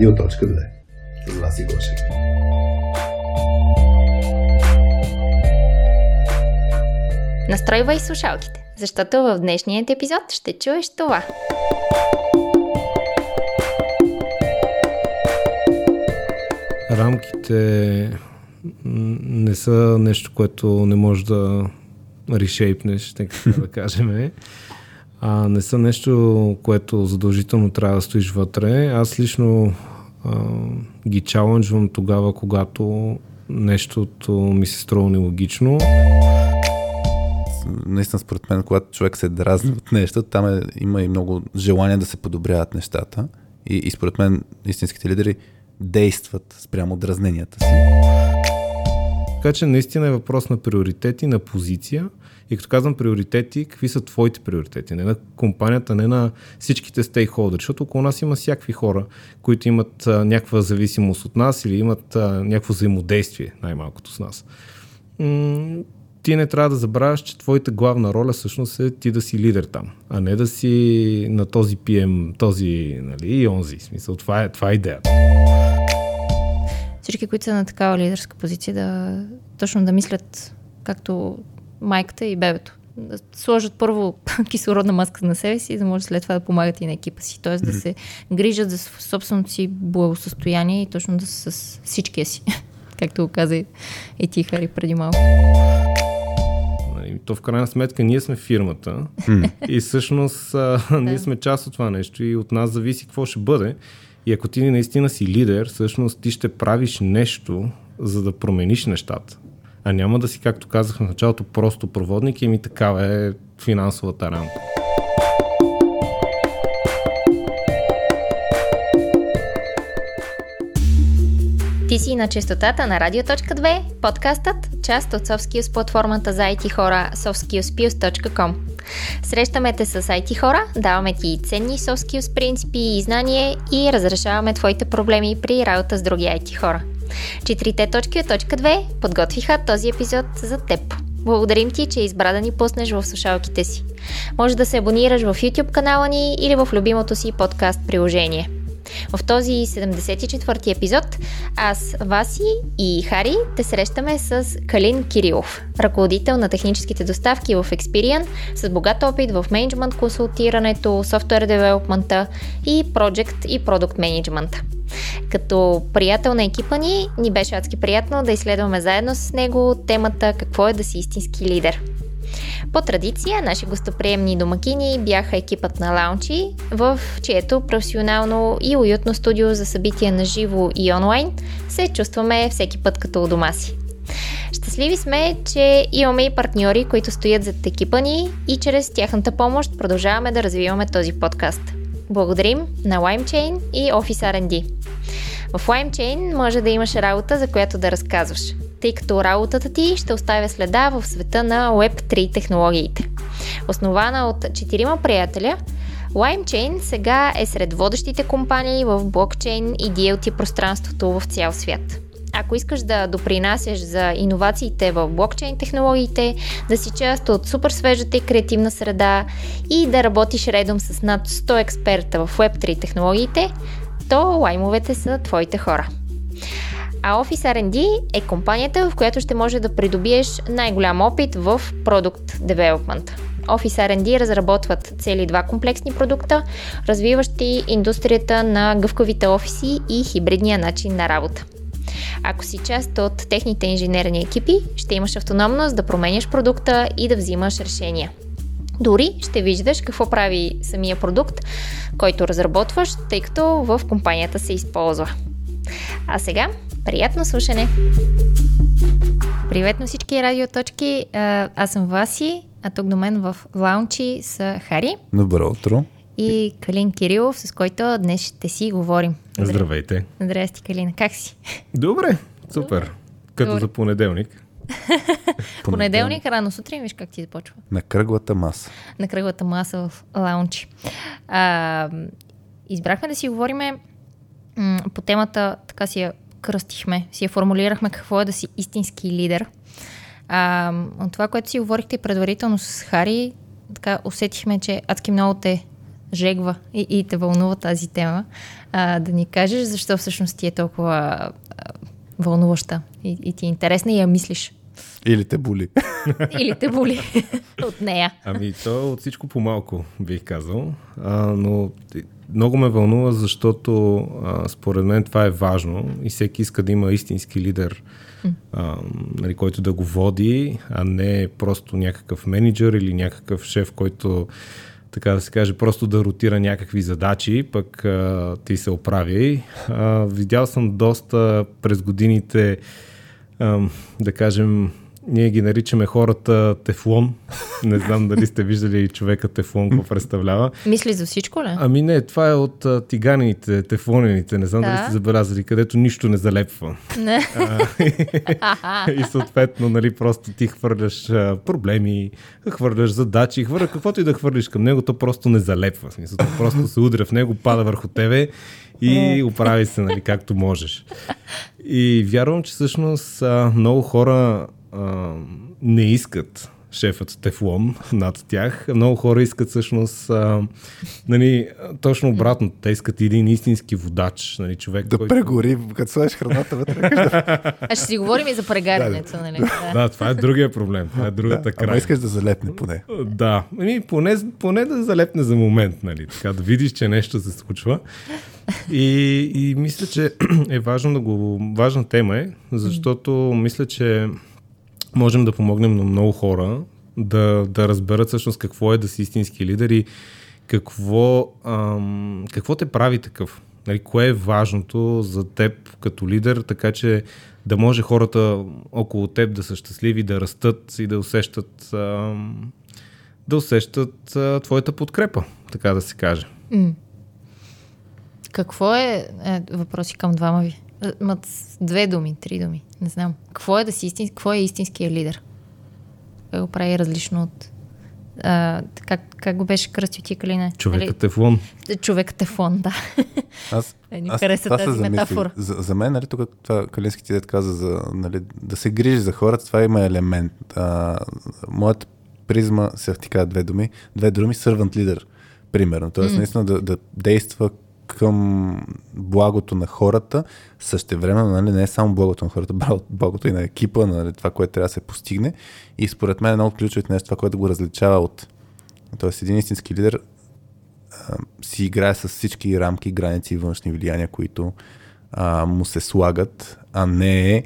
Радио.2 с Васи Гошев. Настройвай слушалките, защото в днешният епизод ще чуеш това. Рамките не са нещо, което не може да решейпнеш, така да кажем. А, не са нещо, което задължително трябва да стоиш вътре. Аз лично а, ги чаленджвам тогава, когато нещото ми се струва нелогично. Наистина, според мен, когато човек се дразни от нещо, там е, има и много желание да се подобряват нещата. И, и според мен, истинските лидери действат спрямо дразненията си. Така че наистина е въпрос на приоритети, на позиция. И като казвам приоритети, какви са твоите приоритети? Не на компанията, не на всичките стейкхолдери, защото около нас има всякакви хора, които имат а, някаква зависимост от нас или имат а, някакво взаимодействие, най-малкото с нас. М- ти не трябва да забравяш, че твоята главна роля всъщност е ти да си лидер там, а не да си на този PM, този нали, и онзи. Смисъл, това е, това е идеята всички, които са на такава лидерска позиция, да точно да мислят както майката и бебето. Да сложат първо кислородна маска на себе си, за да може след това да помагат и на екипа си. Тоест да се грижат за собственото си благосъстояние и точно да са с всичкия си. Както го каза и ти, Хари, преди малко. Нали, то в крайна сметка ние сме фирмата и всъщност а, ние сме част от това нещо и от нас зависи какво ще бъде. И ако ти наистина си лидер, всъщност ти ще правиш нещо, за да промениш нещата. А няма да си, както казах в началото, просто проводник и ми такава е финансовата рамка. Ти си на частотата на Радио.2, подкастът, част от SoftSkills платформата за IT хора softskillspills.com. Срещаме те с IT хора, даваме ти ценни soft skills принципи и знания и разрешаваме твоите проблеми при работа с други IT хора. Четирите точки от точка 2 подготвиха този епизод за теб. Благодарим ти, че избра да ни пуснеш в слушалките си. Може да се абонираш в YouTube канала ни или в любимото си подкаст приложение – в този 74-ти епизод аз, Васи и Хари те срещаме с Калин Кирилов, ръководител на техническите доставки в Experian, с богат опит в менеджмент консултирането, софтуер девелопмента и project и продукт менеджмента. Като приятел на екипа ни, ни беше адски приятно да изследваме заедно с него темата какво е да си истински лидер – по традиция, наши гостоприемни домакини бяха екипът на Лаунчи, в чието професионално и уютно студио за събития на живо и онлайн се чувстваме всеки път като у дома си. Щастливи сме, че имаме и партньори, които стоят зад екипа ни и чрез тяхната помощ продължаваме да развиваме този подкаст. Благодарим на LimeChain и Office R&D. В LimeChain може да имаш работа, за която да разказваш – тъй като работата ти ще оставя следа в света на Web3 технологиите. Основана от четирима приятеля, LimeChain сега е сред водещите компании в блокчейн и DLT пространството в цял свят. Ако искаш да допринасяш за иновациите в блокчейн технологиите, да си част от супер свежата и креативна среда и да работиш редом с над 100 експерта в Web3 технологиите, то лаймовете са твоите хора. А Office R&D е компанията, в която ще може да придобиеш най-голям опит в продукт Development. Office R&D разработват цели два комплексни продукта, развиващи индустрията на гъвкавите офиси и хибридния начин на работа. Ако си част от техните инженерни екипи, ще имаш автономност да променяш продукта и да взимаш решения. Дори ще виждаш какво прави самия продукт, който разработваш, тъй като в компанията се използва. А сега Приятно слушане! Привет на всички радиоточки! Аз съм Васи, а тук до мен в лаунчи са Хари. Добро утро! И Калин Кирилов, с който днес ще си говорим. Здравейте! Здрасти, Калина. Как си? Добре, супер. Като Добре. за понеделник. понеделник, рано сутрин, виж как ти започва. На кръглата маса. На кръглата маса в лаунчи. А, избрахме да си говориме по темата, така си я кръстихме, си я формулирахме какво е да си истински лидер. А, от това, което си говорихте предварително с Хари, така усетихме, че адски много те жегва и, и те вълнува тази тема, а, да ни кажеш защо всъщност ти е толкова а, вълнуваща и, и ти е интересна и я мислиш. Или те боли. Или те боли от нея. Ами, то от всичко по-малко, бих казал. А, но много ме вълнува, защото а, според мен това е важно и всеки иска да има истински лидер, а, нали, който да го води, а не просто някакъв менеджер или някакъв шеф, който така да се каже, просто да ротира някакви задачи, пък а, ти се оправи. А, видял съм доста през годините, а, да кажем, ние ги наричаме хората тефлон. Не знам дали сте виждали човека тефлон, какво представлява. Мисли за всичко ли? Ами не, това е от а, тиганините, тефлонените, не знам да. дали сте забелязали, където нищо не залепва. Не. А, и съответно, нали, просто ти хвърляш а, проблеми, хвърляш задачи, хвърля каквото и да хвърлиш към него, то просто не залепва. Смисъл, то просто се удря в него, пада върху тебе и оправи се, нали, както можеш. И вярвам, че всъщност а, много хора а, не искат шефът Тефлон над тях. Много хора искат всъщност а, нали, точно обратно. Те искат един истински водач. Нали, човек, да който... прегори, като сложиш храната вътре. А ще си говорим и за прегарянето. нали? Да. да, това е другия проблем. Това е другата да, край. Ама искаш да залепне поне. Да, ами, поне, поне да залепне за момент. Нали, така, да видиш, че нещо се случва. И, и мисля, че е важно да го... Важна тема е, защото мисля, че можем да помогнем на много хора да, да разберат всъщност какво е да си истински лидер и какво, ам, какво те прави такъв. Нали, кое е важното за теб като лидер, така че да може хората около теб да са щастливи, да растат и да усещат, ам, да усещат а, твоята подкрепа, така да се каже. Какво е, е въпроси към двама ви? Мат две думи, три думи, не знам. Какво е да си истински, какво е истинския лидер? Как го прави различно от... А, как, как го беше кръстил ти, Калина? Човекът тефлон. Човекът тефлон, да. Аз, Е, ни аз хареса това тази се метафора. За, за мен, нали, тук това Калински ти дед каза, за, нали, да се грижи за хората, това има елемент. А, моята призма, сега ти кажа две думи, две думи, servant leader, примерно. Тоест, М. наистина да, да действа към благото на хората, същевременно нали, не е само благото на хората, благото и на екипа, нали, това, което трябва да се постигне. И според мен едно от ключовите нещо, това, което го различава от... Тоест, един истински лидер а, си играе с всички рамки, граници и външни влияния, които а, му се слагат, а не е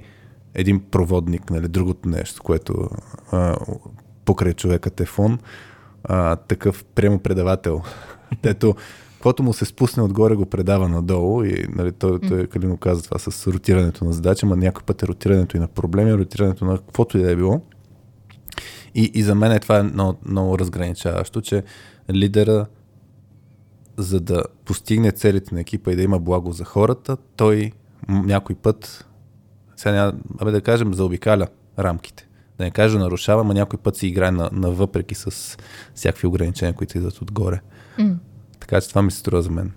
един проводник, нали, другото нещо, което а, покрай човека Тефон, а, такъв прямо-предавател, дето каквото му се спусне отгоре го предава надолу и нали, той, той Калино каза това с ротирането на задача, но някой път е ротирането и на проблеми, ротирането на каквото и да е било. И, и за мен е това е много, много разграничаващо, че лидера за да постигне целите на екипа и да има благо за хората, той някой път, сега няма, абе да кажем, заобикаля рамките. Да не кажа нарушава, но някой път си играе на, навъпреки с всякакви ограничения, които идват отгоре. М. Така че това ми се струва за мен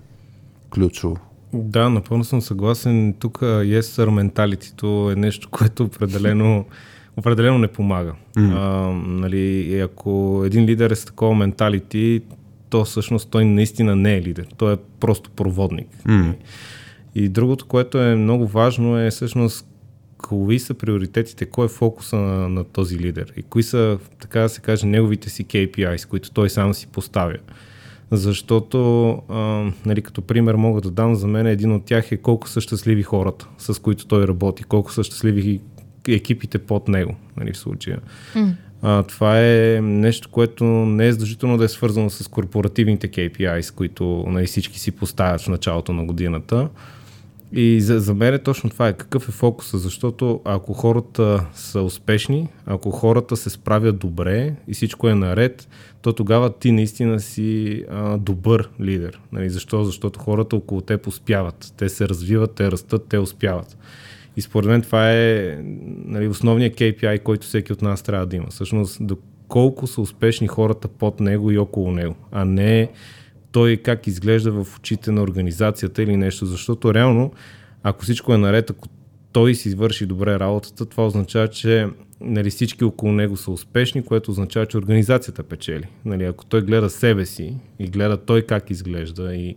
ключово. Да, напълно съм съгласен. Тук yes sir менталитето е нещо, което определено, определено не помага. М. А, нали, ако един лидер е с такова менталити, то всъщност той наистина не е лидер. Той е просто проводник. М. И другото, което е много важно е всъщност кои са приоритетите, кой е фокуса на, на този лидер и кои са, така да се каже, неговите си KPIs, които той сам си поставя. Защото, а, нали, като пример мога да дам, за мен един от тях е колко са щастливи хората, с които той работи, колко са щастливи екипите под него, нали, в случая. М. А, това е нещо, което не е задължително да е свързано с корпоративните KPIs, които нали, всички си поставят в началото на годината. И за, за мен е точно това е. Какъв е фокуса? Защото ако хората са успешни, ако хората се справят добре и всичко е наред, то тогава ти наистина си а, добър лидер. Нали, защо? Защото хората около теб успяват. Те се развиват, те растат, те успяват. И според мен това е нали, основният KPI, който всеки от нас трябва да има. Всъщност, доколко са успешни хората под него и около него, а не той как изглежда в очите на организацията или нещо. Защото реално, ако всичко е наред, ако той си върши добре работата, това означава, че нали, всички около него са успешни, което означава, че организацията печели. Нали, ако той гледа себе си и гледа той как изглежда и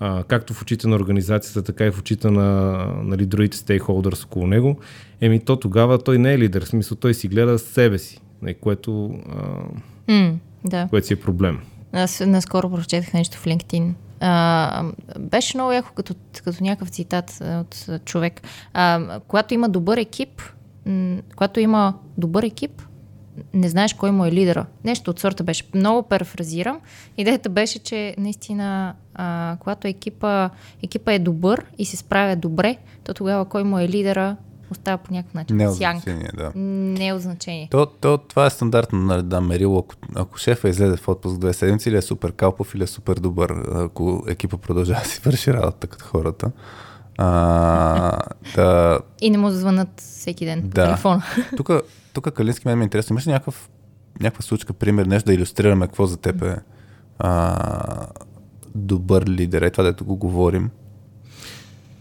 а, както в очите на организацията, така и в очите на нали, другите стейкхолдърс около него, еми то тогава той не е лидер, в смисъл той си гледа себе си, нали, което, а, Mm, да. което си е проблем. Аз наскоро прочетах нещо в LinkedIn. А, беше много яко като, като някакъв цитат от човек. А, когато има добър екип, когато има добър екип, не знаеш кой му е лидера. Нещо от сорта беше. Много парафразирам. Идеята беше, че наистина, а, когато екипа, екипа е добър и се справя добре, то тогава кой му е лидера остава по някакъв начин. Не е значение, да. Не е значение. То, то, това е стандартно, нали, да, мерило. Ако, ако шефа излезе в отпуск две седмици, или е супер калпов, или е супер добър, ако екипа продължава да си върши работа като хората. А, да, И не му звънат всеки ден по Да. телефона. тук, тук Калински мен ме е интересно. Имаш ли някакъв, някаква случка, пример, нещо да иллюстрираме какво за теб е а, добър лидер? Е това, дето го говорим.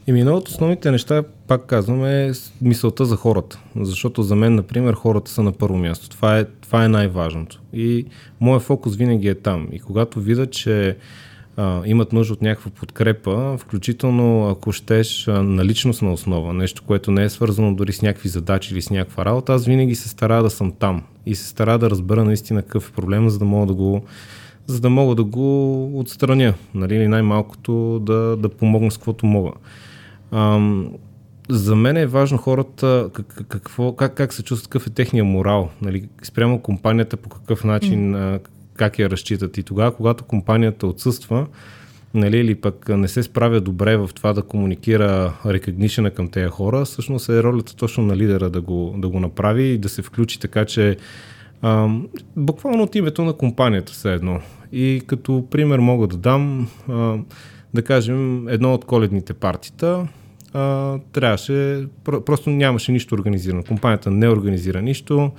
Еми, едно от основните неща, пак казвам, е мисълта за хората. Защото за мен, например, хората са на първо място. Това е, това е най-важното. И моят фокус винаги е там. И когато видя, че а, имат нужда от някаква подкрепа, включително ако щеш на личностна основа, нещо, което не е свързано дори с някакви задачи или с някаква работа, аз винаги се старая да съм там и се старая да разбера наистина какъв е проблема, за да мога да го за да мога да го отстраня, нали, или най-малкото да, да помогна с каквото мога. Ам, за мен е важно хората как, какво, как, как се чувстват, какъв е техния морал, нали, спрямо компанията по какъв начин, mm. как я разчитат. И тогава, когато компанията отсъства, нали, или пък не се справя добре в това да комуникира рекогнишена към тези хора, всъщност е ролята точно на лидера да го, да го направи и да се включи така, че ам, буквално от името на компанията все едно. И като пример мога да дам, а, да кажем, едно от коледните партита, а, трябваше, про- просто нямаше нищо организирано. Компанията не организира нищо.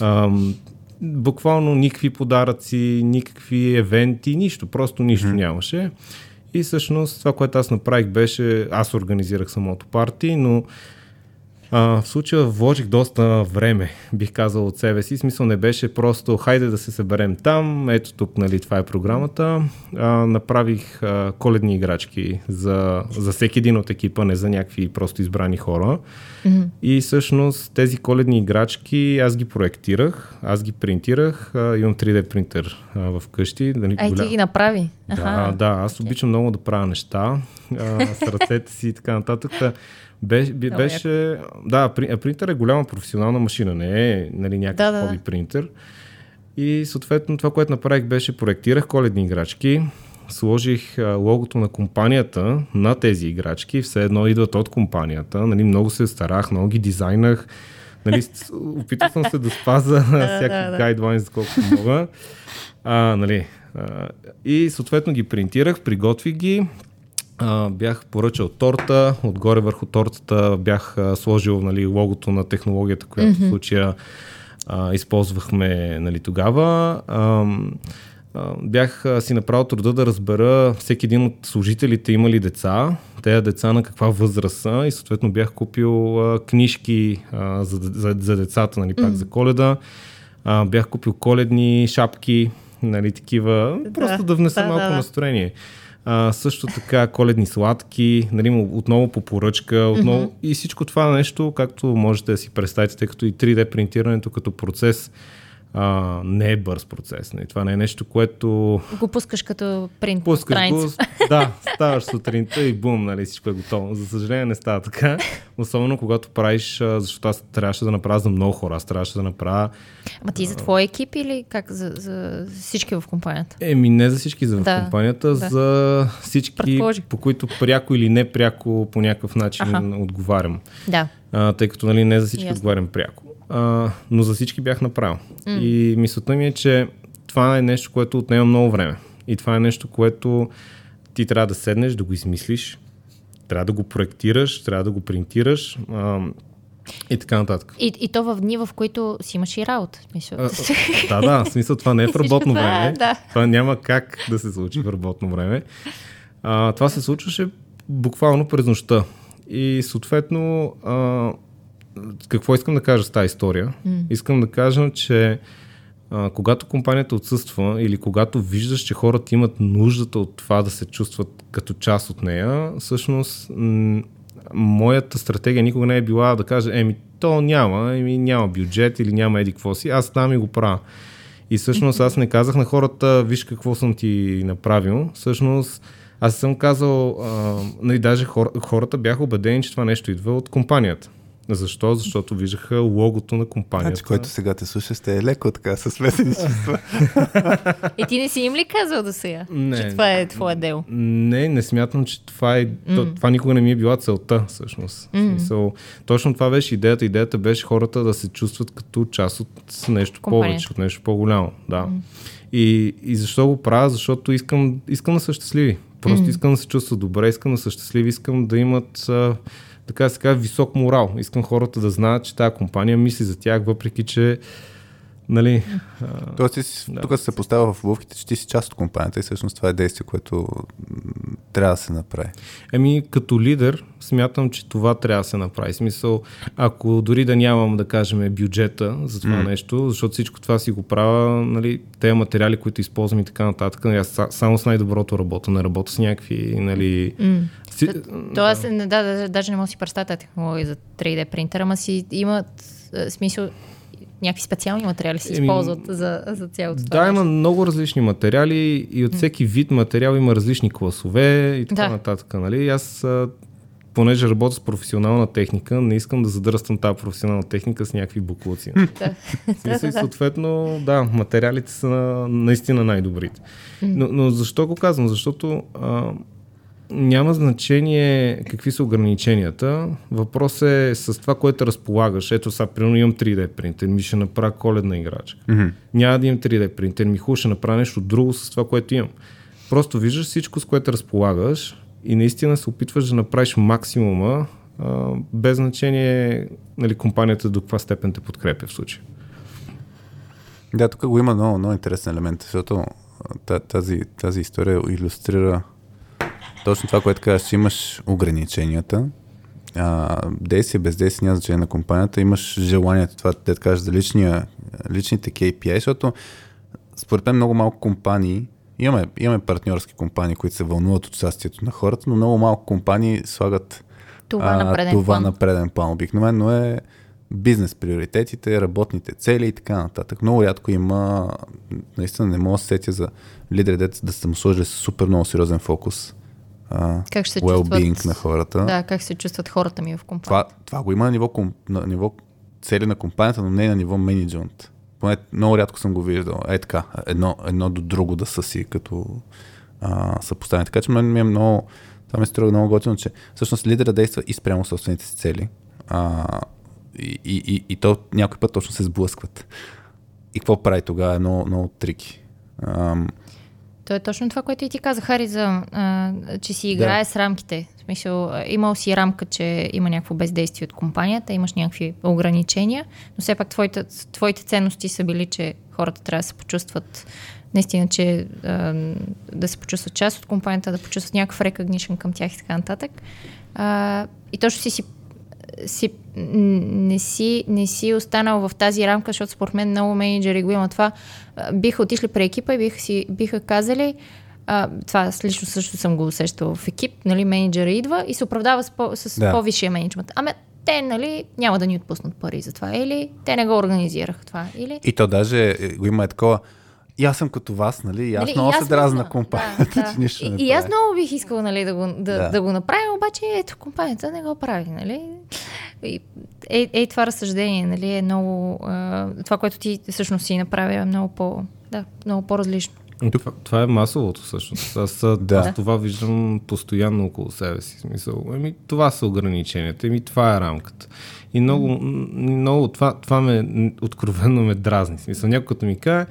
Ам, буквално никакви подаръци, никакви евенти, нищо, просто нищо mm-hmm. нямаше. И всъщност това, което аз направих беше, аз организирах самото парти, но а, в случая вложих доста време, бих казал от себе си. Смисъл не беше просто хайде да се съберем там, ето тук, нали, това е програмата. А, направих а, коледни играчки за, за всеки един от екипа, не за някакви просто избрани хора. Мгм. И всъщност тези коледни играчки аз ги проектирах, аз ги принтирах, а, имам 3D принтер а, в къщи. Нали, Ай, ти голям- ги направи. да, да, аз обичам много да правя неща а, с ръцете си и така нататък. Беше, беше да, принтер е голяма професионална машина, не е нали, някакъв Да, да, принтер. И съответно това, което направих беше проектирах коледни играчки, сложих логото на компанията на тези играчки, все едно идват от компанията, нали, много се старах, много ги дизайнах, нали, опитал съм се да спаза всякакви гайдлайнс, колкото мога. А, нали, а, и съответно ги принтирах, приготвих ги, а, бях поръчал торта, отгоре върху тортата бях а, сложил нали, логото на технологията, която mm-hmm. в случая а, използвахме нали, тогава. А, а, бях а, си направил труда да разбера всеки един от служителите има ли деца, тези деца на каква възраст са и съответно бях купил а, книжки а, за, за, за децата, нали, пак mm-hmm. за коледа. А, бях купил коледни шапки, нали, такива, Да, просто да внеса да, малко да, да. А, също така коледни сладки, нали, отново по поръчка, отново mm-hmm. и всичко това нещо, както можете да си представите, тъй като и 3D принтирането като процес а, не е бърз процес. Нали. Това не е нещо, което Го пускаш като принт пускаш го, страница. да, ставаш сутринта и бум, нали, всичко е готово. За съжаление не става така, особено когато правиш, защото аз трябваше да направя за много хора, аз трябваше да направя Ама ти за твой екип или как за, за всички в компанията? Еми не за всички за в Да, компанията, да. за всички, Предположих. по които пряко или не пряко по някакъв начин Аха. отговарям. Да. А, тъй като нали, не за всички Ясно. отговарям пряко. А, но за всички бях направил. Mm. И мисълта ми е, че това е нещо, което отнема много време. И това е нещо, което ти трябва да седнеш, да го измислиш, трябва да го проектираш, трябва да го принтираш а, и така нататък. И, и то в дни, в които си имаш и работа. в Смисъл. А, да, да, в смисъл това не е в работно е, време. да. Това няма как да се случи в работно време. А, това се случваше буквално през нощта. И съответно, а, какво искам да кажа с тази история? Mm. Искам да кажа, че а, когато компанията отсъства или когато виждаш, че хората имат нуждата от това да се чувстват като част от нея, всъщност м- моята стратегия никога не е била да кажа, еми, то няма, еми, няма бюджет или няма еди какво си, аз там и го правя. И всъщност аз не казах на хората, виж какво съм ти направил. Всъщност аз съм казал, а, нали, даже хор, хората бяха убедени, че това нещо идва от компанията. Защо? Защото виждаха логото на компанията. Значи, който сега те слуша, сте е леко така, с смесени чувства. И ти не си им ли казал до сега? Не. Че това е твое дело. Не, не смятам, че това е. Mm. Това никога не ми е била целта, всъщност. Mm. Смисъл, точно това беше идеята. Идеята беше хората да се чувстват като част от нещо Компания. повече, от нещо по-голямо. Да. Mm. И, и защо го правя? Защото искам, искам да са щастливи. Просто mm. искам да се чувстват добре, искам да са щастливи, искам да имат. Така да се казва, висок морал. Искам хората да знаят, че тази компания мисли за тях, въпреки че Нали, а, Тоест, ти Да. тук се поставя в обувките, че ти си част от компанията и всъщност това е действие, което трябва да се направи. Еми, като лидер, смятам, че това трябва да се направи. Смисъл, ако дори да нямам, да кажем, бюджета за това М. нещо, защото всичко това си го правя, нали, тези материали, които използвам и така нататък, нали, аз са- само с най-доброто работя, не работя с някакви, нали... М. Си, То аз да, да, да, даже не мога да си представя технология за 3D принтера, ама си имат смисъл някакви специални материали се Еми, използват за, за цялото това. Да, има много различни материали и от всеки вид материал има различни класове и така Да. нататък. Нали? Аз, понеже работя с професионална техника, не искам да задръствам тази професионална техника с някакви буклуци. Да. И съответно, да, материалите са на- наистина най-добрите. Но, но защо го казвам? Защото а, няма значение какви са ограниченията. Въпрос е с това, което разполагаш. Ето сега, примерно имам 3D принтер, ми ще направя коледна играчка. Mm-hmm. Няма да имам 3D принтер, ми хубаво ще направя нещо друго с това, което имам. Просто виждаш всичко, с което разполагаш и наистина се опитваш да направиш максимума, а, без значение нали, компанията до каква степен те подкрепя в случая. Да, тук го има много, много интересен елемент, защото тази, тази история иллюстрира точно това, което казваш, че имаш ограниченията, а, действие, бездействие няма значение на компанията, имаш желанието, това да кажеш за личния, личните KPI, защото според мен много малко компании, имаме, имаме партньорски компании, които се вълнуват от участието на хората, но много малко компании слагат Това на преден това план. на преден план. Обикновено е бизнес приоритетите, работните цели и така нататък. Много рядко има, наистина не мога да се сетя за лидери, да са му сложили супер много сериозен фокус. А, Как ще се чувстват, на хората. Да, как се чувстват хората ми в компания. Това, това го има на ниво, на ниво цели на компанията, но не на ниво менеджмент. Поне много рядко съм го виждал. Е така, едно, едно до друго да са си като а, съпоставени. Така че мен ми е много, това ми се струва много готино, че всъщност лидера действа и спрямо собствените си цели. А, и, и, и, и то някой път точно се сблъскват. И какво прави тогава е много, много трики. Ам, То е точно това, което и ти каза, Хари, за, а, че си играе да. с рамките. В смисъл, имал си рамка, че има някакво бездействие от компанията, имаш някакви ограничения, но все пак твоите, твоите ценности са били, че хората трябва да се почувстват наистина, че а, да се почувстват част от компанията, да почувстват някакъв recognition към тях и така нататък. А, и точно си си си, не, си, не си останал в тази рамка, защото според мен много менеджери го има това. Биха отишли при екипа и биха, си, биха казали, а, това аз лично също съм го усещал в екип, нали, менеджера идва и се оправдава с, по, с Да. да. по-висшия менеджмент. Ами, те, нали, няма да ни отпуснат пари за това. Или те не го организираха това. Или... и то даже е, го има е такова, и аз съм като вас, нали? И аз Нали, много и се дразна много- компанията, да, да. че нищо не и, и аз много бих искала нали, да, го, да, Да. да. го направя, обаче ето компанията не го прави. Нали? И, е, е, това разсъждение нали, е много... А, това, което ти всъщност си направи е много, по, да, много по-различно. Това, това е масовото всъщност. Аз, да. Аз това виждам постоянно около себе си. Смисъл, еми, това са ограниченията, еми, това е рамката. И много, много това, това ме, откровенно ме дразни. Смисъл, някой като ми каже,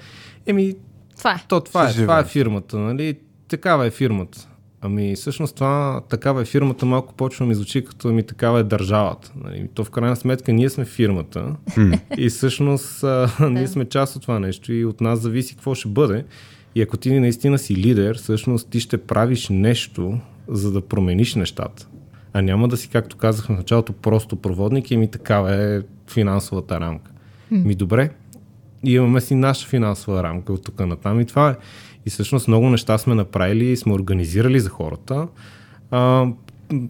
еми, Това е. то това е, това е фирмата, нали? Такава е фирмата. Ами всъщност това, такава е фирмата, малко почва ми звучи като ми такава е държавата. Нали? То в крайна сметка ние сме фирмата и всъщност а, ние сме част от това нещо и от нас зависи какво ще бъде. И ако ти наистина си лидер, всъщност ти ще правиш нещо, за да промениш нещата. А няма да си, както казах в началото, просто проводник и ми такава е финансовата рамка. Ми добре, имаме си наша финансова рамка от тук натам и това е. И всъщност много неща сме направили и сме организирали за хората. А,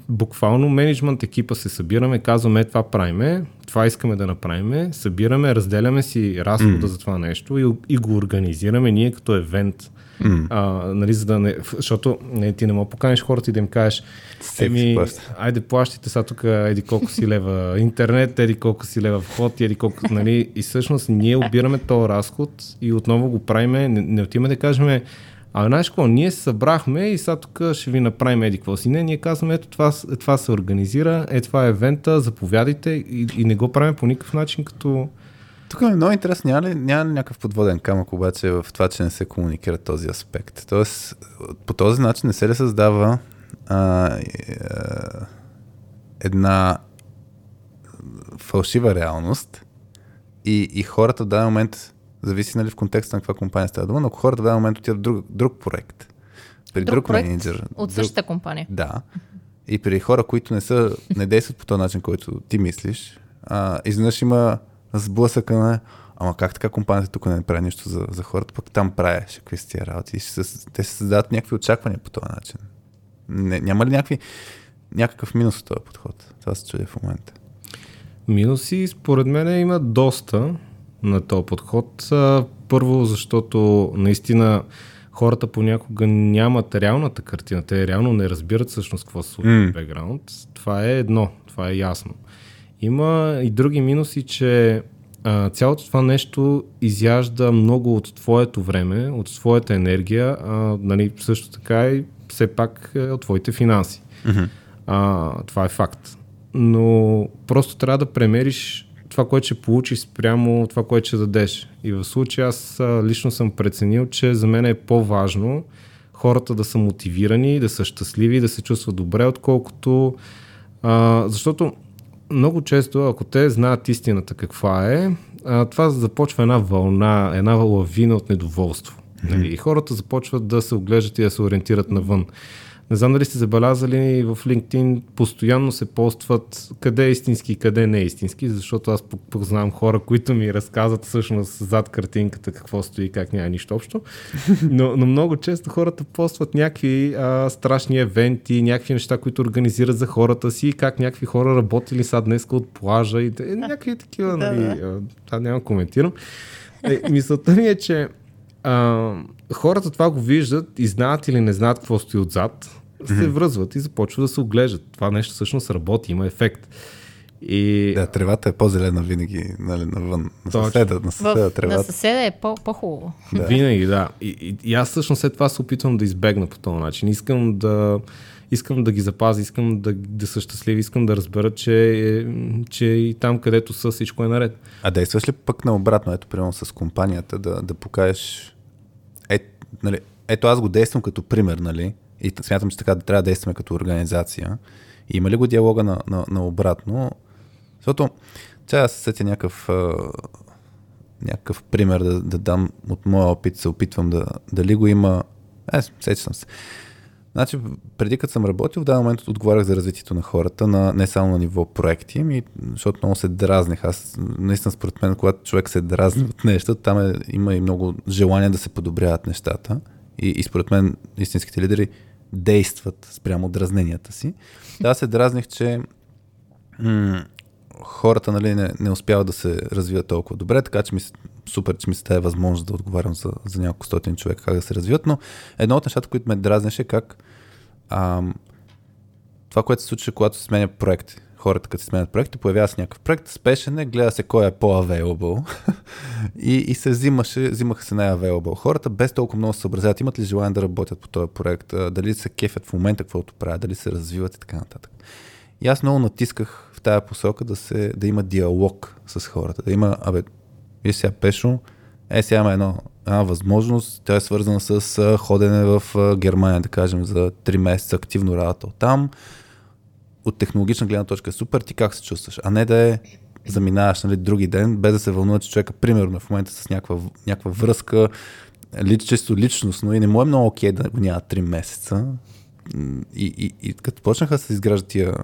буквално менеджмент екипа се събираме, казваме това правиме, това искаме да направиме, събираме, разделяме си разхода mm. за това нещо и, и го организираме ние като евент. Mm. А, нали, за да не, защото не, ти не мога поканиш хората и да им кажеш, еми, айде плащите сега тук еди колко си лева интернет, еди колко си лева вход, еди колко, нали, и всъщност ние обираме този разход и отново го правиме, не, не отиваме да кажем, а знаеш какво, ние се събрахме и сега тук ще ви направим еди какво си. Не, ние казваме, ето това, това се организира, е това е евента, заповядайте и, и не го правим по никакъв начин като... Тук е много интересно, няма ли, няма ли някакъв подводен камък обаче в това, че не се комуникира този аспект? Тоест, по този начин не се ли създава а, а, една фалшива реалност и, и хората в даден момент зависи нали, в контекста на каква компания става дума, но ако хората в даден момент отидат в друг, друг проект, при друг, друг менеджер. От същата друг, компания. Да. И при хора, които не, са, не действат по този начин, който ти мислиш, а, изведнъж има сблъсъка на ама как така компанията тук не прави нищо за, за хората, пък там правиш какви тия работи. И ще, те се създадат някакви очаквания по този начин. Не, няма ли някакви, някакъв минус от този подход? Това се чуди в момента. Минуси, според мен, има доста на този подход. Първо, защото наистина хората понякога нямат реалната картина. Те реално не разбират всъщност какво се случва mm. в бекграунд. Това е едно, това е ясно. Има и други минуси, че а, цялото това нещо изяжда много от твоето време, от твоята енергия, а, нали, също така и все пак е, от твоите финанси. Mm-hmm. А, това е факт. Но просто трябва да премериш това, което ще получиш спрямо това, което ще дадеш. И в случая аз лично съм преценил, че за мен е по-важно хората да са мотивирани, да са щастливи, да се чувстват добре, отколкото... А, защото много често, ако те знаят истината каква е, а, това започва една вълна, една лавина от недоволство. Mm-hmm. И хората започват да се оглеждат и да се ориентират навън. Не знам дали сте забелязали в LinkedIn, постоянно се постват къде е истински и къде не е истински, защото аз познавам хора, които ми разказват всъщност зад картинката какво стои и как няма нищо общо. Но, но много често хората постват някакви а, страшни евенти, някакви неща, които организират за хората си, как някакви хора работили сега днес от плажа и някакви такива, нали, това няма коментирам. Е, мисълта ми е, че а, хората това го виждат и знаят или не знаят какво стои отзад, се mm-hmm. връзват и започват да се оглеждат. Това нещо всъщност работи, има ефект. И... Да, тревата е по-зелена винаги нали, навън. На съседа, на съседа тревата. На съседа е по- по-хубаво. Да. Винаги, да. И, и, и аз всъщност след това се опитвам да избегна по този начин. Искам да, искам да ги запазя, искам да, да са щастливи, искам да разбера, че, че и там, където са, всичко е наред. А действаш ли пък наобратно, ето, примерно с компанията, да, да покажеш нали, ето аз го действам като пример, нали? И смятам, че така да трябва да действаме като организация. И има ли го диалога на, на, на обратно? Защото сега аз сетя някакъв, някакъв пример да, да дам от моя опит, се опитвам да, дали го има. Е, сетя съм се. Значи, преди като съм работил, в даден момент отговарях за развитието на хората, на, не само на ниво проекти, ми, защото много се дразнех. Аз, наистина, според мен, когато човек се дразни от нещо, там е, има и много желание да се подобряват нещата. И, и според мен, истинските лидери действат спрямо дразненията си. Да, се дразних, че м- хората нали, не, не успяват да се развиват толкова добре, така че ми супер, че ми се даде възможност да отговарям за, за няколко стотин човека как да се развиват, но едно от нещата, които ме дразнеше, как ам, това, което се случва, когато се сменя проект. Хората, като се сменят проекти, появява се някакъв проект, спешен е, гледа се кой е по-available и, и се взимаше, взимаха се най-available. Хората без толкова много съобразяват, имат ли желание да работят по този проект, дали се кефят в момента, каквото правят, дали се развиват и така нататък. И аз много натисках в тая посока да, се, да има диалог с хората, да има, абе, виж сега Пешо, е сега има едно, една възможност, тя е свързана с ходене в Германия, да кажем, за 3 месеца активно работа там. От технологична гледна точка е супер, ти как се чувстваш? А не да е заминаваш нали, други ден, без да се вълнува, че човека, примерно, в момента с някаква, някаква връзка, ли, чисто личностно и не му е много окей да го няма 3 месеца. И, и, и като почнаха да се изграждат тия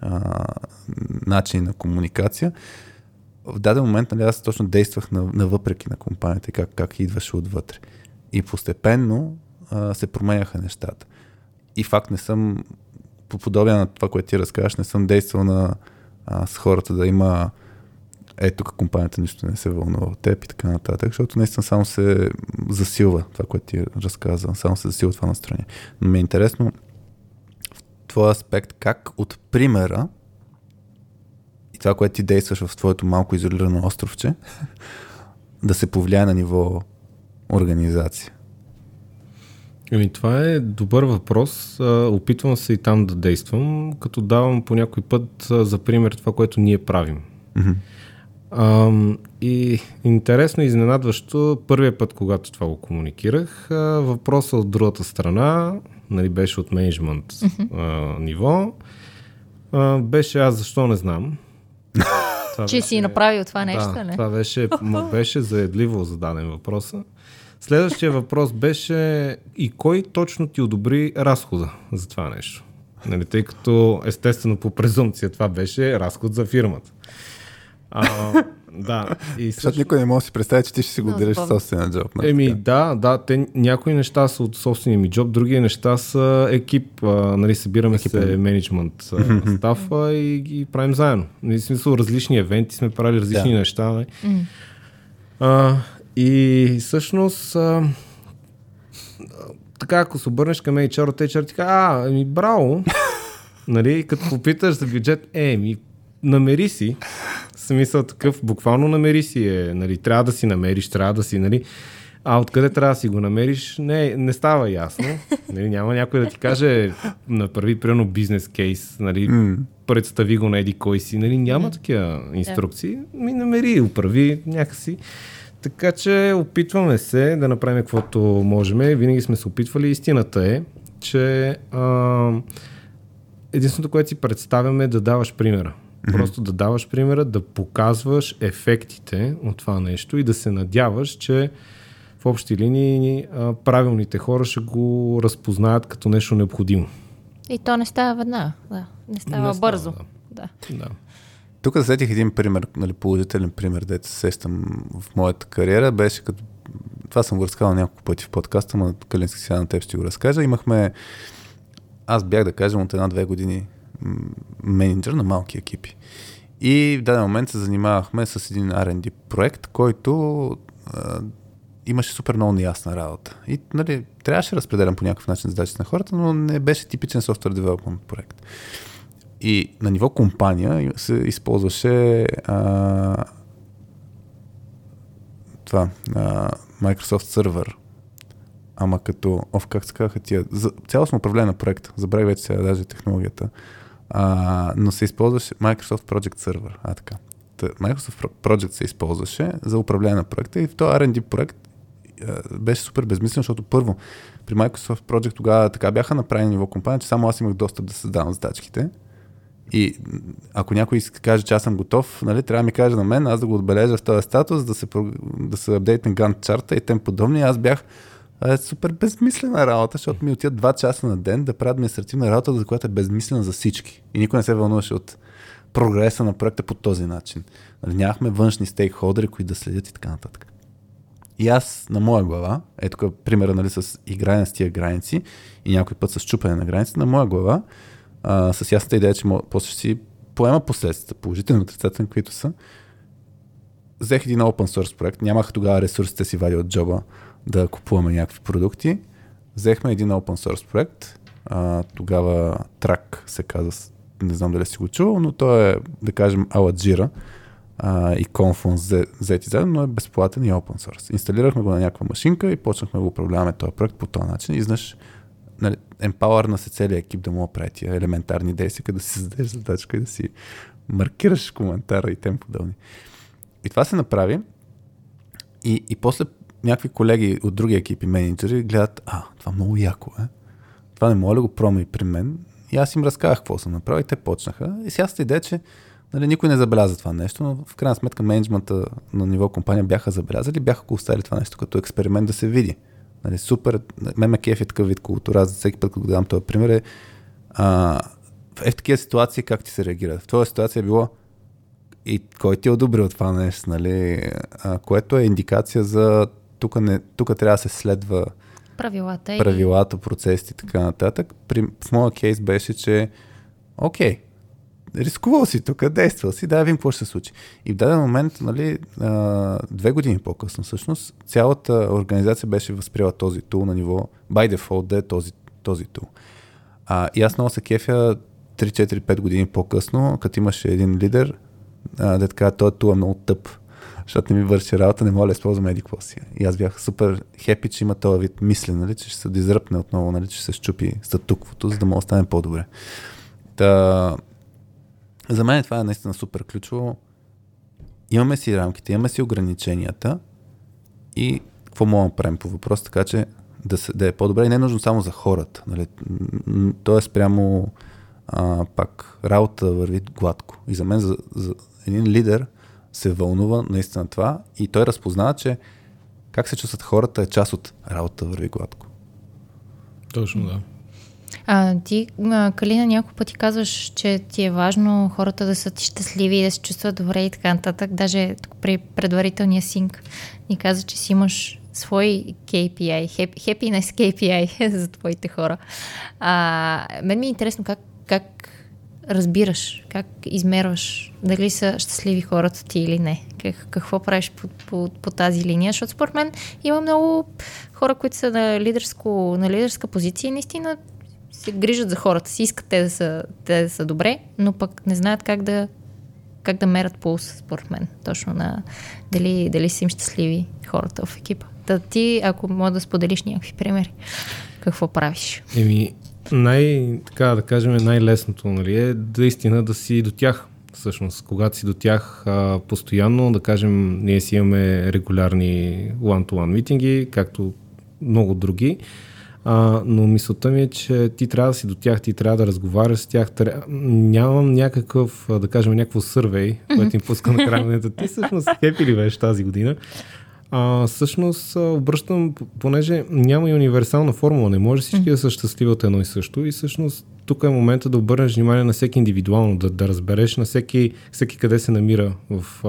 а, начини на комуникация, в даден момент нали, аз точно действах на, навъпреки на компанията, как, как идваше отвътре. И постепенно а, се променяха нещата. И факт не съм, по подобие на това, което ти разказваш, не съм действал на, а, с хората да има е, тук компанията нищо не се вълнува от теб и така нататък, защото наистина само се засилва това, което ти разказвам, само се засилва това настроение. Но ми е интересно в твоя аспект как от примера това, което ти действаш в твоето малко изолирано островче, да се повлияе на ниво организация. Еми, това е добър въпрос. Опитвам се и там да действам, като давам по някой път за пример това, което ние правим. Mm-hmm. А, и интересно и изненадващо, първият път, когато това го комуникирах, въпросът от другата страна, нали, беше от менеджмент mm-hmm. ниво, а, беше аз защо не знам. Това Че беше, си направил това нещо, да, не? Това беше, беше заедливо зададен въпроса. Следващия въпрос беше и кой точно ти одобри разхода за това нещо? Нали, тъй като естествено по презумпция това беше разход за фирмата. А, да. И също... Защото никой не може да си представи, че ти ще си го делиш собствения джоб. Нали? Еми да, да, те, някои неща са от собствения ми джоб, други неща са екип. А, нали, събираме екип, се менеджмент стафа и ги правим заедно. Нали, в смисъл различни евенти сме правили различни да. неща. Нали. А, и всъщност а, така, ако се обърнеш към HR, те HR ти кажа, а, ми браво, нали, като попиташ за бюджет, е, ми намери си, смисъл такъв, буквално намери си е, нали, трябва да си намериш, трябва да си, нали, а откъде трябва да си го намериш, не, не става ясно. Нали, няма някой да ти каже на първи, примерно, бизнес кейс, нали, mm. представи го на еди кой си, нали, няма mm. такива инструкции. Ми намери, управи някакси. Така че опитваме се да направим каквото можем. Винаги сме се опитвали. Истината е, че а, единственото, което си представяме е да даваш примера. Просто да даваш примера, да показваш ефектите от това нещо и да се надяваш, че в общи линии правилните хора ще го разпознаят като нещо необходимо. И то не става веднага, да. Не става не бързо. Става, да. да. да. Тук засетих един пример, нали, положителен пример, дето се сещам в моята кариера. Беше като... Това съм го разказал няколко пъти в подкаста, но Калински сега на теб ще го разкажа. Имахме... Аз бях, да кажем, от една-две години менеджер на малки екипи. И в даден момент се занимавахме с един R&D проект, който а, имаше супер много неясна работа. И нали, трябваше да разпределям по някакъв начин задачите на хората, но не беше типичен софтуер девелопмент проект. И на ниво компания се използваше а, това, а, Microsoft Server. Ама като, оф, как се казаха тия, за, цялостно управление на проекта, забравих вече сега даже технологията, а, но се използваше Microsoft Project Server. А, така. Microsoft Project се използваше за управление на проекта и в този R&D проект беше супер безмислен, защото първо при Microsoft Project тогава така бяха направени ниво компания, че само аз имах достъп да създавам задачките и ако някой каже, че аз съм готов, нали, трябва да ми каже на мен, аз да го отбележа в този статус, да се, да се апдейтне Gantt чарта и тем подобни. Аз бях е супер безмислена работа, защото ми отиват два часа на ден да правя административна работа, за която е безмислена за всички. И никой не се вълнуваше от прогреса на проекта по този начин. Нали, нямахме външни стейкхолдери, които да следят и така нататък. И аз на моя глава, ето тук примера нали, с игране с тия граници и някой път с чупане на граници, на моя глава, а, с ясната идея, че после ще си поема последствията, положителни, отрицателни, които са. Взех един open source проект, нямах тогава ресурсите си вади от джоба да купуваме някакви продукти. Взехме един open source проект, а, тогава Track се казва, не знам дали си го чувал, но той е, да кажем, Aladjira а, и Confluence взети заедно, но е безплатен и open source. Инсталирахме го на някаква машинка и почнахме да го управляваме този проект по този начин. И знаеш, нали, емпауър на се целият екип да му прави елементарни действия, да си зададеш задачка и да си маркираш коментара и тем подобни. И това се направи. И, и после някакви колеги от други екипи менеджери гледат, а, това много яко е. Това не мога да го прома и при мен. И аз им разказах какво съм направил и те почнаха. И сега сте идея, че нали, никой не забеляза това нещо, но в крайна сметка менеджмента на ниво компания бяха забелязали, бяха го оставили това нещо като експеримент да се види. Нали, супер, мен ме кеф е такъв вид култура, за всеки път, когато дам този пример е, а, е в такива ситуации как ти се реагира? В твоя ситуация е било и кой ти е одобрил това нещо, нали? А, което е индикация за тук, не, тук трябва да се следва Правилата правилата, процесите и така нататък. При, в моя кейс беше, че окей, рискувал си тук, действал си, да видим какво ще се случи. И в даден момент, нали, а, две години по-късно всъщност, цялата организация беше възприела този тул на ниво by default да е този, този тул. А, и аз много се кефя 3-4-5 години по-късно, като имаше един лидер, а, да така, този тул е много тъп, защото не ми върши работа, не мога да използвам еди какво си. И аз бях супер хепи, че има този вид мисли, нали, че ще се дизръпне отново, нали, че ще се щупи статуквото, за да мога да стане по-добре. Та, за мен това е наистина супер ключово. Имаме си рамките, имаме си ограниченията и какво можем да правим по въпрос, така че да, се, да е по-добре и не е нужно само за хората. Нали? Тоест прямо а, пак работа върви гладко. И за мен, за, за един лидер, се вълнува наистина това и той разпознава, че как се чувстват хората е част от работа върви гладко. Точно, да. А, ти, Калина, няколко пъти казваш, че ти е важно хората да са ти щастливи, да се чувстват добре и така нататък. Даже при предварителния синк ни каза, че си имаш свой KPI, happiness KPI за твоите хора. А, мен ми е интересно как, как разбираш, как измерваш дали са щастливи хората ти или не. Как, какво правиш по, по, по тази линия, защото според мен има много хора, които са на, лидерско, на лидерска позиция и наистина се грижат за хората си, искат те да са, те да са добре, но пък не знаят как да, как да мерят пулс, според мен, точно на дали, дали са им щастливи хората в екипа. Та ти, ако мога да споделиш някакви примери, какво правиш? Еми, най, така да кажем, най-лесното нали, е наистина да си до тях. Всъщност, когато си до тях а, постоянно, да кажем, ние си имаме регулярни one-to-one митинги, както много други, а, но мисълта ми е, че ти трябва да си до тях, ти трябва да разговаряш с тях. Тря... Нямам някакъв, да кажем, някакво сървей, което им пуска на края на Ти всъщност хепи ли беше тази година? А, всъщност обръщам, понеже няма и универсална формула, не може всички да са щастливи от едно и също и всъщност тук е момента да обърнеш внимание на всеки индивидуално, да, да разбереш на всеки, всеки къде се намира в, а,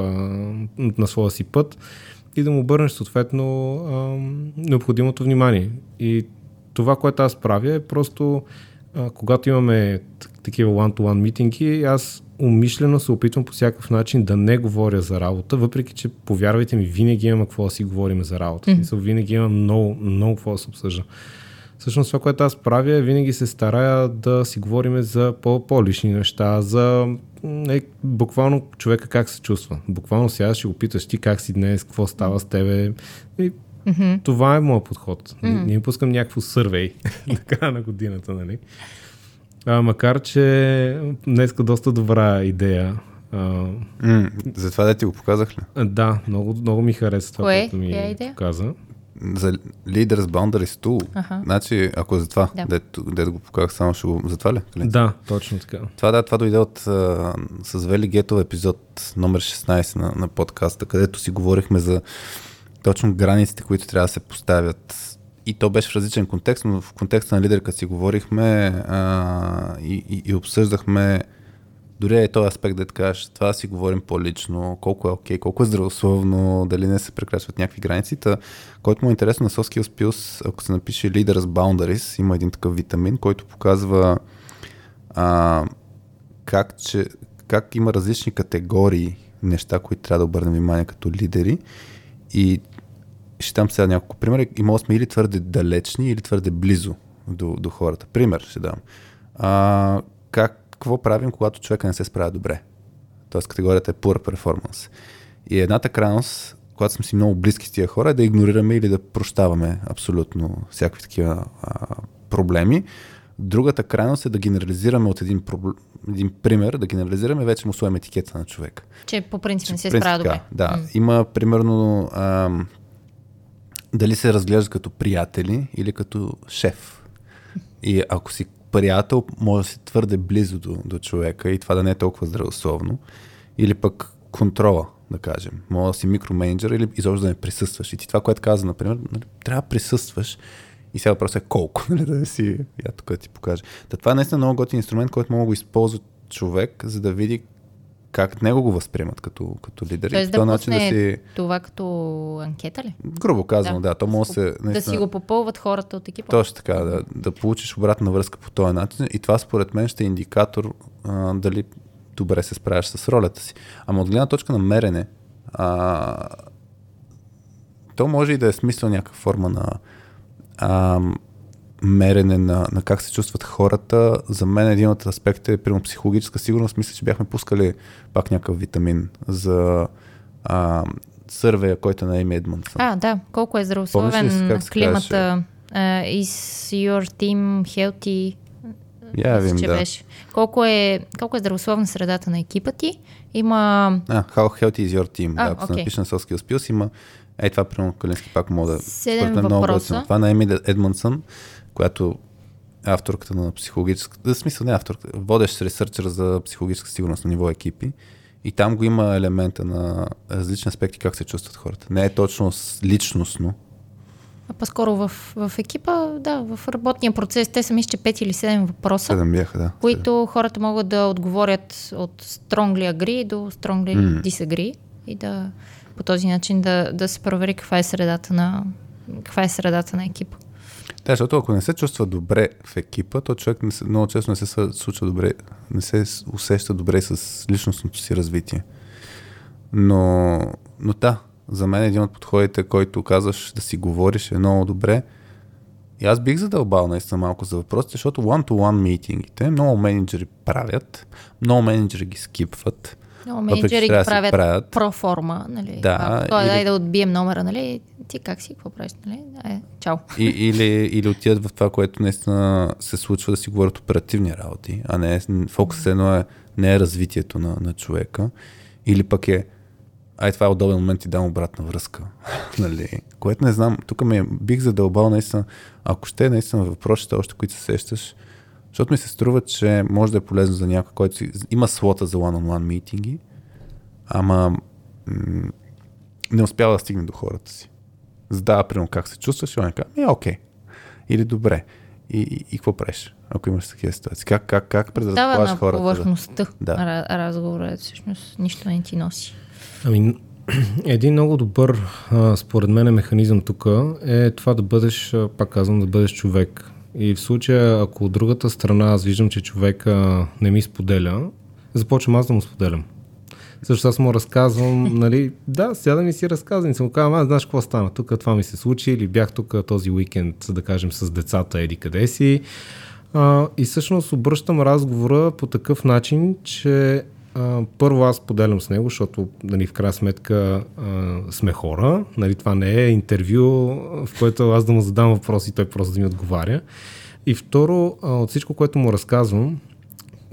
на своя си път и да му обърнеш съответно а, необходимото внимание. И това, което аз правя е просто, а, когато имаме такива one-to-one митинги, аз умишлено се опитвам по всякакъв начин да не говоря за работа, въпреки че, повярвайте ми, винаги има какво да си говорим за работа. Mm-hmm. Винаги има много, много какво да се обсъжда. Всъщност това, което аз правя, е винаги се старая да си говорим за по- по-лични неща, за е, буквално човека как се чувства. Буквално сега ще го питаш ти как си днес, какво става с тебе. И Mm-hmm. Това е моят подход. Mm-hmm. Не им пускам някакво сървей на годината, нали? А, макар, че днеска доста добра идея. А, mm, затова да ти го показах ли? Да, много, много ми хареса това, Кое? което ми Коя идея? показа. За Leaders Boundaries Tool. Аха. Значи, ако е за това, Да. дето, дето го показах, само ще го... За това ли? Калин? Да, точно така. Това, да, това дойде от а, с Вели Гетов епизод номер 16 на, на подкаста, където си говорихме за точно границите, които трябва да се поставят. И то беше в различен контекст, но в контекста на лидер, като си говорихме а, и, и, и обсъждахме дори е този аспект да кажеш, това си говорим по-лично, колко е окей, колко е здравословно, дали не се прекрачват някакви граници. Та, който му е интересно на Soft Skills ако се напише Leaders Boundaries, има един такъв витамин, който показва а, как, че, как има различни категории неща, които трябва да обърнем внимание като лидери. И ще дам сега няколко примера и може сме или твърде далечни, или твърде близо до, до хората. Пример ще дам. А, как, какво правим, когато човека не се справя добре? Тоест категорията е poor performance. И едната крайност, когато сме си много близки с тия хора, е да игнорираме или да прощаваме абсолютно всякакви такива а, проблеми. Другата крайност е да генерализираме от един, проблем, един пример, да генерализираме, вече му сложим етикета на човек. Че по принцип не се справя добре. Да, М. има примерно ам, дали се разглежда като приятели или като шеф. И ако си приятел, може да си твърде близо до, до човека и това да не е толкова здравословно. Или пък контрола, да кажем. Може да си микроменеджер или изобщо да не присъстваш. И ти това, което каза, например, нали, трябва да присъстваш И сега въпросът е колко, нали, да си, я тук да ти покажа. Та това е наистина много готин инструмент, който мога да използва човек, за да види как него го възприемат като, като лидер. Тоест да начин да си, това като анкета ли? грубо казано, да, да то може да се... Да си го попълват хората от екипа. Точно така, да, да получиш обратна връзка по този начин. И това според мен ще е индикатор а, дали добре се справяш с ролята си. Ама от гледна точка на мерене, а, то може и да е смисъл някаква форма на а, мерене на, на как се чувстват хората. За мен един от аспектите е примерно психологическа сигурност. Мисля, че бяхме пускали пак някакъв витамин за а, сървея, който е на Еми Едмонсън. А, да. Колко е здравословен се климата? Uh, is your team healthy? Я Мисля, вим, че да. беше. Колко е, колко е здравословна средата на екипа ти? Има... А, How Healthy is your team. А, да, ако се окей. напише на Soft Skills Skills, има е това, примерно, Калински пак мога да... Седем много въпроса. готино. Това на Еми Едмонсън, която авторката на психологическа... В смисъл не е авторка, водещ ресърчър за психологическа сигурност на ниво екипи. И там го има елемента на различни аспекти как се чувстват хората. Не е точно личностно. А по-скоро в, в екипа, да, в работния процес. Те са мисля, че 5 или 7 въпроса, Седем бяха, да. които хората могат да отговорят от strongly agree до strongly М. disagree и да по този начин да, да се провери каква е средата на каква е средата на екипа. Да, защото ако не се чувства добре в екипа, то човек не се, много често не се случва добре, не се усеща добре с личностното си развитие. Но, но да, за мен един от подходите, който казваш да си говориш е много добре. И аз бих задълбал наистина малко за въпросите, защото one-to-one митингите много менеджери правят, много менеджери ги скипват. Много менеджери ги правят, правят. проформа, нали? Да, А, той, или- дай да отбием номера, нали? Ти как си, какво правиш, нали? Е, чао. И, или, или отидат в това, което наистина се случва да си говорят оперативни работи, а не фокус едно е, не е развитието на, на човека. Или пък е, ай това е удобен момент и дам обратна връзка. нали? Което не знам, тук ме бих задълбал наистина, ако ще е наистина въпросите, още които се сещаш, защото ми се струва, че може да е полезно за някой, който има слота за one-on-one митинги, ама м- не успява да стигне до хората си задава примерно как се чувстваш и он казва, ми окей. Или добре. И, и, и какво правиш, ако имаш такива ситуации? Как, как, как Дава предразполагаш на хората? повърхността Да. да. разговора, всъщност нищо не ти носи. Ами, един много добър, а, според мен, механизъм тук е това да бъдеш, пак казвам, да бъдеш човек. И в случая, ако от другата страна аз виждам, че човека не ми споделя, започвам аз да му споделям. Също аз му разказвам, нали, да, сядам и си разказвам и съм казвам, аз знаеш какво стана, тук това ми се случи или бях тук този уикенд, да кажем, с децата, еди къде си. А, и всъщност обръщам разговора по такъв начин, че първо аз поделям с него, защото нали, в крайна сметка а, сме хора. Нали, това не е интервю, в което аз да му задам въпроси и той просто да ми отговаря. И второ, а, от всичко, което му разказвам,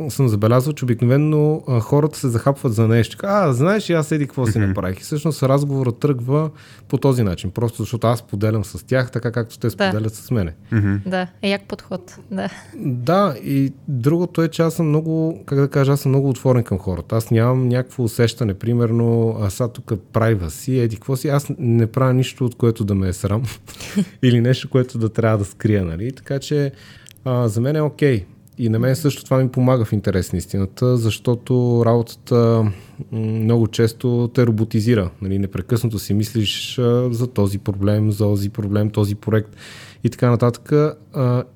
съм забелязал, че обикновено а, хората се захапват за нещо. А, знаеш, и аз еди какво си направих. И всъщност разговорът тръгва по този начин. Просто защото аз поделям с тях, така както те споделят с мене. Да, е як подход. Да. Да, и другото е, че аз съм много, как да кажа, аз съм много отворен към хората. Аз нямам някакво усещане, примерно, а сега тук прайва си, еди какво си, аз не правя нищо, от което да ме е срам или нещо, което да трябва да скрия, нали? Така че а, за мен е окей. И на мен също това ми помага в интерес на истината, защото работата много често те роботизира. Нали? Непрекъснато си мислиш за този проблем, за този проблем, този проект и така нататък.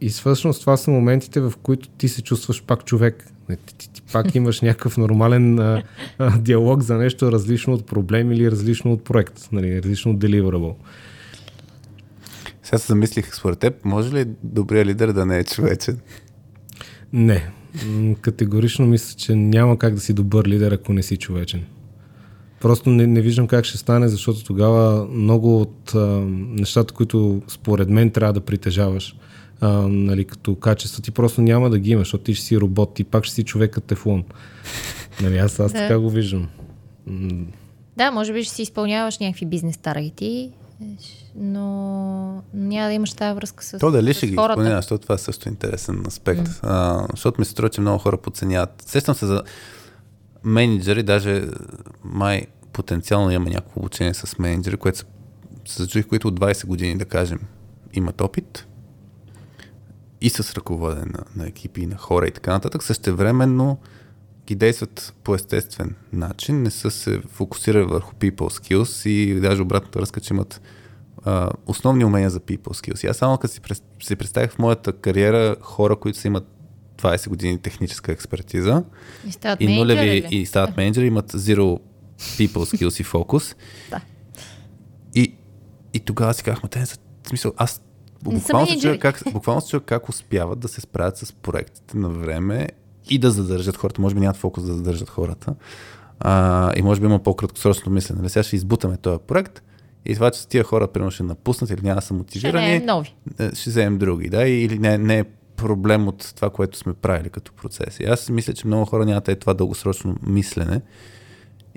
И всъщност това са моментите, в които ти се чувстваш пак човек. Ти, ти, ти пак имаш някакъв нормален а, а, диалог за нещо различно от проблем или различно от проект, нали? различно от deliverable. Сега се замислих, според теб, може ли добрият лидер да не е човечен? Не. Категорично мисля, че няма как да си добър лидер, ако не си човечен. Просто не, не виждам как ще стане, защото тогава много от а, нещата, които според мен трябва да притежаваш, а, нали, като качество, ти просто няма да ги имаш, защото ти ще си робот, ти пак ще си човекът тефлон. Нали, аз, аз Да. така го виждам. Да, може би ще си изпълняваш някакви бизнес таргети, но няма да имаш тази връзка с, То дали с ще ги хората. изпълнява, защото това е също интересен аспект. Mm. А, защото ми се струва, че много хора подценяват. Сещам се за менеджери, даже май потенциално имаме някакво обучение с менеджери, което се зачуих, които от 20 години, да кажем, имат опит и с ръководене на, на екипи и на хора и така нататък, същевременно ги действат по естествен начин, не са се фокусирали върху people skills и даже обратната връзка, че имат а, основни умения за people skills. И аз само като си, си представях в моята кариера хора, които са имат 20 години техническа експертиза И стават и нулеви менеджери, ли? и стават менеджери, имат zero people skills и фокус. Да. И, и тогава си казах, ма те са, в смисъл, аз буквално се, чуя как, буквално се чуя как успяват да се справят с проектите на време и да задържат хората. Може би нямат фокус да задържат хората. А, и може би има по-краткосрочно мислене. Нали, Сега ще избутаме този проект и това, че тия хора примерно ще напуснат или няма да са Ще мотивирани, не е нови. е, ще вземем други, да, или не, не е проблем от това, което сме правили като процес. И аз мисля, че много хора нямат е това дългосрочно мислене.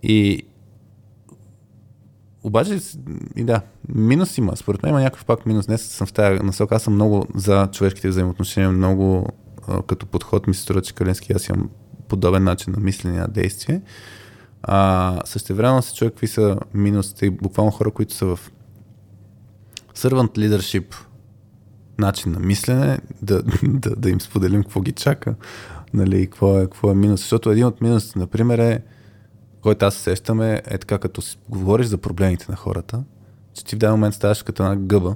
И обаче, и да, минус има. Според мен има някакъв пак минус. Днес съм в тази насока. Аз съм много за човешките взаимоотношения, много като подход ми се струва, че Калински аз имам подобен начин на мислене на действие. А, същевременно се чуя какви са минусите и буквално хора, които са в servant leadership начин на мислене, да, да, да им споделим какво ги чака, нали, какво е, какво е минус. Защото един от минусите, например, е, който аз се сещам е, е така, като си говориш за проблемите на хората, че ти в даден момент ставаш като една гъба,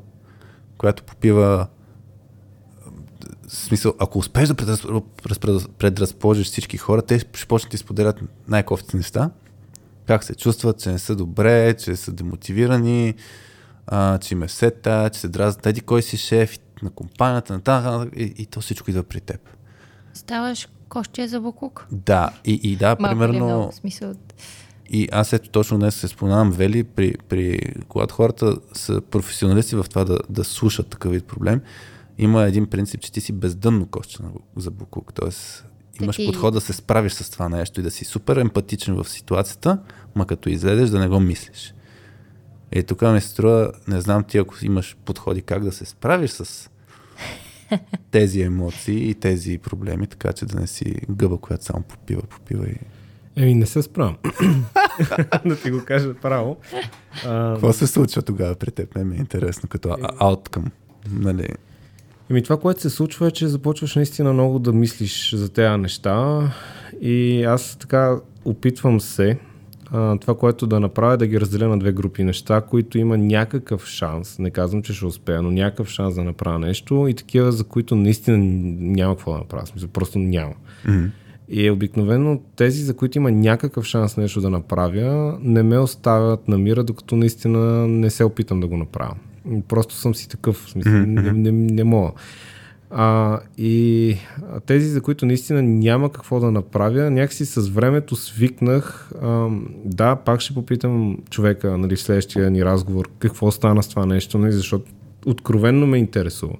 която попива в смисъл, ако успееш да предразположиш всички хора, те ще почнат да ти споделят най-кофти неща, как се чувстват, че не са добре, че са демотивирани, а, че им е сета, че се дразнат, еди кой си шеф на компанията, на тази, и, и то всичко идва при теб. Ставаш кощия за буклук. Да, и, и да, Малко примерно, много, смисъл. и аз ето точно днес се споменавам Вели, при, при, когато хората са професионалисти в това да, да слушат такъв вид проблем, има един принцип, че ти си бездънно кошче за буклук. Тоест, имаш ти- подход да се справиш с това нещо и да си супер емпатичен в ситуацията, ма като излезеш да не го мислиш. И тук ми се струва, не знам ти ако имаш подходи как да се справиш с тези емоции и тези проблеми, така че да не си гъба, която само попива, попива и... Еми, не се справям. да ти го кажа право. Какво се случва тогава при теб? Не ми е интересно като а- outcome. Нали? Еми това, което се случва е, че започваш наистина много да мислиш за тези неща и аз така опитвам се а, това, което да направя е да ги разделя на две групи неща, които има някакъв шанс, не казвам, че ще успея, но някакъв шанс да направя нещо и такива, за които наистина няма какво да направя, смисъл, просто няма. Mm-hmm. И обикновено тези, за които има някакъв шанс нещо да направя, не ме оставят на мира, докато наистина не се опитам да го направя. Просто съм си такъв, в смисъл, не, не, не мога. А, и тези, за които наистина няма какво да направя, някакси с времето свикнах. А, да, пак ще попитам човека нали, в следващия ни разговор какво стана с това нещо, нали, защото откровенно ме интересува.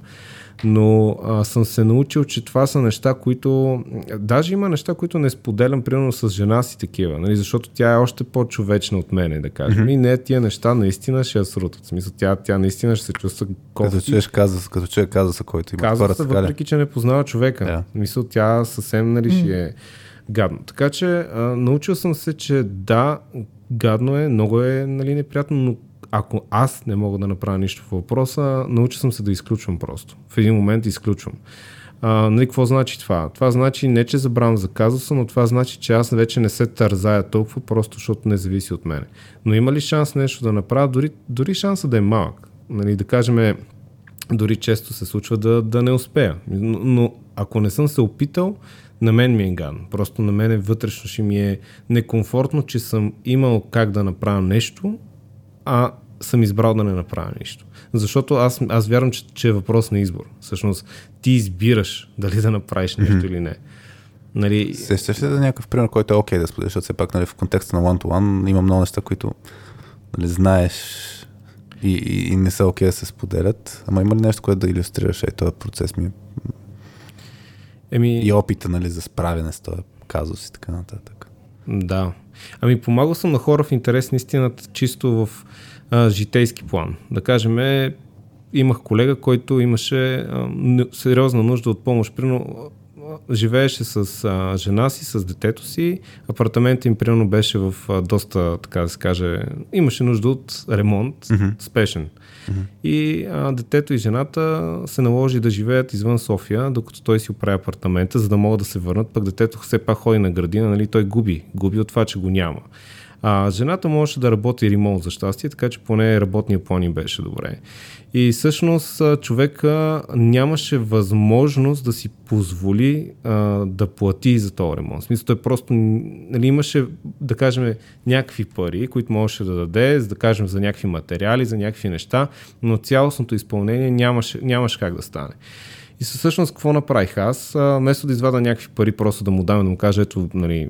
Но а, съм се научил, че това са неща, които... Даже има неща, които не споделям, примерно с жена си такива, нали, защото тя е още по-човечна от мене, да кажем. Mm-hmm. И не тия неща наистина ще я срутат. В смисъл, тя, тя наистина ще се чувства Като кофти. чуеш казус, като чуеш казуса, който има Казва хората, се, така ли? въпреки че не познава човека. Yeah. Мисъл, тя съвсем нали, ще е гадно. Така че а, научил съм се, че да, гадно е, много е нали, неприятно, но ако аз не мога да направя нищо в въпроса, научил съм се да изключвам просто. В един момент изключвам. А, нали, какво значи това? Това значи не, че забравям за казуса, но това значи, че аз вече не се тързая толкова, просто защото не зависи от мене. Но има ли шанс нещо да направя? Дори, дори шанса да е малък. Нали, да кажем, дори често се случва да, да не успея. Но, но ако не съм се опитал, на мен ми е гадно. Просто на мен вътрешно ще ми е некомфортно, че съм имал как да направя нещо, а съм избрал да не направя нищо. Защото аз, аз вярвам, че, че е въпрос на избор. Всъщност, ти избираш дали да направиш нещо mm-hmm. или не. Нали, Сещаш ли да някакъв пример, който е окей да споделиш, защото все пак нали, в контекста на one-to-one има много неща, които нали, знаеш и, и, и не са окей да се споделят. Ама има ли нещо, което да иллюстрираш? Ей, този процес ми е еми, и опита нали, за справяне с този казус и така нататък. Да. Ами помагал съм на хора в интерес на истината чисто в а, житейски план. Да кажем, имах колега, който имаше а, сериозна нужда от помощ. Примерно, живееше с а, жена си, с детето си. Апартаментът им примерно беше в а, доста, така да се каже, имаше нужда от ремонт, mm-hmm. спешен. И а, детето и жената се наложи да живеят извън София, докато той си оправи апартамента, за да могат да се върнат. Пък детето все пак ходи на градина, нали, той губи. Губи от това, че го няма. А, жената можеше да работи ремонт за щастие, така че поне работния план им беше добре. И всъщност човека нямаше възможност да си позволи а, да плати за този ремонт. В смисъл, той просто нали, имаше, да кажем, някакви пари, които можеше да даде, да кажем, за някакви материали, за някакви неща, но цялостното изпълнение нямаше, нямаше как да стане. И всъщност какво направих аз? Вместо да извада някакви пари, просто да му дам да му кажа, ето, нали,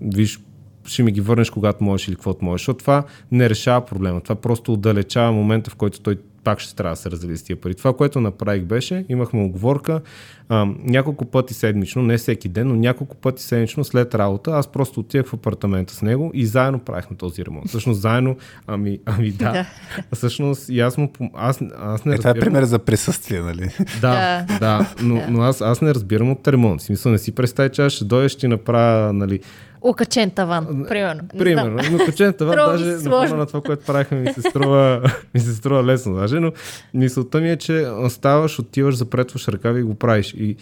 виж, ще ми ги върнеш когато можеш или каквото можеш. Защото това не решава проблема. Това просто отдалечава момента, в който той пак ще трябва да се раздели с тия пари. Това, което направих беше, имахме оговорка а, няколко пъти седмично, не всеки ден, но няколко пъти седмично след работа, аз просто отивах в апартамента с него и заедно правихме този ремонт. Всъщност заедно, ами, ами да. Всъщност и аз му, аз, аз не е, Това е пример за присъствие, нали? Да, да, но, но аз, аз не разбирам от ремонт. В смисъл не си представя, че аз ще дойдеш, ще направя, нали, Окачен таван, примерно. Примерно. Но окачен таван, даже на, на това, което правихме, ми се, струва, ми се струва лесно даже, но мисълта ми е, че ставаш, отиваш, запретваш ръкави и го правиш. И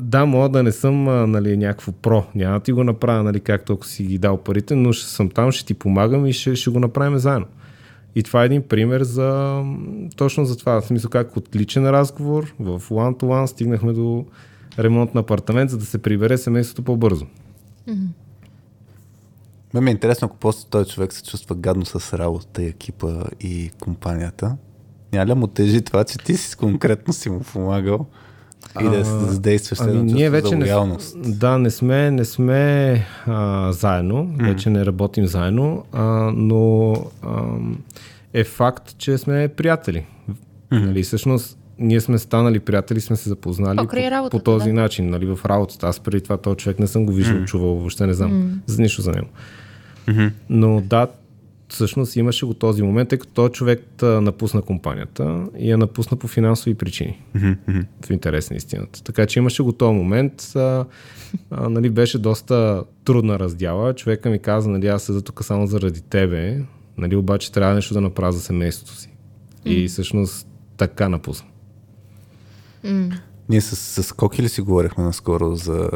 да, мога да не съм нали, някакво про. Няма да ти го направя, нали, както ако си ги дал парите, но ще съм там, ще ти помагам и ще, ще го направим заедно. И това е един пример за точно за това. В смисъл как отличен разговор в one-to-one стигнахме до ремонт на апартамент, за да се прибере семейството по-бързо. Mm-hmm. Ме ми е интересно, ако после този човек се чувства гадно с работа и екипа и компанията. Няма ли му тежи това, че ти си конкретно си му помагал и да, да задействаш ами, ние вече не, Да, не сме, не сме а, заедно, mm. вече не работим заедно, а, но а, е факт, че сме приятели. Mm. Нали, всъщност ние сме станали приятели, сме се запознали по, работата, по този да. начин, нали, в работата. Аз преди това този човек не съм го виждал, mm. чувал, въобще не знам mm. за нищо за него. Mm-hmm. Но да, всъщност имаше го този момент, тъй като този човек напусна компанията и я напусна по финансови причини. Mm-hmm. В интерес на истината. Така че имаше го този момент. А, а, нали, беше доста трудна раздяла. Човека ми каза, нали, аз седа тук само заради тебе, нали, обаче трябва нещо да направя за семейството си. Mm. И всъщност така напусна. Mm. Ние с, с Коки ли си говорихме наскоро за...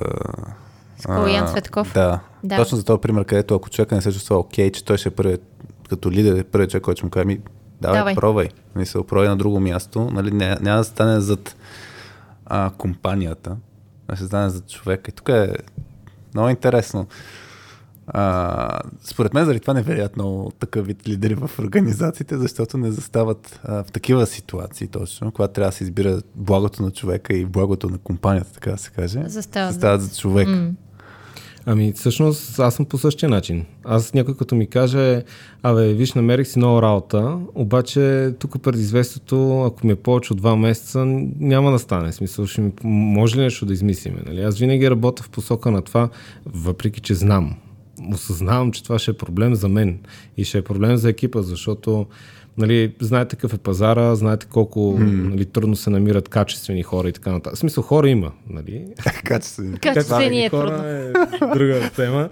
С Колян Цветков? Да. да. Точно за този пример, където ако човека не се чувства окей, че той ще е първият, като лидер, е първият човек, който ще му каже, ми, давай, давай. пробвай. Не се опробвай на друго място. Нали, няма, няма да стане зад а, компанията, а ще стане зад човека. И тук е много интересно. А, според мен заради това не верят много такъв вид лидери в организациите, защото не застават а, в такива ситуации точно, когато трябва да се избира благото на човека и благото на компанията, така да се каже. Застават, застават за човек. Mm. Ами, всъщност, аз съм по същия начин. Аз някой като ми каже, абе, виж, намерих си нова работа, обаче тук предизвестието, ако ми е повече от два месеца, няма да стане. Смисъл, ще ми, може ли нещо да измислиме? Нали? Аз винаги работя в посока на това, въпреки че знам осъзнавам, че това ще е проблем за мен и ще е проблем за екипа, защото нали, знаете какъв е пазара, знаете колко mm. нали, трудно се намират качествени хора и така нататък. В смисъл, хора има. Нали? Качествени. Качествени е хора е друга тема.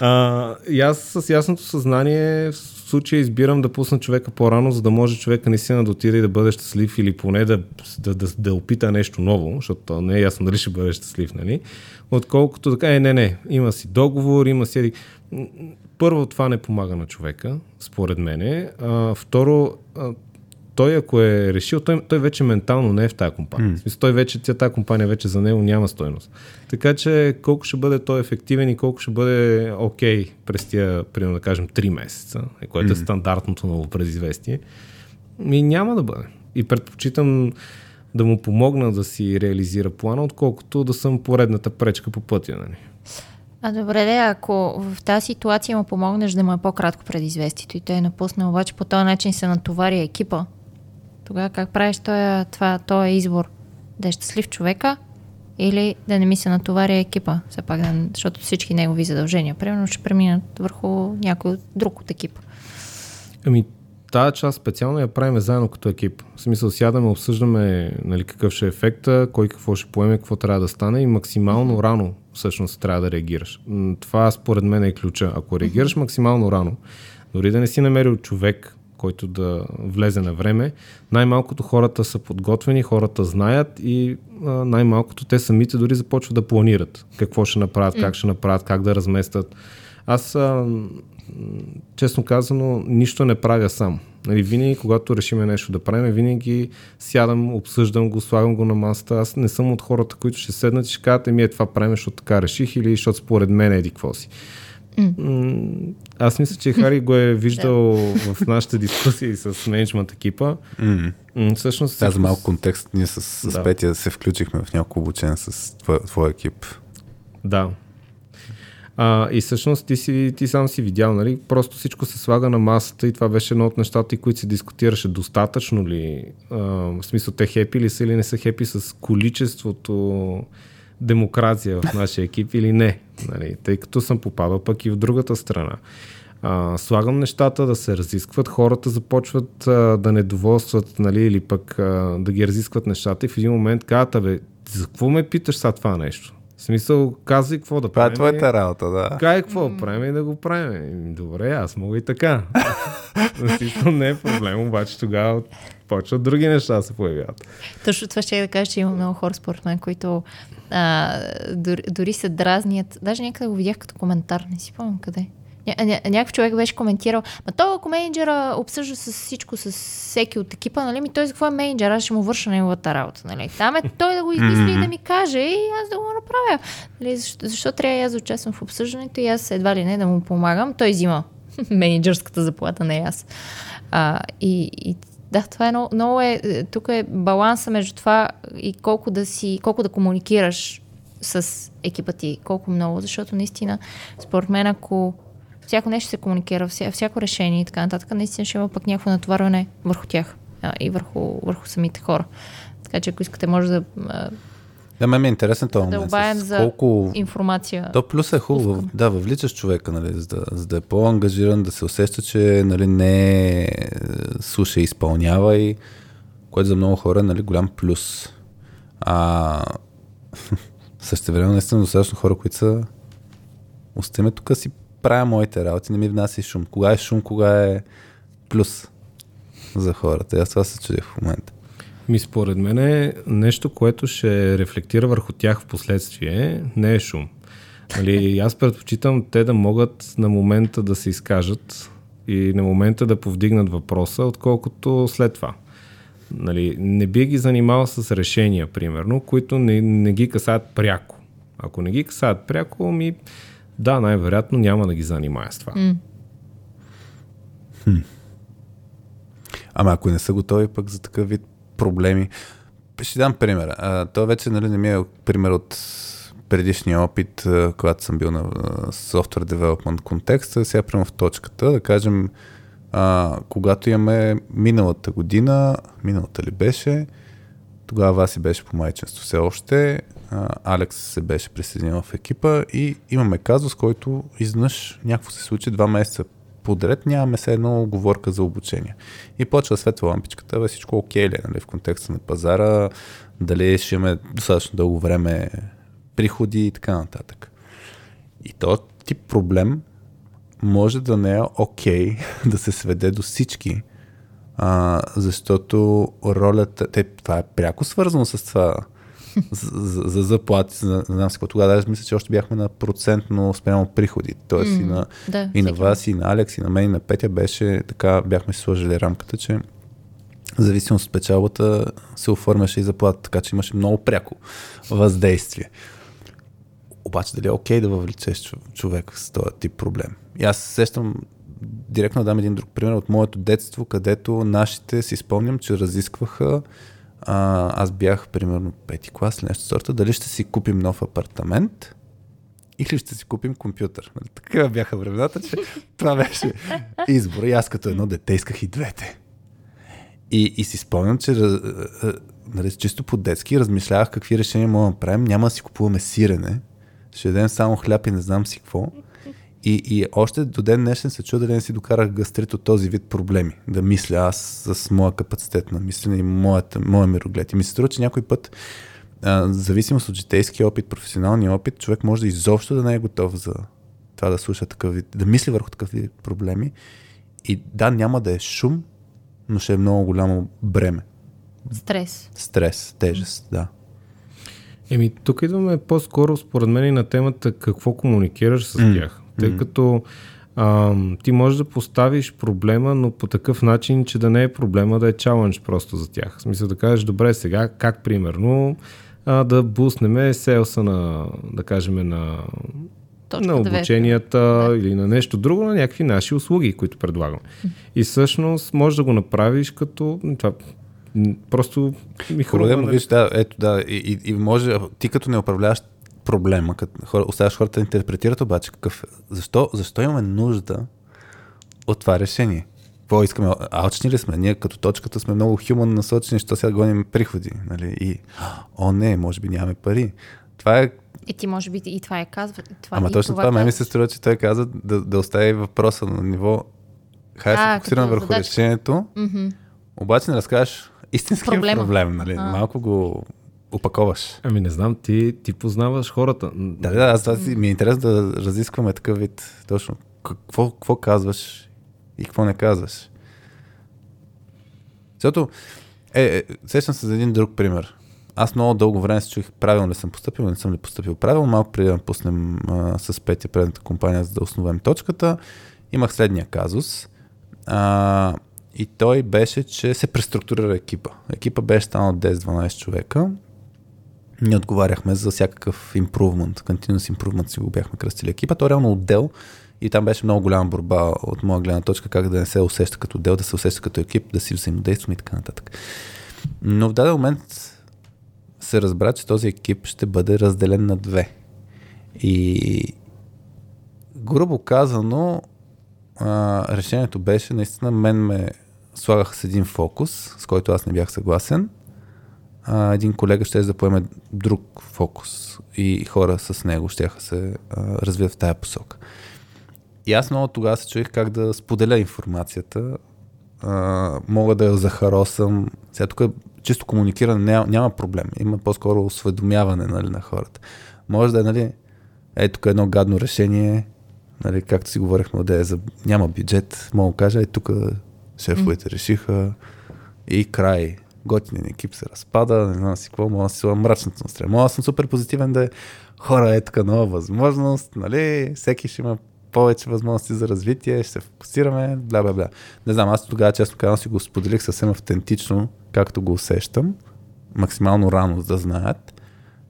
А, и аз с ясното съзнание случая избирам да пусна човека по-рано, за да може човека наистина да отиде и да бъде щастлив или поне да, да, да, да опита нещо ново, защото не е ясно дали ще бъде щастлив, нали? Отколкото така, е, не, не, има си договор, има си... Първо, това не помага на човека, според мене. А, второ, а, той ако е решил, той, той вече ментално не е в тази компания. Mm. Той вече, тя тази компания вече за него няма стойност. Така че колко ще бъде той ефективен и колко ще бъде окей okay през тия, примерно да кажем, 3 месеца, което mm. е стандартното ново предизвестие, ми няма да бъде. И предпочитам да му помогна да си реализира плана, отколкото да съм поредната пречка по пътя. Нали? А добре, де, ако в тази ситуация му помогнеш да му е по-кратко предизвестието и той е напуснал, обаче по този начин се натовари екипа, тогава как правиш този, това, този избор? Да е щастлив човека или да не ми се натоваря екипа, все пак, да, защото всички негови задължения, примерно, ще преминат върху някой друг от екипа. Ами, тази част специално я правим заедно като екип. В смисъл сядаме, обсъждаме нали, какъв ще е ефекта, кой какво ще поеме, какво трябва да стане и максимално рано всъщност трябва да реагираш. Това според мен е ключа. Ако реагираш максимално рано, дори да не си намерил човек, който да влезе на време, най-малкото хората са подготвени, хората знаят и най-малкото те самите дори започват да планират какво ще направят, как ще направят, как да разместят. Аз, а, честно казано, нищо не правя сам. Нали, винаги, когато решиме нещо да правим, винаги сядам, обсъждам го, слагам го на масата. Аз не съм от хората, които ще седнат и ще кажат, ми е това правим, защото така реших или защото според мен еди какво си. М, Аз мисля, че Хари го е виждал в нашите дискусии с менеджмент екипа. М, Всъщност, всичко малко контекст, ние с, с Да. Петя се включихме в няколко обучения с твоя, твоя екип. Да. А, и всъщност ти, си, ти сам си видял, нали? Просто всичко се слага на масата и това беше едно от нещата, които се дискутираше. Достатъчно ли? А, в смисъл, те хепи ли са или не са хепи с количеството демокрация в нашия екип или не? Нали? Тъй като съм попадал пък и в другата страна. А, слагам нещата да се разискват, хората започват а, да недоволстват, нали, или пък а, да ги разискват нещата и в един момент казват, абе, за какво ме питаш сега това нещо? В смисъл, казвай какво да Това е правим. твоята работа, да. Кай какво да правим и да го правим. Еми, Добре, аз мога и така. Смисъл, не е проблем, обаче тогава почват други неща да се появяват. Точно това ще я да кажа, че има много хора, според мен, които а, дори, дори се дразнят. Даже някъде го видях като коментар, не си помня къде. Ня, ня, някакъв човек беше коментирал, ма той ако менеджера обсъжда с всичко, с всеки от екипа, нали, ми той за какво е менеджер, аз ще му върша неговата работа, нали. Там е той да го измисли и да ми каже и аз да го направя. Нали, защо, защо трябва аз да участвам в обсъждането и аз едва ли не да му помагам, той взима менеджерската заплата, не аз. А, и, и да, това е много, много е, е, тук е баланса между това и колко да си, колко да комуникираш с екипа ти, колко много, защото наистина, според мен, ако всяко нещо се комуникира, вся, всяко решение и така нататък, наистина ще има пък някакво натоварване върху тях а, и върху, върху самите хора. Така че ако искате, може да а, Да, ме ми е интересен този Да обаем за колко... информация. То плюс е хубаво, Пускам. да, въвличаш човека, нали, за да, за да е по-ангажиран, да се усеща, че нали, не е слуша и изпълнява и което за много хора е нали, голям плюс. А също време наистина достатъчно хора, които са оставяме тук си правя моите работи, не ми внася шум. Кога е шум, кога е плюс за хората. И Аз това се чудих в момента. Ми според мен е нещо, което ще рефлектира върху тях в последствие, не е шум. Нали, аз предпочитам те да могат на момента да се изкажат и на момента да повдигнат въпроса, отколкото след това. Нали, не би ги занимавал с решения, примерно, които не, не ги касаят пряко. Ако не ги касаят пряко, ми да, най-вероятно няма да ги занимая с това. М. Ама ако не са готови пък за такъв вид проблеми. Ще дам пример. А, то вече нали, не ми е пример от предишния опит, когато съм бил на software development контекста. Сега прямо в точката, да кажем, а, когато имаме миналата година, миналата ли беше, тогава Васи беше по майчинство все още, а, Алекс се беше присъединил в екипа и имаме казус, който изнъж някакво се случи два месеца подред, нямаме се едно оговорка за обучение. И почва светва лампичката, бе всичко окей ли е, нали, в контекста на пазара, дали ще имаме достатъчно дълго време приходи и така нататък. И този тип проблем може да не е окей да се сведе до всички, а, защото ролята, те, това е пряко свързано с това, за, за, за заплати, за, не знам си какво. Тогава даже мисля, че още бяхме на процентно спрямо приходи. Тоест и на, Да, и на вас, и на Алекс, и на мен, и на Петя беше така, бяхме си сложили рамката, че в зависимост от печалбата се оформяше и заплата, така че имаше много пряко въздействие. Обаче дали е окей да въвлечеш чов- човек с този тип проблем? И аз се сещам директно да дам един друг пример от моето детство, където нашите си спомням, че разискваха а, аз бях примерно пети клас или нещо сорта, дали ще си купим нов апартамент или ще си купим компютър. Нали, Такива бяха времената, че това беше избор. И аз като едно дете исках и двете. И, и си спомням, че нали, чисто по-детски размишлявах какви решения мога да направим. Няма да си купуваме сирене, ще ядем само хляб и не знам си какво. И, и още до ден днешен се чудя да не си докарах гастрит от този вид проблеми. Да мисля аз с моя капацитет на мислене и моята, моя мироглед. И ми се струва, че някой път, а, в зависимост от житейски опит, професионалния опит, човек може да изобщо да не е готов за това да слуша такъв вид, да мисли върху такъв вид проблеми. И да, няма да е шум, но ще е много голямо бреме. Стрес. Стрес, тежест, да. Еми, тук идваме по-скоро, според мен, и на темата какво комуникираш с тях. Тъй като а, ти можеш да поставиш проблема, но по такъв начин, че да не е проблема, да е чалендж просто за тях. В смисъл да кажеш, добре, сега как примерно а, да буснеме селса на, да кажем, на, Точка на обученията да. или на нещо друго, на някакви наши услуги, които предлагаме. И всъщност можеш да го направиш като това, просто ми хрумва. Нали? виж, да, ето да, и, и, и може, ти като не управляваш проблема, като хора, оставяш хората да интерпретират обаче какъв, защо, защо имаме нужда от това решение? Какво искаме? Алчни ли сме? Ние като точката сме много хуман насочени, що сега гоним приходи. Нали? И, о не, може би нямаме пари. Това е И ти може би и това е казва. Това, Ама точно това, мен ми казва. се струва, че той каза да, да остави въпроса на ниво хай А, се фокусираме като върху задачка. решението, Мгм. обаче не разкажеш истинския Проблема. проблем, нали? Аха. Малко го опаковаш. Ами не знам, ти, ти познаваш хората. Да, да, аз си, ми е интересно да разискваме такъв вид. Точно. Какво, какво казваш и какво не казваш. Защото, е, е, сещам се за един друг пример. Аз много дълго време се чуих правилно ли съм поступил, не съм ли поступил правилно. Малко преди да напуснем а, с Петя предната компания, за да основем точката, имах следния казус. А, и той беше, че се преструктурира екипа. Екипа беше станал 10-12 човека. Ние отговаряхме за всякакъв improvement, continuous improvement си го бяхме кръстили екипа. То е реално отдел и там беше много голяма борба от моя гледна точка, как да не се усеща като отдел, да се усеща като екип, да си взаимодействаме и така нататък. Но в даден момент се разбра, че този екип ще бъде разделен на две. И грубо казано, решението беше, наистина, мен ме слагаха с един фокус, с който аз не бях съгласен. А, един колега ще да поеме друг фокус и хора с него ще се а, развият в тая посока. И аз много тогава се чуих как да споделя информацията. А, мога да я захаросам. Сега тук е чисто комуникиране няма, няма проблем. Има по-скоро осведомяване нали, на хората. Може да е, нали, е тук едно гадно решение, нали, както си говорихме, да е за, няма бюджет, мога да кажа, е тук шефовете решиха и край. Готинен екип се разпада, не знам си какво, мога да си слагам мрачното настроение. Мога да съм супер позитивен да е хора, е тук нова възможност, нали, всеки ще има повече възможности за развитие, ще се фокусираме, бла, бла, бла. Не знам, аз тогава, честно казвам, си го споделих съвсем автентично, както го усещам, максимално рано, да знаят.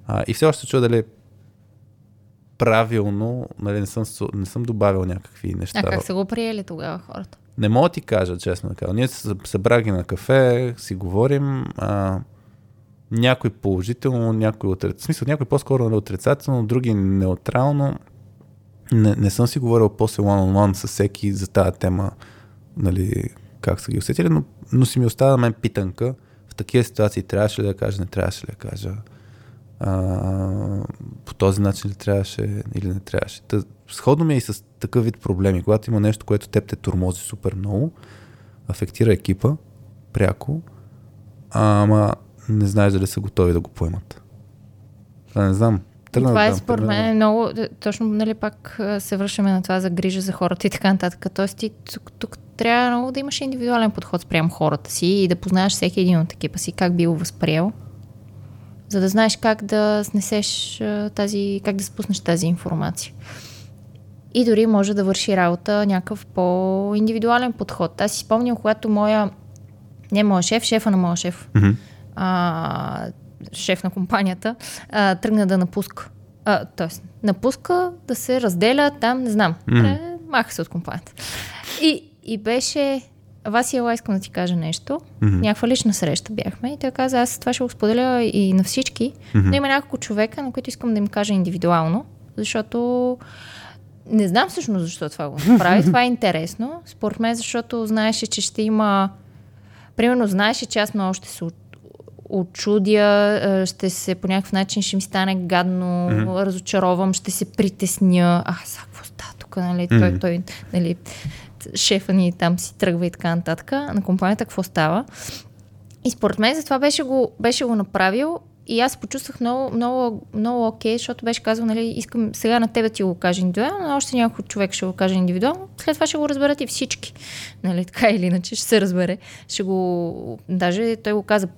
А, и все още чуя дали правилно, нали, не съм, не съм добавил някакви неща. А как са го приели тогава хората? Не мога ти кажа, честно да кажа. Ние се събрах ги на кафе, си говорим. А, някой положително, някой отрицателно. В смисъл, някой по-скоро нали, отрицателно, други неутрално. Не, не съм си говорил после one-on-one с всеки за тази тема, нали, как са ги усетили, но, но си ми остава мен питанка. В такива ситуации трябваше ли да кажа, не трябваше ли да кажа. А, по този начин ли трябваше или не трябваше. Та, сходно ми е и с такъв вид проблеми. Когато има нещо, което теб те турмози супер много, афектира екипа пряко, ама не знаеш дали са готови да го поемат. А, не знам. Тръгна това да е според мен много, точно нали пак се връщаме на това за грижа за хората и така нататък. Тоест ти тук, тук трябва много да имаш индивидуален подход спрямо хората си и да познаеш всеки един от екипа си, как би го възприел, за да знаеш как да снесеш тази, как да спуснеш тази информация. И дори може да върши работа някакъв по-индивидуален подход. Аз си спомням, когато моя, не моя шеф, шефа на моя шеф, Мгм. а, шеф на компанията, а, тръгна да напуска. А, тоест, напуска да се разделя там, не знам. Мгм. Е, маха се от компанията. И, и беше... Васи, ела, искам да ти кажа нещо. Мгм. Някаква лична среща бяхме и той каза, аз това ще го споделя и на всички, но има няколко човека, на които искам да им кажа индивидуално, защото не знам всъщност защо това го направи. това е интересно. Според мен, защото знаеше, че ще има... Примерно, знаеше, че аз много ще се очудя, ще се по някакъв начин ще ми стане гадно, разочаровам, ще се притесня. А, сега какво става тук? нали, той, Мгм. той, нали, шефа ни там си тръгва и така нататък, на компанията какво става. И според мен за това беше го, беше го направил и аз почувствах много, много, много окей, защото беше казал, нали, искам сега на тебе ти го кажа индивидуално, на още някой човек ще го каже индивидуално, след това ще го разберат и всички. Нали, така или иначе ще се разбере. Ще го, даже той го каза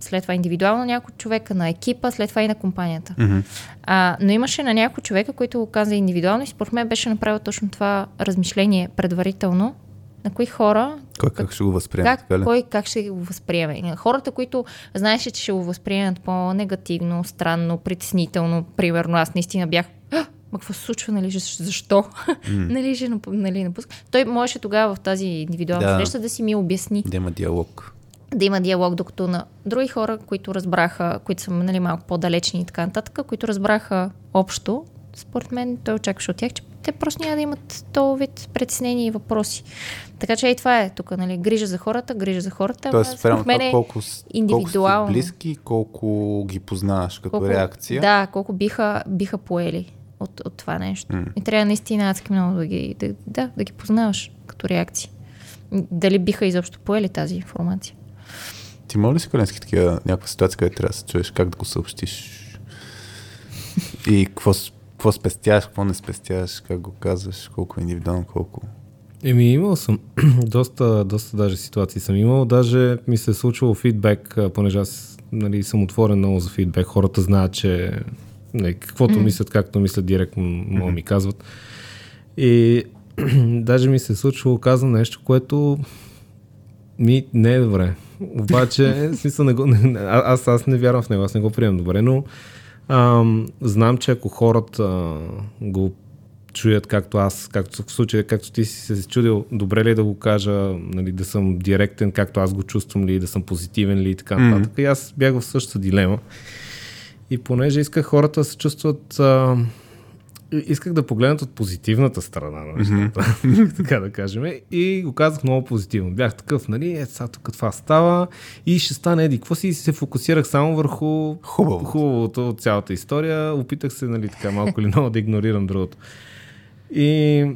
след това индивидуално някой човека на екипа, след това и на компанията. Мгм. А, но имаше на някой човека, който го каза индивидуално и според мен беше направил точно това размишление предварително. На кои хора, Кой как ще го възприеме? как, така ли? кой как ще го възприеме. Хората, които знаеше, че ще го възприемат по-негативно, странно, притеснително, примерно аз наистина бях «А, Ма какво се случва, нали, защо? защо? нали, ще нап- нали, напуска. Той можеше тогава в тази индивидуална Да. среща да си ми обясни Да има диалог. да има диалог, докато на други хора, които разбраха, които са нали, малко по-далечни и така нататък, които разбраха общо, според мен той очакваше от тях, че те просто няма да имат този вид притеснения и въпроси. Така че и това е тук, нали, грижа за хората, грижа за хората. Тоест, спрямо това е колко, колко сте близки, колко ги познаваш като колко, реакция. Да, колко биха, биха поели от, от това нещо. М. И трябва наистина адски много да ги, да, да, да ги познаваш като реакции. Дали биха изобщо поели тази информация? Ти моля ли си, Коленски, такива някаква ситуация, където трябва да се чуеш, как да го съобщиш? И какво, какво спестяваш, какво не спестяваш, как го казваш, колко е индивидуално, колко... Еми, имал съм доста, доста даже ситуации съм имал. Даже ми се е случвало фидбек, понеже аз нали, съм отворен много за фидбек. Хората знаят, че нали, каквото мислят, както мислят директно, да ми казват. И даже ми се е случвало, казвам нещо, което ми не е добре. Обаче, смисъл, не го, не, а- аз, аз не вярвам в него, аз не го приемам добре, но ам, знам, че ако хората го чуят както аз, както в случая, както ти си се чудил, добре ли е да го кажа, нали, да съм директен, както аз го чувствам ли, да съм позитивен ли и така нататък. И аз бях в същата дилема. И понеже исках хората да се чувстват... А, исках да погледнат от позитивната страна на нещата, така да кажем. И го казах много позитивно. Бях такъв, нали, е, сега тук това става и ще стане еди. Какво си се фокусирах само върху Хубавото. хубавото от цялата история. Опитах се, нали, така малко или много да игнорирам другото. И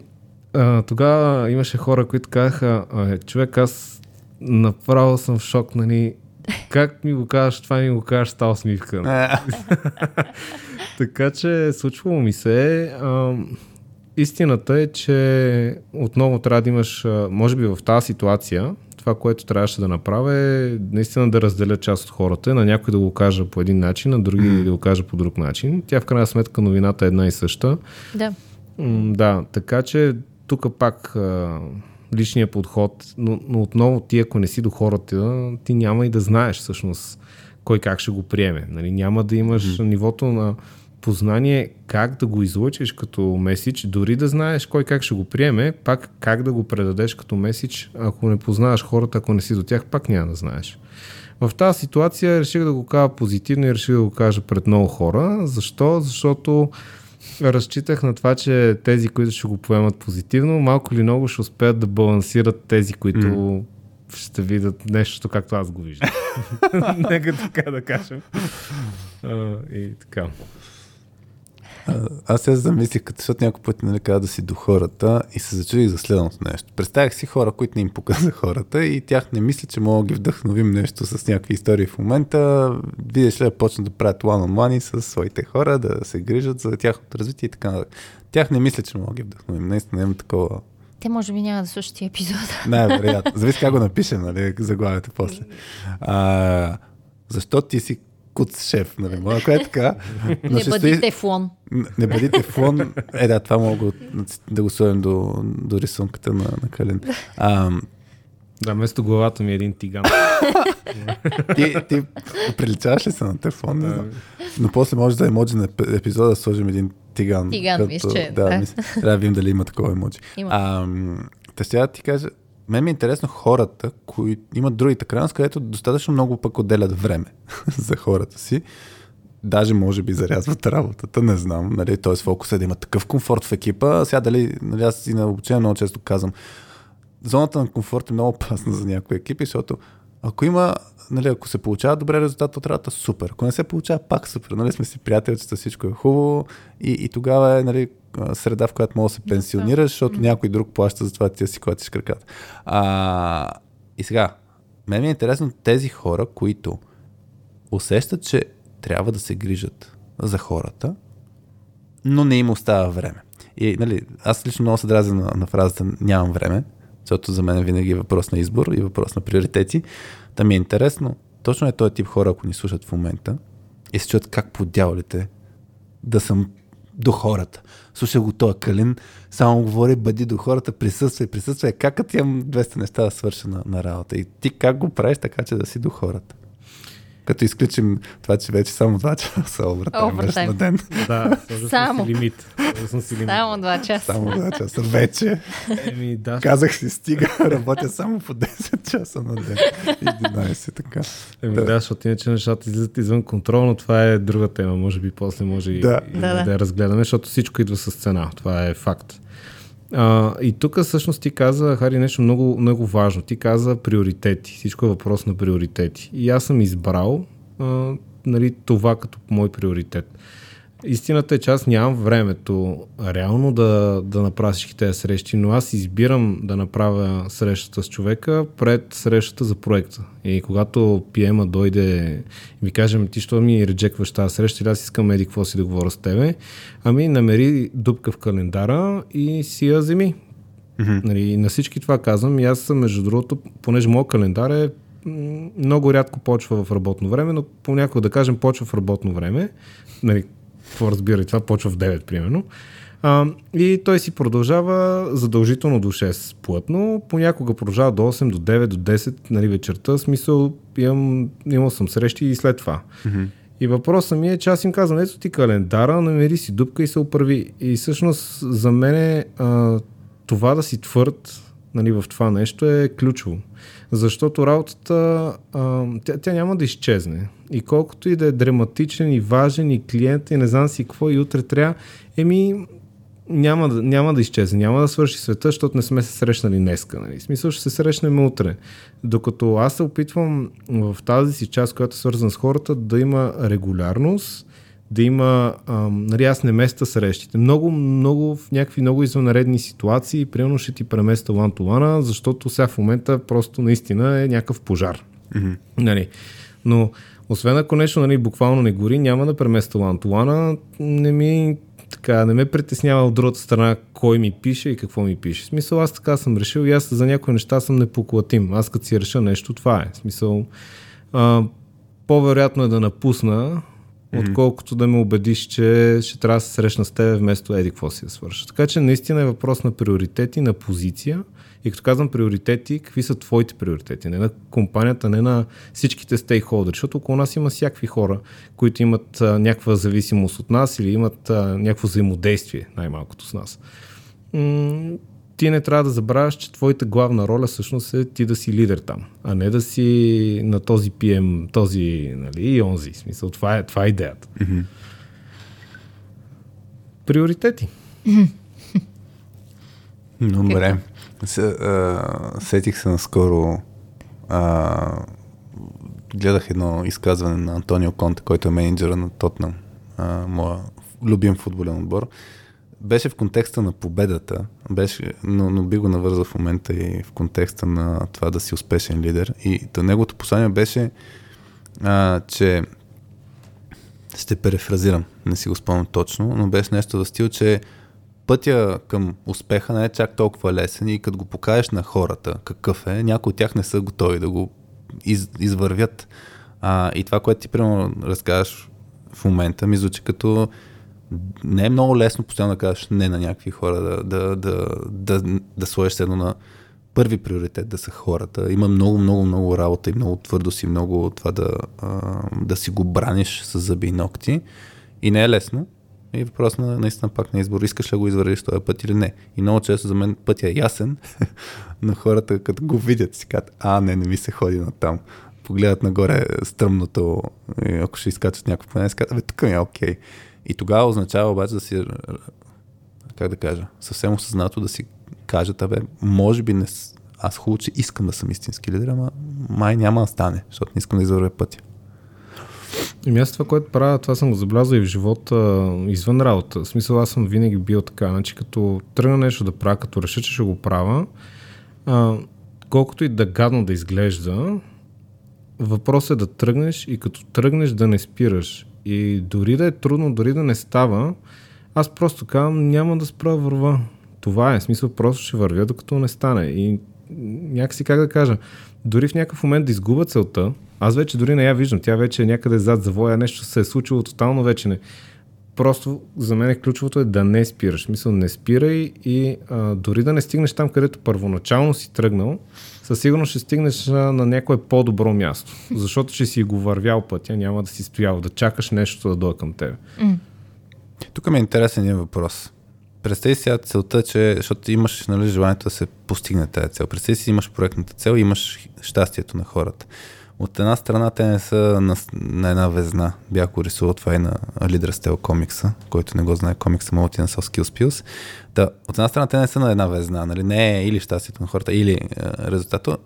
а, тогава имаше хора, които казаха, «Абе, човек, аз направо съм в шок, нали, как ми го кажеш, това ми го кажеш, става усмивка. Така че случвало ми се. А, истината е, че отново трябва да имаш, може би в тази ситуация, това, което трябваше да направя е наистина да разделя част от хората, на някой да го кажа по един начин, на други да го кажа по друг начин. Тя в крайна сметка новината е една и съща. Да. Да, така че тук пак личния подход, но, но отново ти ако не си до хората, ти няма и да знаеш всъщност кой как ще го приеме. Нали? Няма да имаш mm-hmm. нивото на познание как да го излъчиш като месич, дори да знаеш кой как ще го приеме, пак как да го предадеш като месич, ако не познаваш хората, ако не си до тях, пак няма да знаеш. В тази ситуация реших да го кажа позитивно и реших да го кажа пред много хора. Защо? Защото разчитах на това, че тези, които ще го поемат позитивно, малко или много ще успеят да балансират тези, които mm. ще видят нещо, както аз го виждам. Нека така да кажем. А, и така. Аз се замислих, като защото някой път нали, каза да си до хората и се зачудих за следното нещо. Представях си хора, които не им показа хората и тях не мисля, че мога да ги вдъхновим нещо с някакви истории в момента. Видиш ли да почнат да правят one-on-one с своите хора, да се грижат за тяхното развитие и така нататък. Тях не мисля, че мога да ги вдъхновим. Наистина имам такова Те може би няма да слушат тия епизода. най-вероятно. Зависи как го напишем, нали, заглавието после. А, защо ти си куц шеф, нали? Мога е така. но Не бъди стои- тефлон. Не бъди тефлон. Е, да, това мога да- го сложим до, до рисунката на, на Калин. А, Да, вместо главата ми е един тиган. ти, ти приличаваш ли се на тефлон? Не знам. Но после може да емоджи на еп- епизода да сложим един тиган. Тиган, виж, че, да, да. мисля, трябва да видим дали има такова емоджи. Има. А, Та сега ти кажа, мен ми е интересно хората, които имат другите крайности, където достатъчно много пък отделят време за хората си. Даже може би зарязват работата, не знам. Нали, т.е. фокус е да има такъв комфорт в екипа. Сега дали, нали, аз и на обучение много често казвам, зоната на комфорт е много опасна за някои екипи, защото Ако има, нали, ако се получава добре резултат от работа, супер. Ако не се получава, пак супер. Нали, сме си приятелчета, всичко е хубаво. И, и тогава е нали, среда, в която може да се пенсионираш, защото някой друг плаща за това, ти си клатиш краката. А, и сега, мен ми е интересно тези хора, които усещат, че трябва да се грижат за хората, но не им остава време. И, нали, аз лично много се дразя на, на фразата нямам време, защото за мен винаги е въпрос на избор и въпрос на приоритети. Та ми е интересно, точно е този тип хора, ако ни слушат в момента и се чуят как по дяволите да съм до хората. Слушай го този Калин, само говори, бъди до хората, присъствай, присъствай. Как като имам 200 неща да свърша на, на работа? И ти как го правиш така, че да си до хората? Като изключим това, че вече само 2 часа овертайм на ден. Да, Само. си лимит. Съм си лимит. Само два часа. Само 2 часа. Вече. Еми, да, Казах си, стига, работя само по 10 часа на ден. 11 така. Еми, Да. да. да, защото иначе нещата излизат извън контрол, но това е друга тема. Може би после може и, Да. и Да, да. да я разгледаме, защото всичко идва с цена. Това е факт. А, и тук всъщност ти каза, Хари, нещо много, много важно. Ти каза приоритети. Всичко е въпрос на приоритети. И аз съм избрал а, нали, това като мой приоритет. Истината е, че аз нямам времето реално да, да направя всички тези срещи, но аз избирам да направя срещата с човека пред срещата за проекта. И когато пиема дойде и ми каже, «Ами ти що ми реджекваш тази среща или аз искам еди какво си да говоря с тебе, ами намери дупка в календара и си я вземи. Mm-hmm. Нали, на всички това казвам и аз съм, между другото, понеже моят календар е много рядко почва в работно време, но понякога да кажем почва в работно време. Нали, какво разбира и това, почва в 9 примерно. А, и той си продължава задължително до 6 плътно, понякога продължава до 8, до 9, до 10 нали, вечерта. Смисъл, имам, имал съм срещи и след това. Mm-hmm. И въпросът ми е, че аз им казвам, ето ти календара, намери си дупка и се оправи. И всъщност за мен е, а, това да си твърд нали, в това нещо е ключово. Защото работата, а, тя, тя няма да изчезне. И колкото и да е драматичен и важен и клиент и не знам си какво и утре трябва, еми няма да, няма да изчезне, няма да свърши света, защото не сме се срещнали днеска. Нали? В смисъл ще се срещнем утре. Докато аз се опитвам в тази си част, която е свързана с хората, да има регулярност, да има, ам, нали аз не места срещите. Много, много, в някакви много извънредни ситуации, примерно ще ти преместа one, защото сега в момента просто наистина е някакъв пожар. Mm-hmm. Нали. Но освен ако нещо нали, буквално не гори, няма да преместа one, не ми така, не ме притеснява от другата страна кой ми пише и какво ми пише. В смисъл, аз така съм решил и аз за някои неща съм непоклатим. Аз като си реша нещо, това е. В смисъл, а, по-вероятно е да напусна, отколкото да ме убедиш, че ще трябва да се срещна с теб вместо еди какво си да свърша. Така че наистина е въпрос на приоритети, на позиция. И като казвам приоритети, какви са твоите приоритети? Не на компанията, не на всичките стейкхолдери, защото около нас има всякакви хора, които имат а, някаква зависимост от нас или имат а, някакво взаимодействие, най-малкото с нас. М- ти не трябва да забравяш, че твоята главна роля всъщност е ти да си лидер там, а не да си на този PM, този нали, и онзи. Смисъл, това е, това е идеята. Mm-hmm. Приоритети. Добре. Се, а, сетих се наскоро. А, гледах едно изказване на Антонио Конте, който е менеджера на Тотнам, а, моя любим футболен отбор. Беше в контекста на победата, беше, но, но би го навързал в момента и в контекста на това да си успешен лидер. И то неговото послание беше, а, че ще перефразирам, не си го спомням точно, но беше нещо в стил, че пътя към успеха не е чак толкова лесен и като го покажеш на хората какъв е, някои от тях не са готови да го из, извървят. А, и това, което ти примерно разказваш в момента, ми звучи като не е много лесно постоянно да кажеш не на някакви хора, да, да, да, да, да сложиш едно на първи приоритет да са хората. Има много, много, много работа и много твърдост и много това да, да си го браниш с зъби и ногти. И не е лесно. И въпрос на наистина пак на избор. Искаш ли го извървиш този път или не? И много често за мен пътя е ясен, но хората като го видят си казват, а не, не ми се ходи на там. Погледат нагоре стръмното, ако ще изкачат някакво плане, си казват, бе, тук ми е окей. И тогава означава обаче да си, как да кажа, съвсем осъзнато да си кажат, абе, може би не, аз хубаво, че искам да съм истински лидер, ама май няма да стане, защото не искам да извървя пътя. И аз това, което правя, това съм го забелязал и в живота извън работа. В смисъл, аз съм винаги бил така. Значи, като тръгна нещо да правя, като реша, че ще го правя, а, колкото и да гадно да изглежда, въпросът е да тръгнеш и като тръгнеш да не спираш. И дори да е трудно, дори да не става, аз просто казвам, няма да спра върва. Това е, смисъл, просто ще вървя, докато не стане. И някакси, как да кажа, дори в някакъв момент да изгубя целта, аз вече дори не я виждам, тя вече е някъде зад завоя, нещо се е случило тотално вече не. Просто за мен ключовото е да не спираш. Мисъл, не спирай и а, дори да не стигнеш там, където първоначално си тръгнал, със сигурност ще стигнеш на някое по-добро място. Защото ще си го вървял пътя, няма да си стоял, да чакаш нещо да дойде към теб. Тук ми е интересен един въпрос. Представи си целта, че, защото имаш нали, желанието да се постигне тази цел. Представи си, имаш проектната цел и имаш щастието на хората. От една страна те не са на, на една везна. Бях го рисувал това и на Лидер Стел комикса, който не го знае, комикса му на Soft Skills Pills. Да, от една страна те не са на една везна. Нали? Не е или щастието на хората, или е, резултата.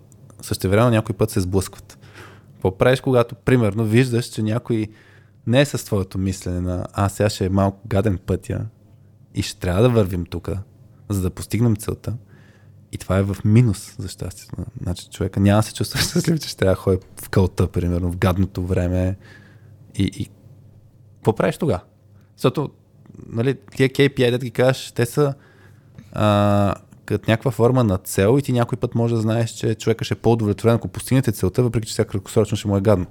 Време някой път се сблъскват. Какво правиш, когато, примерно, виждаш, че някой не е с твоето мислене на а, сега ще е малко гаден пътя и ще трябва да вървим тук, за да постигнем целта. И това е в минус за щастието. Значи човека няма да се чувства щастлив, че ще трябва да ходи в кълта, примерно, в гадното време. И, и... какво правиш тогава? Защото, нали, тия KPI, да ги кажеш, те са а, като някаква форма на цел и ти някой път може да знаеш, че човека ще е по-удовлетворен, ако постигнете целта, въпреки че сега краткосрочно ще му е гадно.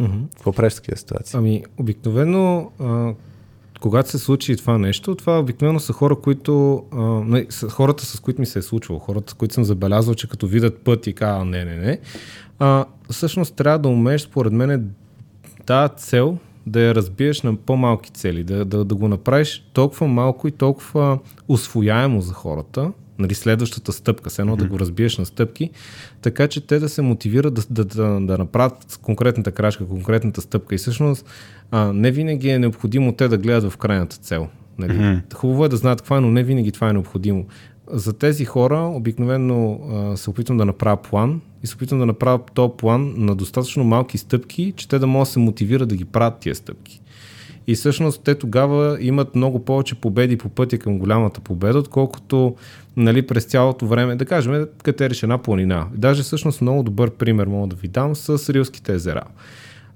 Mm-hmm. Какво правиш в такива ситуации? Ами, обикновено, а, когато се случи това нещо, това обикновено са хора, които, а, са хората с които ми се е случвало, хората, с които съм забелязал, че като видят път и казват не, не, не, а, всъщност трябва да умееш, според мен, тази цел да я разбиеш на по-малки цели, да, да, да го направиш толкова малко и толкова освояемо за хората, нали, следващата стъпка, все едно mm-hmm. да го разбиеш на стъпки, така че те да се мотивират да, да, да, да направят конкретната крачка, конкретната стъпка. И всъщност а, не винаги е необходимо те да гледат в крайната цел. Нали? Mm-hmm. Хубаво е да знаят каква, но не винаги това е необходимо. За тези хора обикновено а, се опитвам да направя план и се опитвам да направя този план на достатъчно малки стъпки, че те да могат да се мотивират да ги правят тия стъпки. И всъщност те тогава имат много повече победи по пътя към голямата победа, отколкото нали, през цялото време, да кажем, катериш една планина. Даже всъщност много добър пример мога да ви дам с Рилските езера.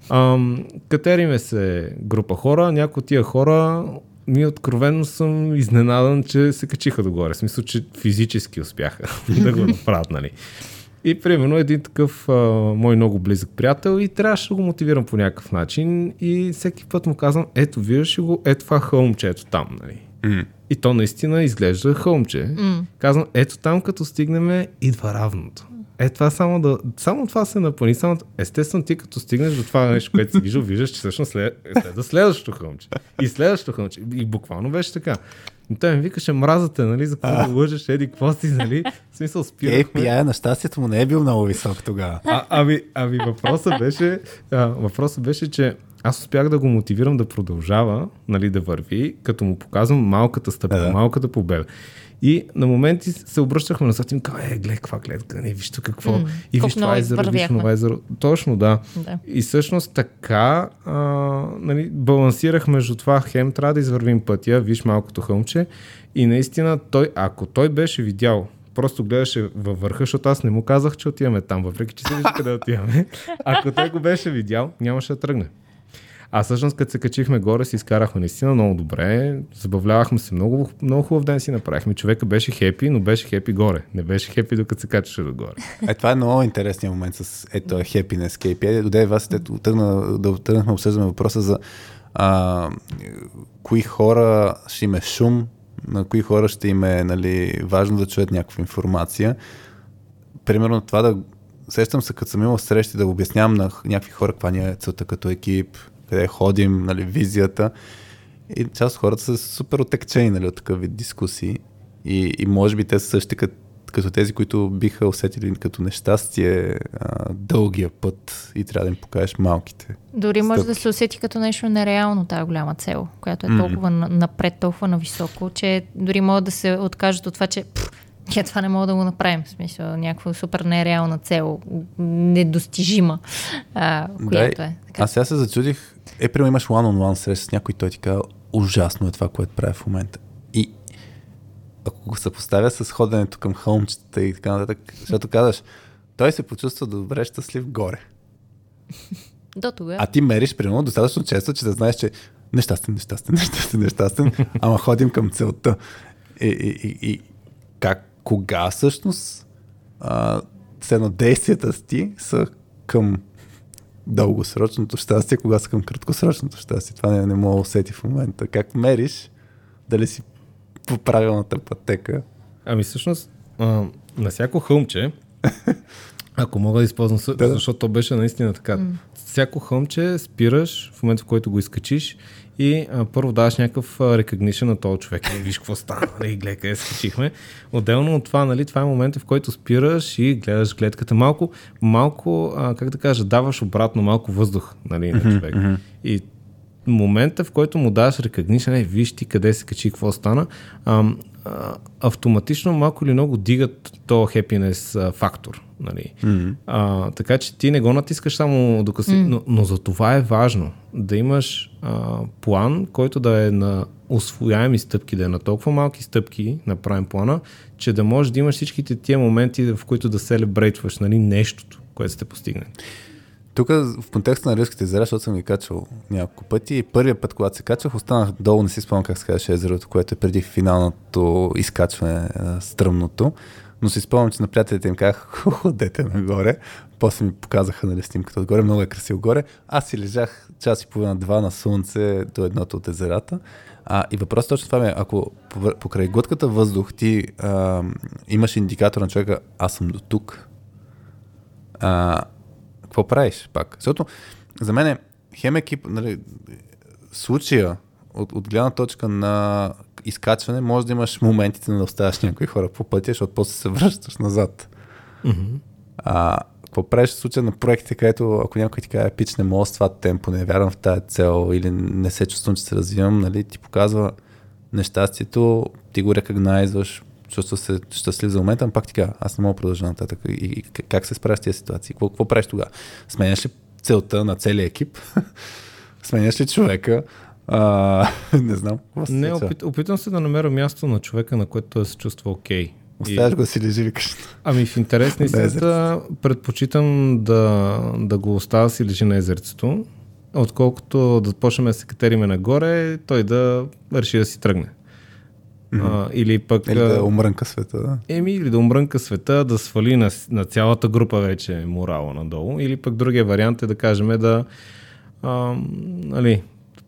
Ам, катериме се група хора, някои от тия хора ми откровенно съм изненадан, че се качиха догоре. В смисъл, че физически успяха да го направят, нали. И примерно един такъв а, мой много близък приятел и трябваше да го мотивирам по някакъв начин и всеки път му казвам, ето виждаш го, ето това хълмче, ето там, нали. Mm. И то наистина изглежда хълмче. Mm. Казвам, ето там като стигнем, идва равното. Е, това само да. Само това се напълни. Само... Естествено, ти като стигнеш до това нещо, което си виждал, виждаш, че всъщност след... следва следващото хълмче. И следващото хълмче. И буквално беше така. Но той ми викаше, мразате, нали, за какво да лъжеш, еди, какво си, нали? В смисъл, спирахме. API на щастието му не е бил много висок тогава. А, ами, ами въпросът беше, а, въпросът беше, че аз успях да го мотивирам да продължава, нали, да върви, като му показвам малката стъпка, да, да. малката победа. И на моменти се обръщахме на и казвам, е, гледай каква гледка, не, виж тук какво. Mm, и виж това езеро, виж това езеро. Точно, да. да. И всъщност така а, нали, балансирах между това, хем трябва да извървим пътя, виж малкото хълмче. И наистина той, ако той беше видял просто гледаше във върха, защото аз не му казах, че отиваме там, въпреки че се вижда къде отиваме. Ако той го беше видял, нямаше да тръгне. А всъщност, като се качихме горе, си изкарахме наистина много добре. Забавлявахме се много, много хубав ден си направихме. Човека беше хепи, но беше хепи горе. Не беше хепи, докато се качеше догоре. Е, това е много интересният момент с ето happiness KPI. Доде вас тръгна, да тръгнахме обсъждаме въпроса за а, кои хора ще има шум, на кои хора ще им е нали, важно да чуят някаква информация. Примерно това да сещам се, като съм имал срещи да обяснявам на някакви хора каква ни е целта като екип, къде ходим, нали, визията. И част от хората са супер отекчени нали, от такъв вид дискусии. И, и може би те са същи като, като тези, които биха усетили като нещастие а, дългия път и трябва да им покажеш малките. Дори стъпки. може да се усети като нещо нереално тази голяма цел, която е толкова mm-hmm. напред, толкова нависоко, че дори могат да се откажат от това, че Тя това не мога да го направим. В смисъл, някаква супер нереална цел, недостижима, а, която да, е. Така. Аз сега се зачудих, е, примерно имаш one-on-one среща с някой, той ти казва, ужасно е това, което прави в момента. И ако го съпоставя с ходенето към хълмчетата и така нататък, защото казваш, той се почувства добре щастлив горе. До тогава. А ти мериш, примерно, достатъчно често, че да знаеш, че нещастен, нещастен, нещастен, нещастен, ама ходим към целта. И, и, и, и как, кога всъщност а, едно действията си са към дългосрочното щастие, кога са към краткосрочното щастие. Това не, не мога да усети в момента. Как мериш дали си по правилната пътека? Ами всъщност, а, на всяко хълмче, ако мога да използвам, да, да. защото то беше наистина така. Mm. Всяко хълмче спираш в момента, в който го изкачиш и а, първо даваш някакъв recognition на този човек. И виж какво стана, нали, гледай къде скачихме. Отделно от това, нали, това е момента, в който спираш и гледаш гледката. Малко, малко а, как да кажа, даваш обратно малко въздух нали, на човек. Mm-hmm. И момента, в който му даваш recognition, е, виж ти къде се качи, какво стана, а, а, автоматично малко или много дигат happiness а, фактор. Нали? Mm-hmm. А, така че ти не го натискаш само докато си, mm. но, но за това е важно да имаш а, план, който да е на освояеми стъпки, да е на толкова малки стъпки, направим плана, че да можеш да имаш всичките тия моменти, в които да селебрейтваш нали, нещото, което сте постигнали. Тук в контекста на Рилските езера, защото съм ги качвал няколко пъти, и първият път, когато се качвах, останах долу, не си спомням как се казваше езерото, което е преди финалното изкачване стръмното, но си спомням, че на приятелите им казах, ходете нагоре, после ми показаха нали, снимката отгоре, много е красиво горе. Аз си лежах час и половина, два на слънце до едното от езерата. А, и въпросът точно това е, ако покрай глътката въздух ти а, имаш индикатор на човека, аз съм до тук, а, какво правиш пак? Защото за мен е хем екип, нали, случая от, от гледна точка на изкачване, може да имаш моментите да оставяш някои хора по пътя, защото после се връщаш назад. Mm-hmm. А, какво правиш в случая на проектите, където ако някой ти каже, пич, не мога с това темпо, не вярвам в тази цел или не се чувствам, че се развивам, нали, ти показва нещастието, ти го рекогнайзваш, чувства се щастлив за момента, но пак ти кажа, аз не мога да продължа нататък. И, и как се справяш с тези ситуации? Какво, какво правиш тогава? Сменяш ли целта на целия екип? Сменяш ли човека? А, не знам. Не, опит, опитвам се да намеря място на човека, на което той се чувства окей. Okay. Оставяш го да си лежи, викаш. Ами в интерес на истината предпочитам да, да го оставя си лежи на езерцето, отколкото да почнем да се катериме нагоре, той да реши да си тръгне. Mm-hmm. А, или пък... Или да умрънка света, да. Еми, или да умрънка света, да свали на, на цялата група вече морала надолу. Или пък другия вариант е да кажем да а, нали,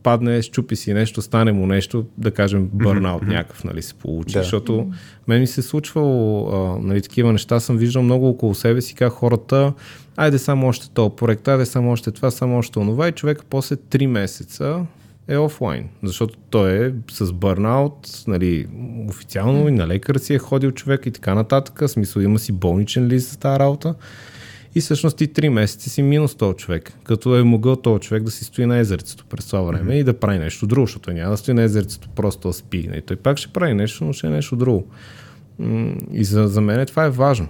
падне, щупи си нещо, стане му нещо, да кажем бърнаут mm-hmm. някакъв, нали, се получи. Да. Защото мен ми се е случвало а, нали, такива неща, съм виждал много около себе си, как хората айде само още този проект, айде само още това, само още онова и човек после 3 месеца е офлайн, защото той е с бърнаут, нали, официално и на лекар си е ходил човек и така нататък, в смисъл има си болничен лист за тази работа. И всъщност ти три месеца си минус този човек, като е могъл този човек да си стои на езерцето през това време mm-hmm. и да прави нещо друго, защото няма да стои на езерцето просто да спи. И той пак ще прави нещо, но ще е нещо друго. И за, за мен това е важно.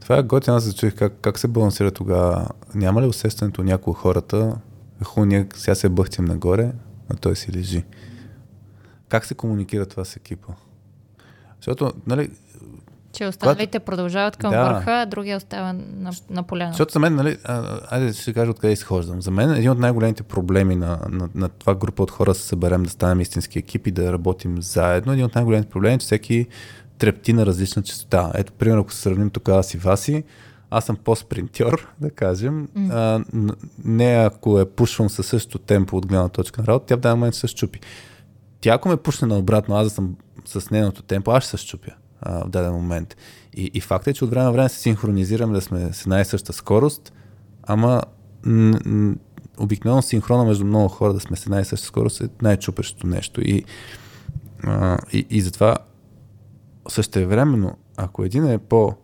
Това е готино, аз зачуих как, как се балансира тогава. Няма ли усещането някои хората, хубаво, ние сега се бъхтим нагоре, а той си лежи. Как се комуникира това с екипа? Защото, нали, че останалите когато... продължават към да. върха, а другия остава на, на поляна. Защото за мен, нали, а, айде ще кажа откъде изхождам. За мен един от най-големите проблеми на, на, на това група от хора да се съберем, да станем истински екип и да работим заедно, един от най-големите проблеми е, че всеки трепти на различна частота. Ето, примерно, ако се сравним тук аз и Васи, аз съм по-спринтьор, да кажем. Mm. А, не ако е пушвам със същото темпо от гледна точка на работа, тя в даден момент се щупи. Тя ако ме пушне наобратно, аз да съм с нейното темпо, аз ще се щупя а, в даден момент. И, и факт е, че от време на време се синхронизираме да сме с една и съща скорост, ама н- н- обикновено синхрона между много хора да сме с една и съща скорост е най-чупещото нещо. И, а, и, и затова същевременно, ако един е по,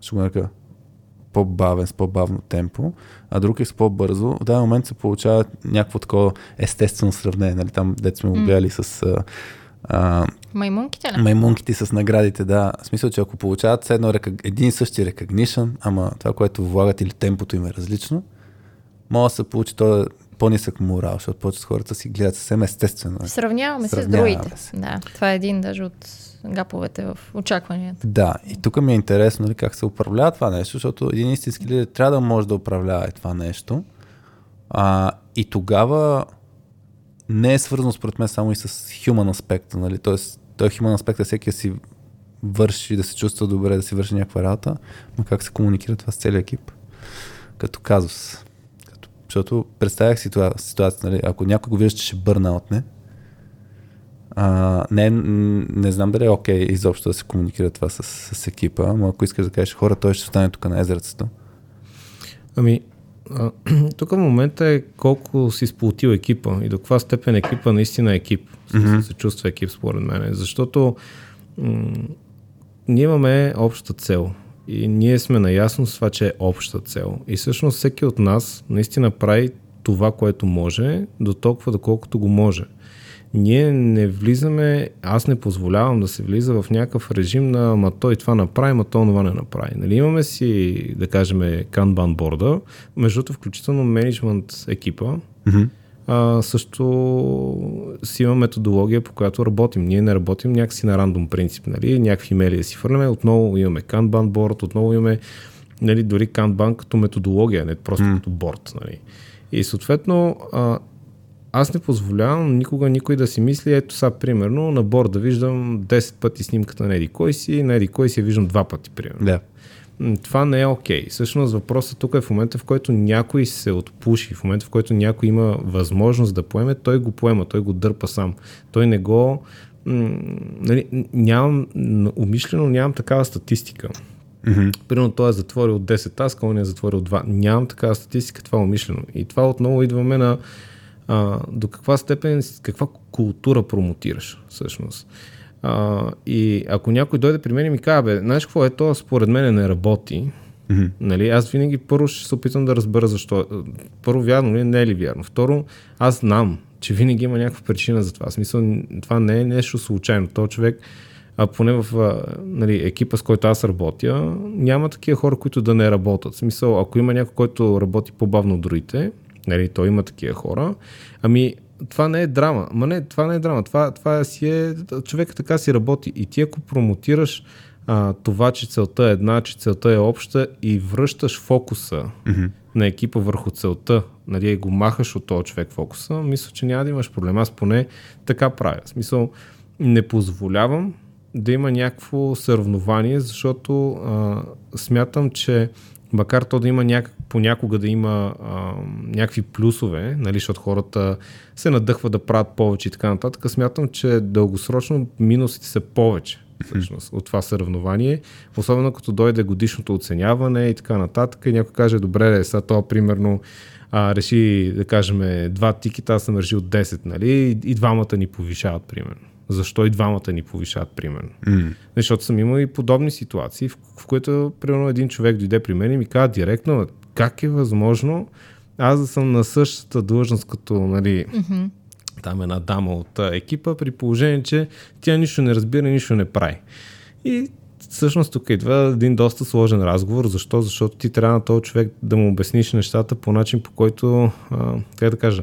ще го нарека, по-бавен, с по-бавно темпо, а друг е с по-бързо, в даден момент се получава някакво такова естествено сравнение. Нали? Там, дето сме го гледали с А, Маймунките ли? маймунките с наградите, да. В смисъл, че ако получават едно река- един и същи recognition, ама това, което влагат или темпото им е различно, може да се получи то по-нисък морал, защото повечето хората си гледат съвсем естествено. Сравняваме се с Сравняваме другите. се. Да, това е един даже от гаповете в очакванията. Да, и тук ми е интересно нали, как се управлява това нещо, защото един истински лидер трябва да може да управлява и това нещо. А, и тогава не е свързано според мен само и с human аспекта. Нали? Тоест, той human аспект всеки си върши, да се чувства добре, да си върши някаква работа, но как се комуникира това с целият екип? Като казус. Като, защото представях си това ситуация, нали? ако някой го вижда, че ще бърна от не, а, не, не знам дали е окей изобщо да се комуникира това с, с екипа, но ако искаш да кажеш хора, той ще остане тук на езерцето. Ами, а, тук в момента е колко си сплотил екипа и до каква степен екипа наистина е екип. Мгм. се чувства екип, според мен. Защото м- ние имаме обща цел. И ние сме наясно с това, че е обща цел. И всъщност всеки от нас наистина прави това, което може, до толкова, доколкото го може. Ние не влизаме, аз не позволявам да се влиза в някакъв режим на ма той това направи, ма той това не направи. Нали, имаме си, да кажем, Kanban борда, между другото, включително менеджмент екипа, Mm-hmm. а, също си има методология, по която работим. Ние не работим някакси на рандом принцип, нали? някакви да си фърляме, отново имаме Kanban борд, отново имаме нали, дори Kanban като методология, не просто М. като борд. Нали? И съответно, а, аз не позволявам никога никой да си мисли, ето сега, примерно, на борда виждам 10 пъти снимката на Еди кой си, на Еди кой си я виждам два пъти, примерно. Да. Това не е окей. Всъщност въпросът тук е в момента, в който някой се отпуши, в момента, в който някой има възможност да поеме, той го поема, той го дърпа сам. Той не го... Нали, нямам, умишлено нямам такава статистика. Mm-hmm. Примерно той е затворил 10 таска, он е затворил 2. Нямам такава статистика, това е умишлено. И това отново идваме на а, до каква степен, каква култура промотираш всъщност. А, и ако някой дойде при мен и ми каже, бе, знаеш какво е то, според мен не работи, Mm-hmm. Нали, аз винаги първо ще се опитам да разбера защо. Първо, вярно ли, е, не е ли вярно. Второ, аз знам, че винаги има някаква причина за това. В смисъл, това не е нещо случайно. То човек, а поне в а, нали, екипа, с който аз работя, няма такива хора, които да не работят. В смисъл, ако има някой, който работи по-бавно от другите, нали, то има такива хора, ами това не е драма. Ма не, това не е драма. Това, това си е, човек така си работи. И ти ако промотираш а, това, че целта е една, че целта е обща и връщаш фокуса Mm-hmm. на екипа върху целта, нали, и го махаш от този човек фокуса, мисля, че няма да имаш проблем. Аз поне така правя. В смисъл, не позволявам да има някакво съревнование, защото а, смятам, че макар то да има някак, понякога да има а, някакви плюсове, нали, защото хората се надъхват да правят повече и така нататък, смятам, че дългосрочно минусите са повече всъщност, от това съревнование, особено като дойде годишното оценяване и така нататък и някой каже, добре, е, сега това примерно а, реши, да кажем, два тикета, аз съм решил 10, нали, и, и двамата ни повишават, примерно. Защо и двамата ни повишават, примерно? Mm-hmm. Защото съм имал и подобни ситуации, в, в които, примерно, един човек дойде при мен и ми каза директно, как е възможно аз да съм на същата длъжност като, нали, Мгм. там една дама от екипа, при положение, че тя нищо не разбира, нищо не прави. И всъщност тук идва един доста сложен разговор. Защо? Защото ти трябва на този човек да му обясниш нещата по начин, по който, а, как да кажа,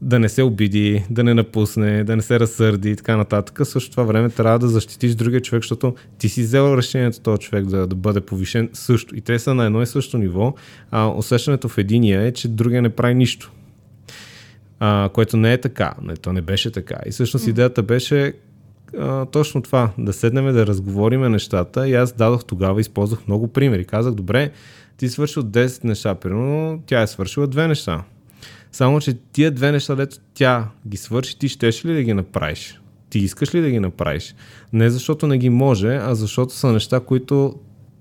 да не се обиди, да не напусне, да не се разсърди и така нататък. Също това време трябва да защитиш другия човек, защото ти си взел решението този човек да, да бъде повишен също. И те са на едно и също ниво, а усещането в единия е, че другия не прави нищо а, което не е така. Не, то не беше така. И всъщност идеята беше а, точно това, да седнем да разговориме нещата и аз дадох тогава, използвах много примери. Казах, добре, ти свършил 10 неща, примерно тя е свършила две неща. Само, че тия две неща, дето тя ги свърши, ти щеш ли да ги направиш? Ти искаш ли да ги направиш? Не защото не ги може, а защото са неща, които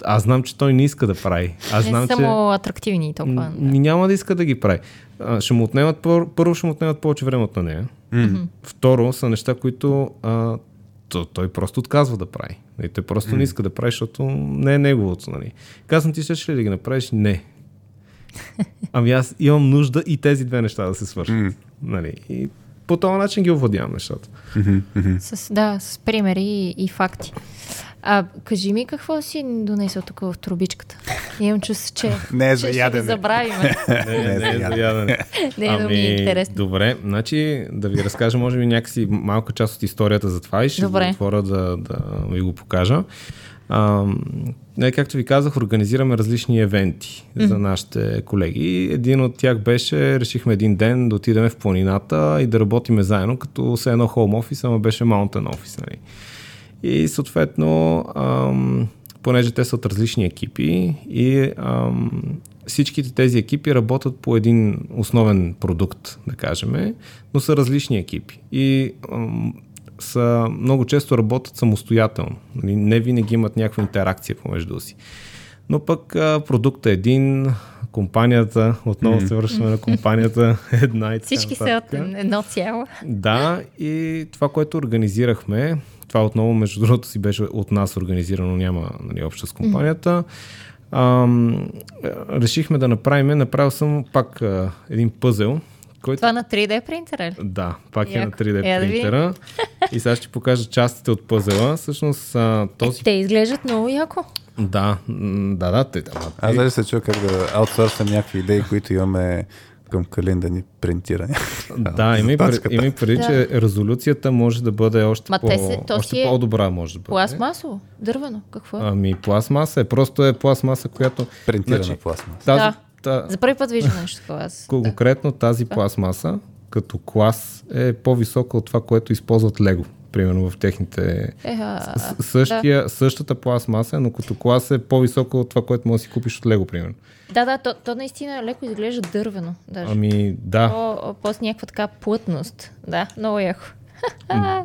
аз знам, че той не иска да прави. Аз знам, Не че... само атрактивни толкова. Ми няма да иска да ги прави. А, ще му отнемат, пър- първо ще му отнемат повече време от на нея. Mm-hmm. Второ са неща, които а, то, той просто отказва да прави. И той просто mm. не иска да прави, защото не е неговото. Нали. Казвам ти, ще ли да ги направиш? Не. Ами аз имам нужда и тези две неща да се свършат. Mm. Нали. И по този начин ги овладявам нещата. С, да, с примери и, и факти. А кажи ми какво си донесъл тук в трубичката. Имам чувство, че, Не е че за ще ядене. го забравим. Не, не, не, за за ядене. Не, но ми е интересно. Добре, значи да ви разкажа, може би някакси малка част от историята за това и ще Добре. отворя да, да ви го покажа. А, не, както ви казах, организираме различни евенти mm-hmm. за нашите колеги. Един от тях беше, решихме един ден да отидем в планината и да работиме заедно, като се едно home office, ама беше mountain office. Нали? И съответно, ам, понеже те са от различни екипи и ам, всичките тези екипи работят по един основен продукт, да кажем, но са различни екипи. И ам, са, много често работят самостоятелно. Нали? Не винаги имат някаква интеракция помежду си. Но пък а, продуктът е един, компанията, отново се връщаме на компанията, една и така Всички са от едно цяло. Да, и това, което организирахме, това отново, между другото, си беше от нас организирано, няма нали, общо с компанията. Ам, решихме да направим, направил съм пак а, един пъзел, който Това на 3D принтера ли? да, пак е на Яко. 3D Я да видим. принтера. И сега ще покажа частите от пъзела. Всъщност а, този... Те изглеждат много яко. Да, да, да, те, ама, Аз даже се чуя как да аутсорсам някакви идеи, които имаме към Калин да ни принтира. Да, има и преди, че резолюцията може да бъде още, Ма по, се- още е по-добра. Може да бъде. Пластмасово, дървено. Какво е? Ами пластмаса е, просто е пластмаса, която... Принтирана Значи, пластмаса. Тази, Да. Та, За първи път виждам нещо такова. Аз. конкретно тази пластмаса, като клас, е по-висока от това, което използват Лего. Примерно в техните... Еха, Същия, да. Същата пластмаса, но като клас е по-висока от това, което можеш да си купиш от Лего, примерно. Да, да, то, то наистина леко изглежда дървено. Даже. Ами да, По, по с някаква така плътност. Да, много яко.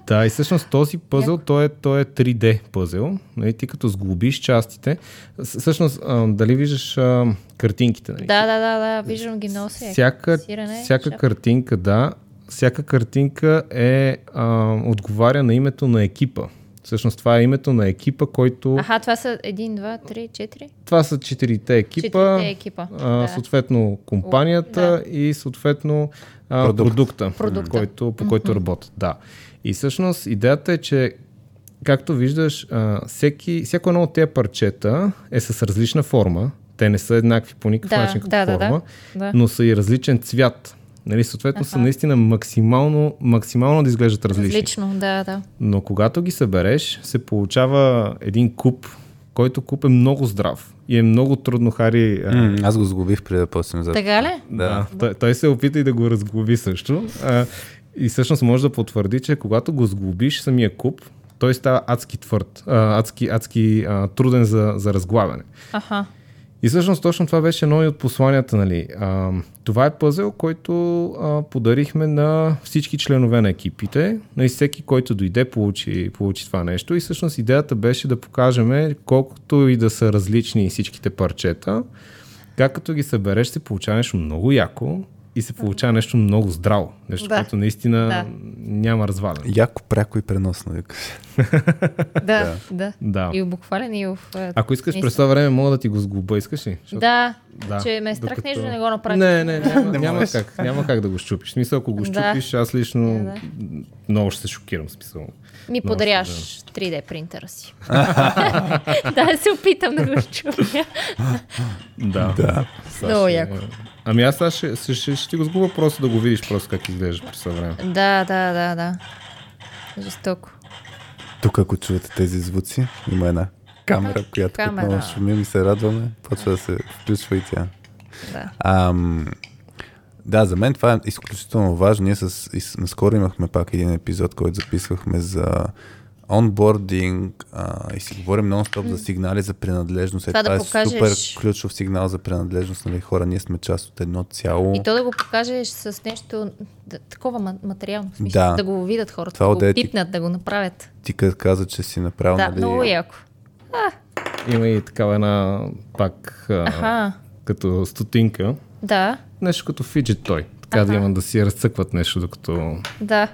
Да, и всъщност този пъзел, той е, той е 3D пъзел. Нали, ти като сглобиш частите, всъщност, а, дали виждаш а, картинките? Нали? Да, да, да, да, виждам ги се. всяка, Сирене, всяка шап. картинка, да, всяка картинка е, а, отговаря на името на екипа. Всъщност това е името на екипа, който... Аха, това са 1, 2, 3, 4. Това са четирите екипа. Четирите екипа, А, да. Съответно компанията и съответно а, Продукт. продукта, Продукта. Който, по който работят. Да. И всъщност идеята е, че както виждаш, а, всеки, всяко едно от тези парчета е с различна форма. Те не са еднакви по никакъв Да, начин като да, да, да. форма, Да. но са и различен цвят. Нали, съответно са Аха. наистина максимално, максимално да изглеждат различни. Различно, да, да. Но когато ги събереш, се получава един куп, който куп е много здрав и е много трудно Хари. М, Аз го сгубих преди да пуснем за... Така ли? да, той, той се опита и да го разглоби също. А, и всъщност може да потвърди, че когато го сглобиш самия куп, той става адски твърд, а, адски, адски а, труден за, за разглавяне. Аха. И всъщност точно това беше едно и от посланията. Нали. А, това е пъзел, който а, подарихме на всички членове на екипите. Нали, всеки, който дойде, получи, получи това нещо. И всъщност идеята беше да покажем, колкото и да са различни всичките парчета, как като ги събереш, се получава нещо много яко и се получава нещо много здраво. Нещо, Да. което наистина Да. няма разваляне. Яко, пряко и преносно. викаш. Да, да. Да. И в буквален, и в... е, Ако искаш наистина. през това време, мога да ти го сглоба, искаш ли? Защото- Да, Да, че ме е страх докато- нещо да не го направи. Не, не, няма, няма, как, няма как да го щупиш. В смисъл, ако го щупиш, аз лично Да, да. много ще се шокирам. Смисъл. Ми Много подаряш ще 3D принтера си. да, се опитам да го щупя. Да. Да. Много яко. Ами аз сега ще, ще, ще, ще ти го сгуба просто да го видиш просто как изглежда през това време. Да, да, да, да. Жестоко. Тук, ако чувате тези звуци, има една камера, която като камера. много шумим и се радваме, почва да се включва и тя. Да. Ам, да, за мен това е изключително важно. Ние с, и наскоро имахме пак един епизод, който записвахме за онбординг а, и си говорим нон-стоп за сигнали за принадлежност. Е, Това да това е покажеш- супер ключов сигнал за принадлежност. Нали, хора, ние сме част от едно цяло. И то да го покажеш с нещо да, такова ма- материално. Смисъл, Да. да го видят хората, Това да го ти- пипнат, да го направят. Ти каза, че си направил Да, нали, много яко. Има и такава една пак а, Аха, като стотинка. да, Нещо като фиджет той. Така да Аха. има да си разцъкват нещо, докато... да.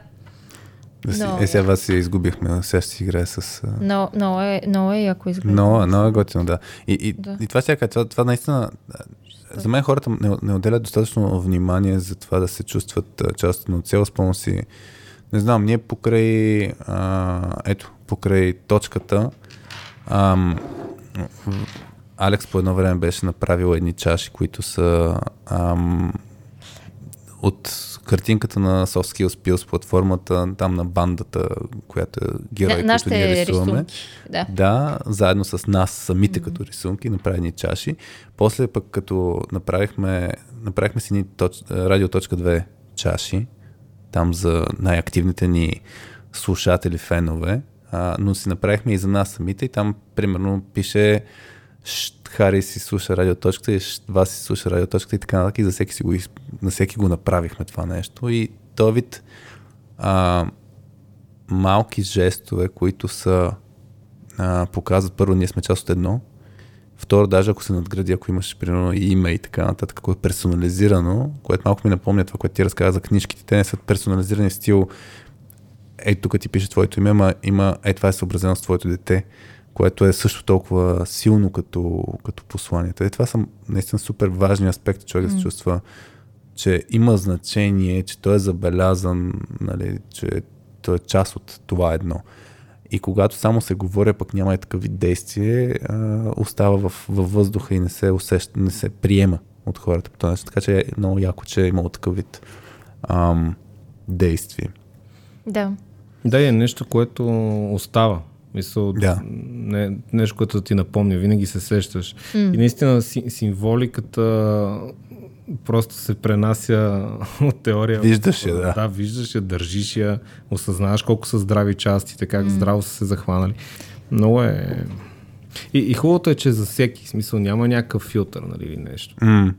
Да си, Но, е, сега вас я изгубихме, сега ще си играе с... а, Но, много е, много е яко изглежда. Много, много е готино, да. И, и, Да. и това ще кажа, това, това наистина... а, За мен хората не, не отделят достатъчно внимание за това да се чувстват а, част от цяло. Спомням си, не знам, ние покрай, а, ето, покрай точката, в- Алекс по едно време беше направил едни чаши, които са ам, от картинката на Soft Skills Pills платформата, там на бандата, която е герой, На- които ние рисуваме. рисунки. Да. Да, заедно с нас самите като рисунки, направени чаши. После пък като направихме, направихме си ни точ, радио.2 чаши, там за най-активните ни слушатели, фенове, а, но си направихме и за нас самите и там примерно пише «Шт, Хари си слуша радиоточката и «Шт, вас си слуша радиоточката и така нататък и за всеки, си го, на всеки го направихме това нещо. И то вид а, малки жестове, които са а, показват първо, ние сме част от едно. Второ, даже ако се надгради, ако имаш примерно име и така нататък, ако е персонализирано, което малко ми напомня това, което ти разказа за книжките, те не са персонализирани в стил ей тук ти пише твоето име, ама има ей това е съобразено с твоето дете, което е също толкова силно като, като посланието. Е, това са наистина супер важни аспекти, човек да се чувства, че има значение, че той е забелязан, нали, че той е част от това едно. И когато само се говоря, пък няма и такъв вид действие, а, остава в, във въздуха и не се усеща, не се приема от хората по този начин. Така че е много яко, че е имало такъв вид ам, действие. Да. Да, е нещо, което остава. Мисъл, Да. не, нещо, което ти напомня, винаги се сещаш. Mm. И наистина си, символиката просто се пренася от теория. Виждаш я, да. Да, виждаш я, държиш я, осъзнаваш колко са здрави частите, как mm. здраво са се захванали. Много е... И, и хубавото е, че за всеки смисъл няма някакъв филтър, нали, или нещо. М.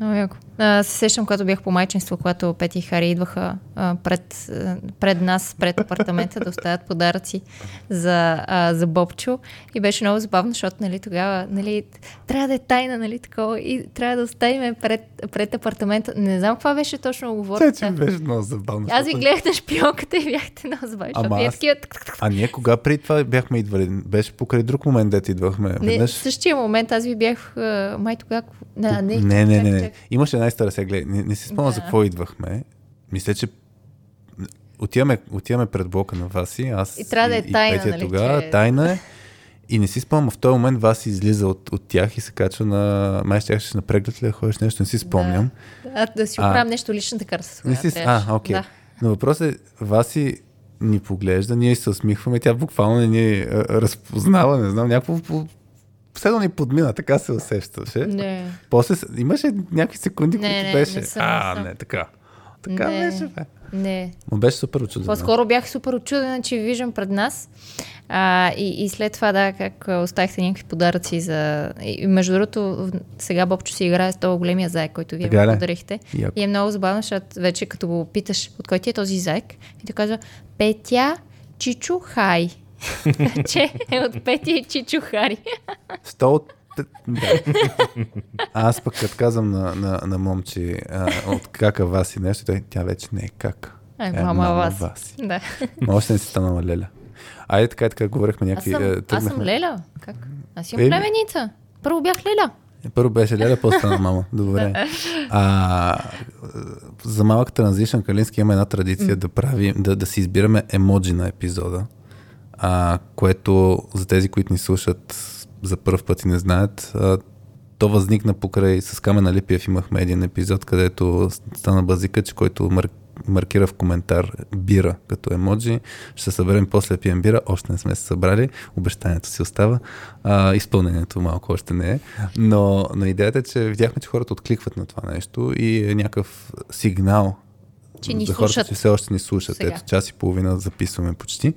Много яко. А, се сещам, когато бях по майчинство, когато Пети и Хари идваха а, пред, а, пред нас, пред апартамента да оставят подаръци за, а, за Бобчо. И беше много забавно, защото нали, тогава нали, трябва да е тайна, нали, такова, и трябва да оставим пред, пред апартамента. Не знам каква беше точно Те, оговорката. че беше много забавно. Аз ви гледах на шпионката и бяхте много забавни, Ама аз- такива... А ние кога преди това бяхме идвали? Беше покрай друг момент, дете идвахме. Не, в същия момент аз ви бях май тогава... Не, не, не, не, не. Имаше една история, сега гледай. Не, не си спомням Да. за какво идвахме. Мисля, че отиваме, отиваме пред блока на Васи. Аз И трябва да е и тайна, нали, Тогава, че- тайна е. И не си спомням, в този момент Васи излиза от, от тях и се качва на... Май ще на преглед ли да ходиш нещо, не си спомням. Да, да си А. оправим нещо личната карта. Не си... А, окей. Да. Но въпросът е, Васи ни поглежда, ние се усмихваме, тя буквално не ни а, разпознава, не знам, някакво по- Седно ни подмина, така се усещаше. Не. После имаше някакви секунди, Не, които не, беше. не съм, а, не съм. не, така. Така Не. беше, бе. Не. Но беше супер очуден. По-скоро бях супер очудена, че ви виждам пред нас. А, и, и след това, да, как оставихте някакви подаръци за... И, между другото, сега Бобчо си играе с този големия заек, който вие Така ми ли? подарихте. Яко. И е много забавно, защото вече като го питаш от кой ти е този заек, и ти казва Петя Чичо Хай. че е от Петя и Чичо Хари. Сто от... Да. Аз пък като казвам на, на, на момче а, от кака Васи нещо, той, тя вече не е как. Ай, Тя е мама вас. Васи. Да. Ма още не си станала леля. Айде така и така говорихме Аз някакви... съм, е, аз съм тръгнахме- Леля. Как? Аз имам Еми. племеница. Първо бях Леля. Първо беше Леля, после стана мама. Добре. А, за малък транзишън Калински има една традиция да прави, да, да си избираме емоджи на епизода, а, което за тези, които ни слушат за първ път и не знаят, а, то възникна покрай с Камена Липиев имахме един епизод, където стана базика, че който мар, маркира в коментар бира като емоджи. Ще съберем после пием бира. Още не сме се събрали. Обещанието си остава. А, изпълнението малко още не е. Но, но идеята е, че видяхме, че хората откликват на това нещо и е някакъв сигнал Че ни за хората, слушат че все още ни слушат. сега. Ето час и половина записваме почти.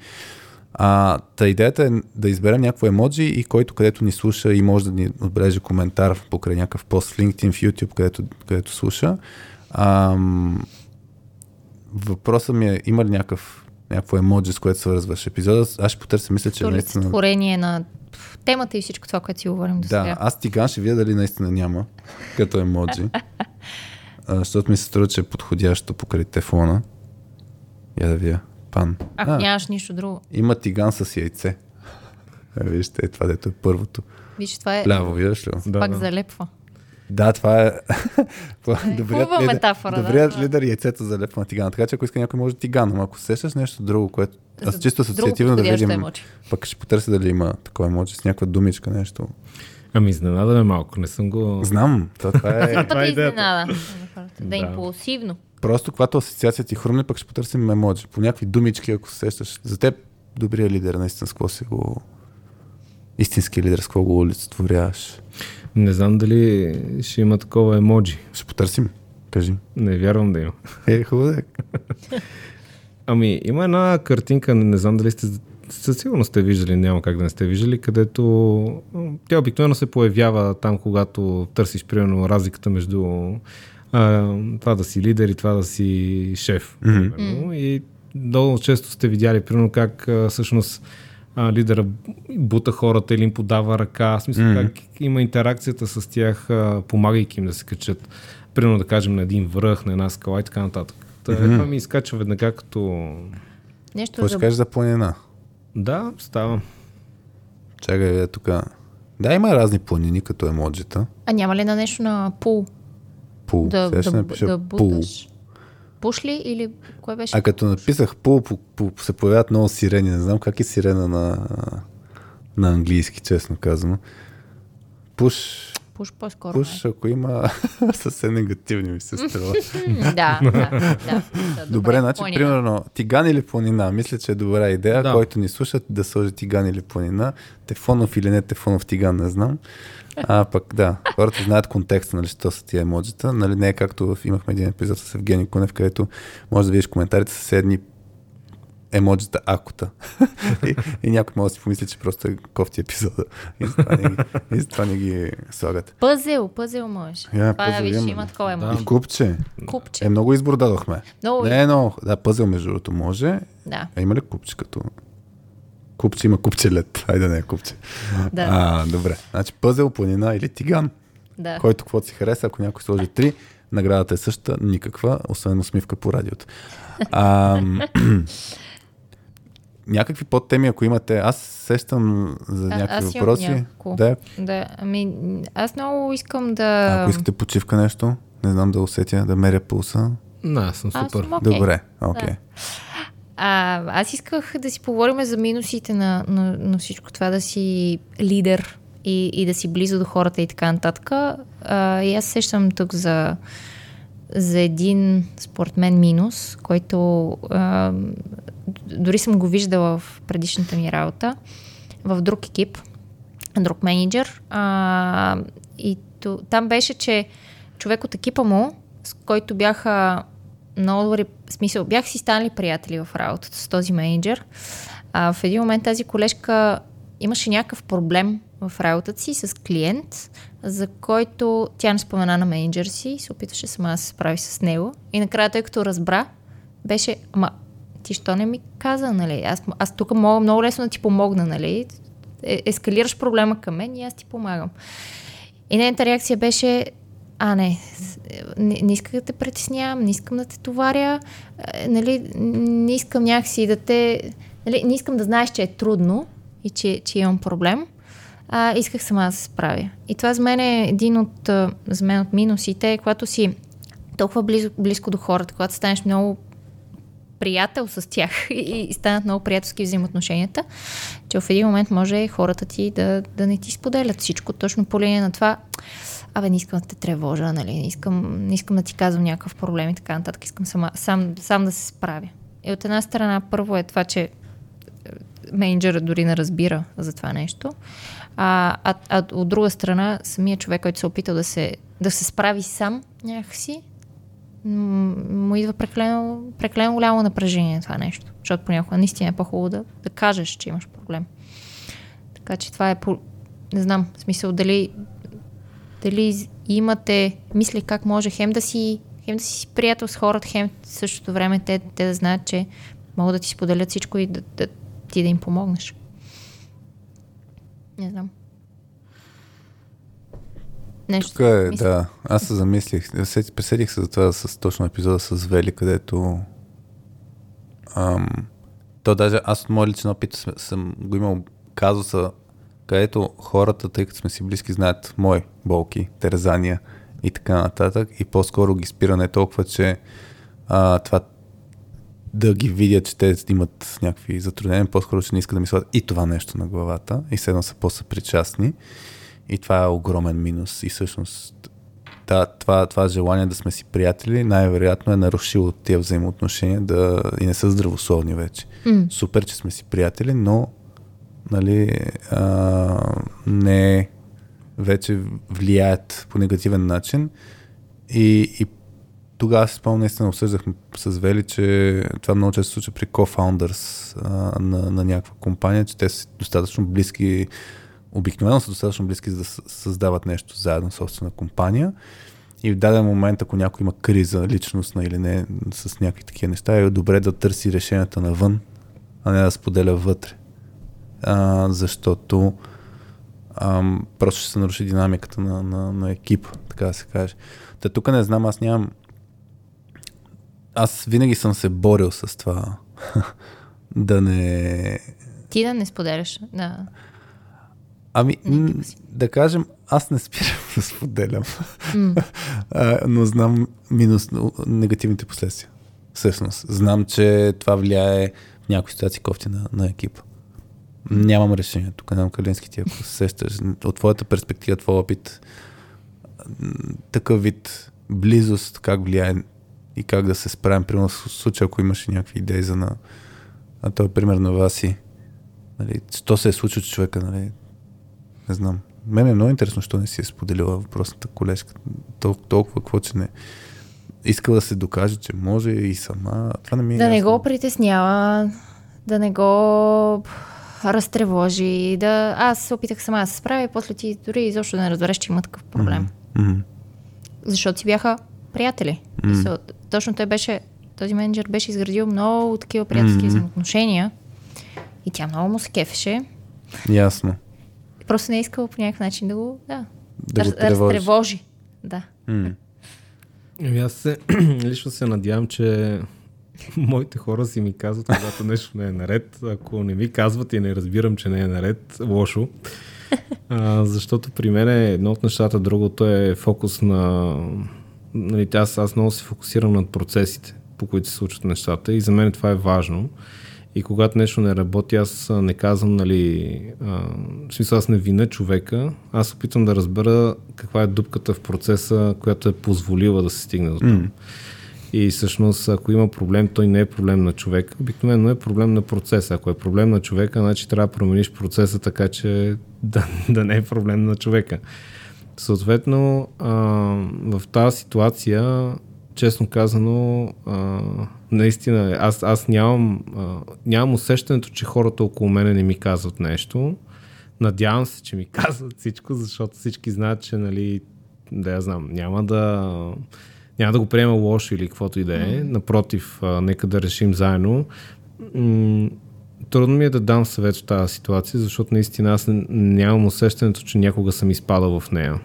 А, та идеята е да изберем някакво емоджи и който където ни слуша и може да ни отбележи коментар покрай някакъв пост в LinkedIn, в YouTube, където, където слуша. Ам, въпросът ми е, има ли някакъв, някакво емоджи, с което свързваш епизода? Аз ще потърся, мисля, че наистина... Олицетворение на темата и всичко това, което си говорим до Да, сега. аз тиган ще видя дали наистина няма като емоджи. Защото ми се струва, че е подходящо покрай тефона. Я да видя. Пан. Ако нямаш нищо друго. Има тиган с яйце. Е, вижте, е това дето е първото. Виж, това е Ляво, виждаш ли? Да, пак да. залепва. Да, това е. добрият хубава лидер, метафора, да. добрият лидер яйцето залепва на тигана. Така че ако иска някой може тиган, ама ако сещаш нещо друго, което аз чисто асоциативно да видим, емоджи. пък ще потърся дали има такова емоджи с някаква думичка, нещо. Ами, изненада ме малко, не съм го... Знам, то, това е. Това пък Това е е идеята. изненада. Да е Да. импулсивно. Просто когато асоциация ти хрумне, пък ще потърсим емоджи. По някакви думички, ако се сещаш. За теб, добрия лидер, наистина, с какво си го... Истински лидер, с какво го олицетворяваш? Не знам дали ще има такова емоджи. Ще потърсим. Кажи. Не вярвам да има. Е, хубаво е. Ами, има една картинка, не, знам дали сте със сигурност сте виждали, няма как да не сте виждали, където тя обикновено се появява там, когато търсиш, примерно, разликата между а, това да си лидер и това да си шеф. Примерно. И много често сте видяли, примерно, как а, всъщност а, лидера бута хората или им подава ръка. В смисъл, как има интеракцията с тях, а, помагайки им да се качат, примерно да кажем на един връх, на една скала и така нататък. Та, Това ми изкачва веднага като... Нещо Какво за... ще кажеш за планина? Да, става. Чакай, е тук. Да, има разни планини като емоджита. А няма ли на нещо на пул? Пул. Да, Сега ще да, напиша да пул. Пуш ли или кое беше? А като написах пул, по, по, се появяват много сирени. Не знам как е сирена на, на английски, честно казано. Пуш, Пуш по-скоро. пуш, ако има съвсем негативни ми се струва. Да, да, да. да. Добре, значи, примерно, тиган или планина. Мисля, че е добра идея, Да. който ни слушат да сложи тиган или планина. Тефонов или не тефонов тиган, не знам. А пък да, хората знаят контекста, нали, що са тия емоджита. Нали, не е както в, имахме един епизод с Евгений Кунев, където може да видиш коментарите с едни емоджита акота. и, и някой може да си помисли, че просто е кофти епизода. И затова не ги, и затова не ги слагат. Пъзел, пъзел може. Я, Това пъзел виж, има такова Да. емоджи. И купче. Купче. Е, много избор дадохме. Много Не, но, да, пъзел между другото може. Да, А има ли купче като... Купче има купче лед. Айде да не е купче. Да. А, добре. Значи пъзел, планина или тиган, да. който каквото си хареса, ако някой сложи три, наградата е същата, никаква, освен усмивка по радиото. А, някакви подтеми, ако имате, аз сещам за А- някакви аз въпроси. няколко. Да, Да, ами, аз много искам да... ако искате почивка нещо, не знам да усетя, да меря пулса. Не, аз съм Аз супер. съм окей. Добре, окей. Да. А, аз исках да си поговорим за минусите на, на, на всичко това, да си лидер и, и да си близо до хората и така нататък. А, и аз сещам тук за, за един, според мен, минус, който а, дори съм го виждала в предишната ми работа, в друг екип, друг менеджер. А, и то, там беше, че човек от екипа му, с който бяха много добри, смисъл, бях си станали приятели в работата с този менеджер. А, в един момент тази колежка имаше някакъв проблем в работата си с клиент, за който тя не спомена на менеджер си и се опитваше сама да се справи с него. И накрая, тъй като разбра, беше, ама ти що не ми каза, нали? Аз, аз тук мога много лесно да ти помогна, нали? Е, ескалираш проблема към мен и аз ти помагам. И нейната реакция беше, а не, с- не, не искам да те притеснявам, не искам да те товаря, е, нали, не искам някакси да те... Нали, не искам да знаеш, че е трудно и че, че имам проблем. А, исках сама да се справя. И това за мен е един от, а, за мен от минусите, когато си толкова близо, близко до хората, когато станеш много приятел с тях и, и станат много приятелски взаимоотношенията, че в един момент може хората ти да, да не ти споделят всичко, точно по линия на това, абе, не искам да те тревожа, нали, не искам, не искам да ти казвам някакъв проблем и така нататък, искам сама, сам, сам да се справя. И от една страна, първо е това, че е, менеджера дори не разбира за това нещо. А, а, а от друга страна, самия човек, който се е опитал да се, да се справи сам някакси, му идва прекалено, прекалено голямо напрежение това нещо. Защото понякога наистина е по-хубаво да, да кажеш, че имаш проблем. Така че това е по... Не знам, в смисъл дали, дали имате мисли как може хем да си хем да си приятел с хората, хем в същото време те, те да знаят, че могат да ти споделят всичко и да, да, ти да им помогнеш. Не знам. Нещо. Тук е, мисля. да. Аз се замислих. Сети- Преседих се за това с точно епизода с Вели, където ам, то даже аз от моят личен опит съм, съм го имал казуса, където хората, тъй като сме си близки, знаят мои болки, терзания и така нататък, и по-скоро ги спира не толкова, че а, това да ги видят, че те имат някакви затруднения, по-скоро, че не искат да ми слагат и това нещо на главата и седно са по-съпричастни. И това е огромен минус. И всъщност това, това, това желание да сме си приятели най-вероятно е нарушило тия взаимоотношения да и не са здравословни вече. Mm. Супер, че сме си приятели, но нали, а, не вече влияят по негативен начин. И, и тогава си спомням, наистина обсъждахме с Вели, че това много често се случва при co-founders на, на някаква компания, че те са достатъчно близки, обикновено са достатъчно близки за да създават нещо заедно, собствена компания. И в даден момент, ако някой има криза, личностна или не, с някакви такива неща, е добре да търси решенията навън, а не да споделя вътре. А, защото ам, просто ще се наруши динамиката на, на, на екипа, така да се каже. Та тук не знам, аз нямам аз винаги съм се борил с това да не... Ти да не споделяш. Да. Ами, м- да кажем, аз не спирам да споделям, а, но знам минус, негативните последствия. Всъщност, знам, че това влияе в някои ситуации кофти на, на екипа. Нямам решение. Тук нямам Калински ти, ако се сещаш. От твоята перспектива, твой опит, такъв вид близост, как влияе и как да се справим. Примерно в случая, ако имаш някакви идеи за на, а този пример на Васи. Нали, що се е случило с човека, нали? Не знам. Мен е много интересно, що не си е споделила въпросната колежка. Тол- толкова какво, че не искала да се докаже, че може и сама. Това не ми е Да не ясно. го притеснява, да не го разтревожи, да... Аз се опитах сама да се справя и после ти дори изобщо да не разбереш, че има такъв проблем. Мгм. Защото си бяха приятели. Mm. Точно той беше, този менеджер беше изградил много такива приятелски Мгм. взаимоотношения и тя много му се кефеше. Ясно. И Просто не е искала по някакъв начин да го, да, Да го раз- тревожиш. разтревожи. Да. Ами аз се, лично се надявам, че моите хора си ми казват, когато нещо не е наред. Ако не ми казват и не разбирам, че не е наред, лошо. А, защото при мен е едно от нещата, другото е фокус на... Нали, аз, аз много се фокусирам над процесите, по които се случват нещата и за мен това е важно. И когато нещо не работи, аз не казвам, нали, а, в смисъл аз не вина човека, аз опитвам да разбера каква е дупката в процеса, която е позволила да се стигне до там. И всъщност, ако има проблем, той не е проблем на човека. Обикновено е проблем на процеса. Ако е проблем на човека, значи трябва да промениш процеса така, че да, да не е проблем на човека. Съответно, а, в тази ситуация, честно казано, а, наистина, аз, аз нямам, а, нямам усещането, че хората около мене не ми казват нещо. Надявам се, че ми казват всичко, защото всички знаят, че, нали, да я знам, няма да, няма да го приема лошо или каквото и да е. Напротив, а, нека да решим заедно. М- трудно ми е да дам съвет в тази ситуация, защото наистина аз не- нямам усещането, че някога съм изпадал в нея.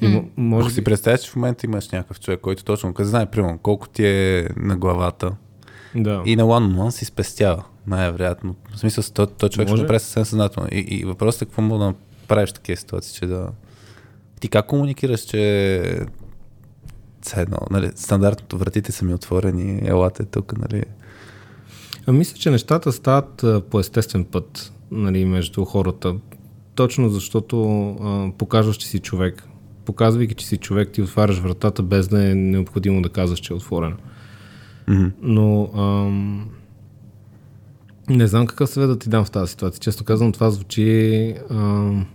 И м- Ако може си би... представяш, че в момента имаш някакъв човек, който точно каза, знае, примерно, колко ти е на главата Да. и на one on one си спестява, най-вероятно. В смисъл, то, то човек ще Може. направи съвсем съзнателно. И, и въпросът е какво мога да правиш в такива ситуации, че да... Ти как комуникираш, че едно, нали, стандартното вратите са ми отворени, елате тук, нали? А мисля, че нещата стават по естествен път нали, между хората. Точно защото а, показваш, че си човек. Показвайки, че си човек, ти отваряш вратата без да е необходимо да казваш, че е отворена. Мгм. Но ам, не знам какъв съвет да ти дам в тази ситуация. Често казвам, това звучи, ам,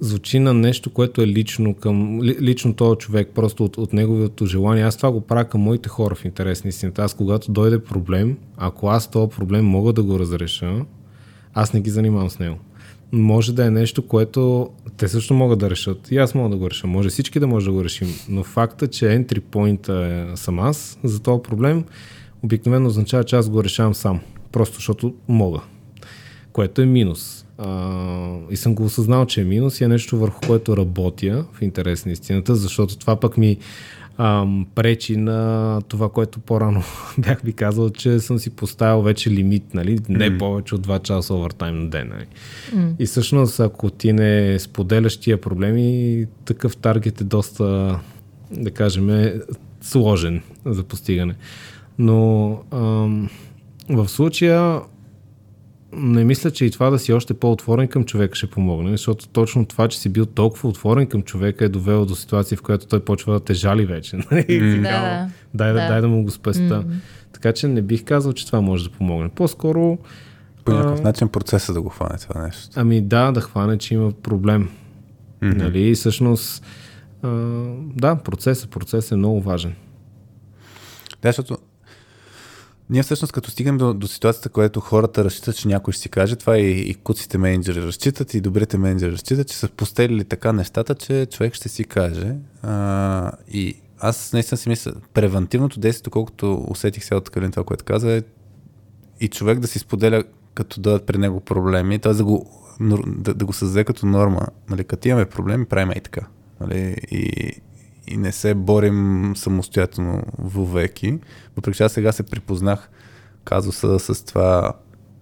звучи на нещо, което е лично към ли, лично този човек, просто от, от неговото желание. Аз това го правя към моите хора в интерес на истината. Аз когато дойде проблем, ако аз този проблем мога да го разреша, аз не ги занимавам с него. Може да е нещо, което те също могат да решат. И аз мога да го реша. Може всички да може да го решим. Но факта, че entry point е, съм аз за този проблем, обикновено означава, че аз го решавам сам. Просто защото мога. Което е минус. А, и съм го осъзнал, че е минус и е нещо върху което работя в интерес на истината, защото това пък ми ам, пречи на това, което по-рано бях ви казал, че съм си поставил вече лимит, нали? не Мгм. повече от 2 часа овертайм на ден. Нали? И всъщност, ако ти не споделяш тия проблеми, такъв таргет е доста, да кажем, е сложен за постигане. Но ам, в случая не мисля, че и това да си още по-отворен към човека ще помогне, защото точно това, че си бил толкова отворен към човека е довело до ситуация, в която той почва да те жали вече. си Да. Дай, да. Да. дай да му го спеста. М. Така че не бих казал, че това може да помогне. По-скоро, По някакъв А. начин процеса да го хване това нещо. ами да, да хване, че има проблем. Мгм. Нали? И всъщност, а, да, процесът, процесът е много важен. Да, защото ние всъщност като стигнем до, до ситуацията, която хората разчитат, че някой ще си каже, това и, и куците менеджери разчитат, и добрите менеджери разчитат, че са постелили така нещата, че човек ще си каже. А, и аз наистина си мисля, превентивното действие, колкото усетих сега от Калин това, което каза, е и човек да си споделя, като дадат при него проблеми, т.е. да го, да, да го създаде като норма. Нали, като имаме проблеми, правим и така. Нали, и, и не се борим самостоятелно вовеки. Въпреки че аз сега се припознах казуса с това,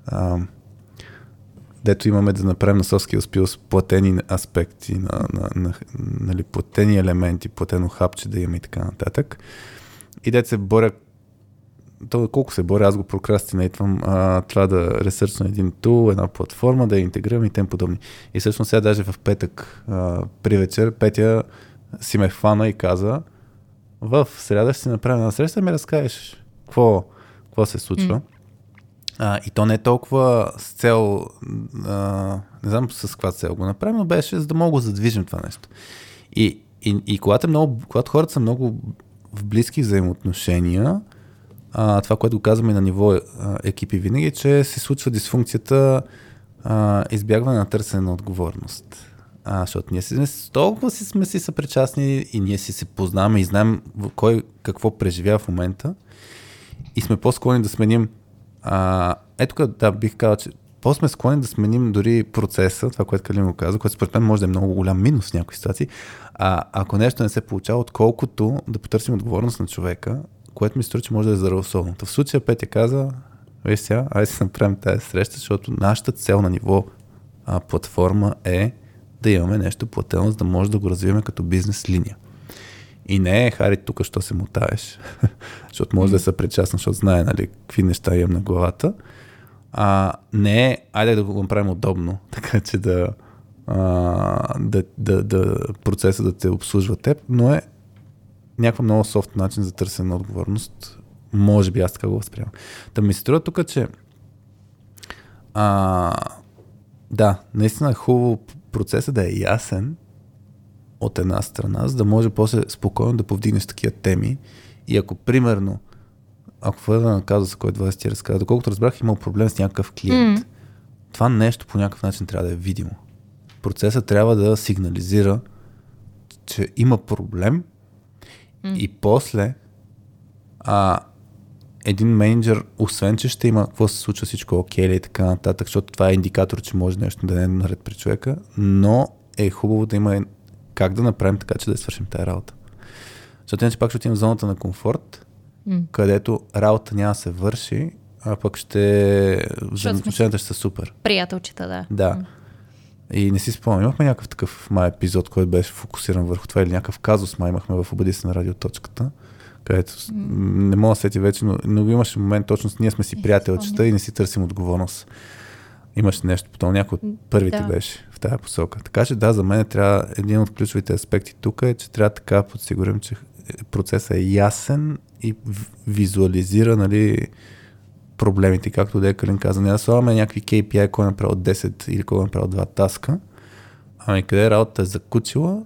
а, дето имаме да направим на успил с платени аспекти, на, на, на, нали, платени елементи, платено хапче да имаме и така нататък. И дете се боря то колко се боря, аз го прокрастинейтвам, а, това да ресърчна един тул, една платформа, да я интегрирам и тем подобни. И всъщност сега даже в петък а, при вечер Петя си ме хвана и каза в среда ще си направя една среща и ми разкажеш какво, какво се случва. М. А, и то не е толкова с цел, а, не знам с каква цел го направим, но беше за да мога да задвижим това нещо. И, и, и когато, е много, когато хората са много в близки взаимоотношения, а, това, което го казваме на ниво а, екипи винаги, е, че се случва дисфункцията а, избягване на търсене на отговорност. А, защото ние си, толкова си сме си съпричастни и ние си се познаваме и знаем кой какво преживява в момента и сме по-склонни да сменим а, ето тук, да, бих казал, че по-сме склонни да сменим дори процеса, това, което Калин го каза, което според мен може да е много голям минус в някои ситуации, а, ако нещо не се получава, отколкото да потърсим отговорност на човека, което ми струва, че може да е здравословно. В случая Петя каза, виж сега, айде си направим тази среща, защото нашата цел на ниво а, платформа е да имаме нещо платено, за да може да го развиваме като бизнес линия. И не е, Хари, тук що се мутаеш, защото може да е съпричастен, защото знае, нали, какви неща имам на главата. А, не е, айде да го направим удобно, така че да, а, да, да, да процеса да те обслужва теб, но е някаква много софт начин за търсене на отговорност. Може би аз така го възприемам. Та ми се струва тук, че а, да, наистина е хубаво процесът да е ясен от една страна, за да може после спокойно да повдигнеш такива теми. И ако примерно, ако върна на казуса, който 20 ти разказа, доколкото разбрах, имал проблем с някакъв клиент, М. това нещо по някакъв начин трябва да е видимо. Процесът трябва да сигнализира, че има проблем и после а, един менеджер, освен че ще има какво се случва всичко окей ли и така нататък, защото това е индикатор, че може нещо да не е наред при човека, но е хубаво да има как да направим така, че да свършим тази работа. Защото иначе пак ще отидем в зоната на комфорт, М. където работа няма да се върши, а пък ще... взаимоотношенията ще са супер. Приятелчета, да. Да. И не си спомням, имахме някакъв такъв май епизод, който беше фокусиран върху това или някакъв казус май имахме в Обади се на радиоточката, където не мога да сети вече, но, но имаше момент точно ние сме си приятелчета и не си търсим отговорност. Имаше нещо, потом някой от първите Да. беше в тази посока. Така че да, за мен трябва един от ключовите аспекти тук е, че трябва така да подсигурим, че процесът е ясен и визуализира, нали, проблемите, както Декалин каза, не да слагаме някакви KPI, кой е направил 10 или кой е направил 2 таска, ами къде работата е закучила,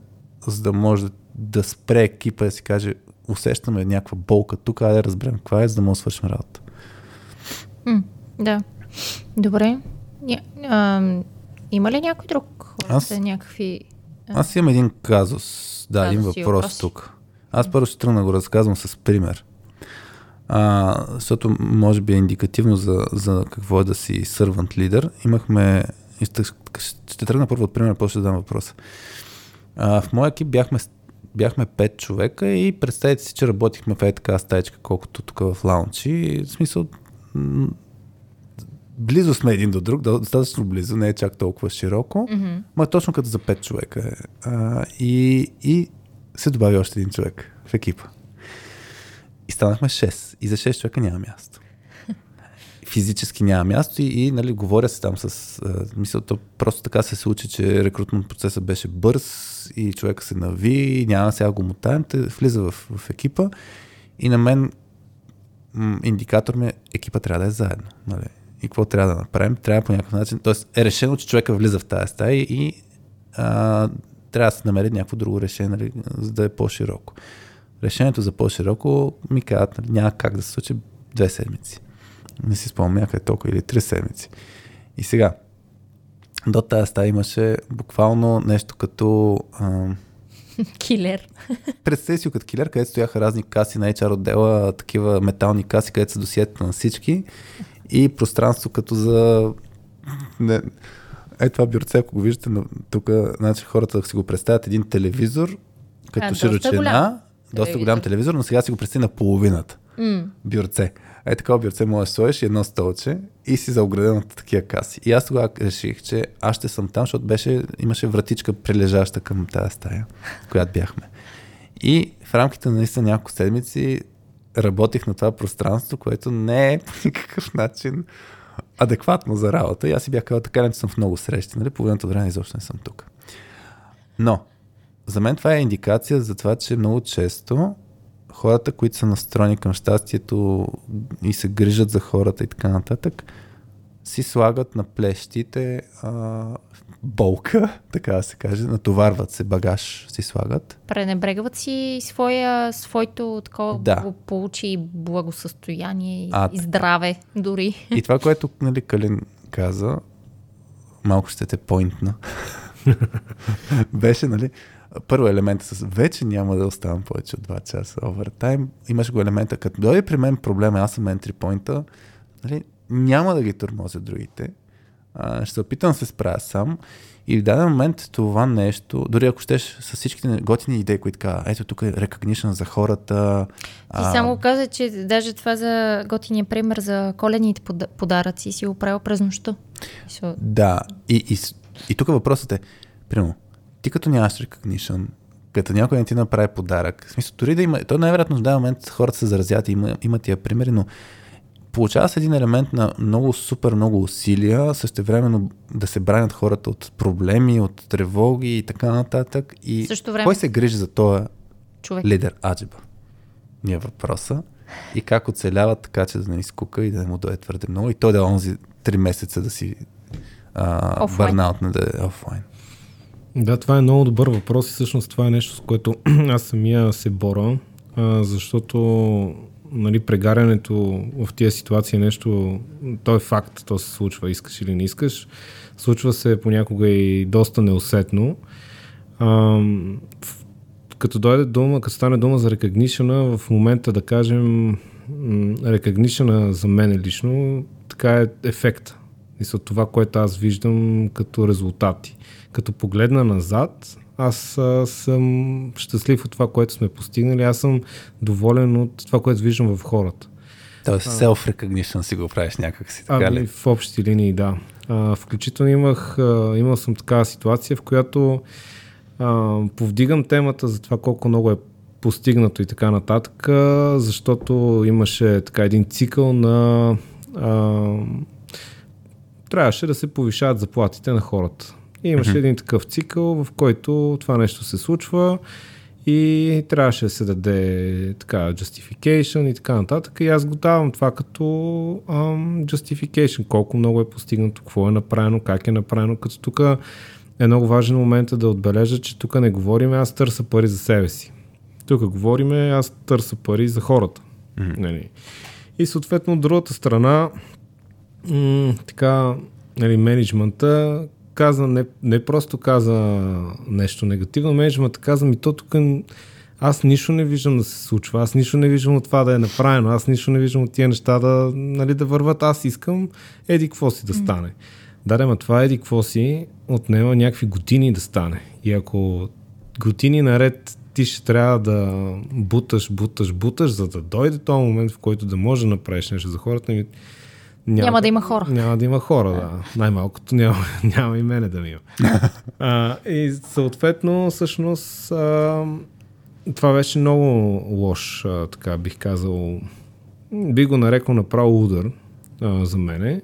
за да може да, да спре екипа и да си каже, усещаме някаква болка тук, айде да разберем каква е, за да да свършим работа. М, да. Добре. Ня, а, има ли някой друг? Аз-. Някакви... Аз имам един казус, да, един Казус въпрос въпроси. тук. Аз първо ще тръгна да го разказвам с пример. А, защото може би е индикативно за, за какво е да си servant лидер. Имахме... Ще, ще тръгна първо от пример, после ще дам въпроса. А, в моя екип бяхме бяхме пет човека и представете си, че работихме в е така стаечка, колкото тук в лаунчи. В смисъл, м- близо сме един до друг, достатъчно близо, не е чак толкова широко, Mm-hmm. ма точно като за пет човека е. А, и, и се добави още един човек в екипа. И станахме 6. И за 6 човека няма място. Физически няма място и, и нали, говоря се там с... А, мисля, то просто така се случи, че рекрутмент процесът беше бърз и човека се нави, няма сега го мутаем, те влиза в, в екипа и на мен м, индикатор ми е екипа трябва да е заедно. Нали? И какво трябва да направим? Трябва по някакъв начин. Тоест е решено, че човека влиза в тази стая и а, трябва да се намери някакво друго решение, нали, за да е по-широко. Решението за по-широко ми казват, нали, няма как да се случи две седмици. Не си спомням някъде толкова или три седмици. И сега, до тази стая имаше буквално нещо като... А, Килер. Представи си като килер, където стояха разни каси на HR отдела, такива метални каси, където са досиета на всички и пространство като за... Не... Е това бюрце, ако го виждате тук, значи хората да си го представят един телевизор, като А, доста широчина, голям доста голям телевизор, но сега си го представи на половината М. бюрце. Е такова бюрце може да сложиш едно столче и си заограден от такива каси. И аз тогава реших, че аз ще съм там, защото беше, имаше вратичка прилежаща към тази стая, в която бяхме. И в рамките на наистина няколко седмици работих на това пространство, което не е по никакъв начин адекватно за работа. И аз си бях казал, така не съм в много срещи, нали? Половината време изобщо не съм тук. Но, за мен това е индикация за това, че много често хората, които са настроени към щастието и се грижат за хората и така нататък, си слагат на плещите а, болка, така да се каже, натоварват се, багаж си слагат. Пренебрегват си своя, своето такова Да. получи благосъстояние а, и здраве дори. И това, което нали, Калин каза, малко ще те поинтна, беше, нали, първо елемента с вече няма да оставам повече от 2 часа овертайм. Имаш го елемента, като дойде при мен проблема, аз съм entry point нали, няма да ги тормозя другите. А, ще се опитам да се справя сам. И в даден момент това нещо, дори ако щеш с всичките готини идеи, които така, ето тук е recognition за хората. Ти само каза, че даже това за готиния пример за колените пода- подаръци си го правил през нощта. Да, и, и, и тук въпросът е, примерно, ти като нямаш recognition, като някой не ти направи подарък, в смисъл, дори да има, то най-вероятно в даден момент хората се заразят и има, има тия примери, но получава се един елемент на много супер много усилия, същевременно да се бранят хората от проблеми, от тревоги и така нататък. И Също време- кой се грижи за този човек. лидер аджиба? Ни е въпроса. И как оцелява така, че да не изкука и да не му дойде твърде много. И той да е онзи три месеца да си а, Офлайн. бърнаут, не да е офлайн. Да, това е много добър въпрос и всъщност това е нещо, с което аз самия се боря, а, защото нали, прегарянето в тия ситуации е нещо, то е факт, то се случва, искаш или не искаш. Случва се понякога и доста неусетно. А, като дойде дума, като стане дума за recognition в момента да кажем recognition за мен лично, така е ефект. И са това, което аз виждам като резултати. Като погледна назад, аз а, съм щастлив от това, което сме постигнали. Аз съм доволен от това, което виждам в хората. Тоест self-recognition си го правиш някак си, така Ами, ли? в общи линии, да. А, включително имах, а, имал съм такава ситуация, в която а, повдигам темата за това колко много е постигнато и така нататък, а, защото имаше така един цикъл на а, трябваше да се повишават заплатите на хората. И имаше един такъв цикъл, в който това нещо се случва и трябваше да се даде така justification и така нататък. И аз го давам това като ам, justification, колко много е постигнато, какво е направено, как е направено, като тук е много важен момент да отбележа, че тук не говорим аз търся пари за себе си. Тук говорим аз търся пари за хората. Мгм. Нали. И съответно от другата страна м- така, нали, менеджмента каза, не, не просто каза нещо негативно, менеджмента каза ми то тук аз нищо не виждам да се случва, аз нищо не виждам от това да е направено, аз нищо не виждам от тия неща да, нали, да върват, аз искам еди какво си да стане. Да, да, ма това еди какво си отнема някакви години да стане. И ако години наред ти ще трябва да буташ, буташ, буташ, за да дойде този момент, в който да може да направиш нещо за хората. Ми, няма да има хора. Няма да има хора, да. Най-малкото няма, няма и мене да ми има. а, и съответно, всъщност, а, това беше много лош, а, така бих казал, би го нарекал направо удар а, за мене,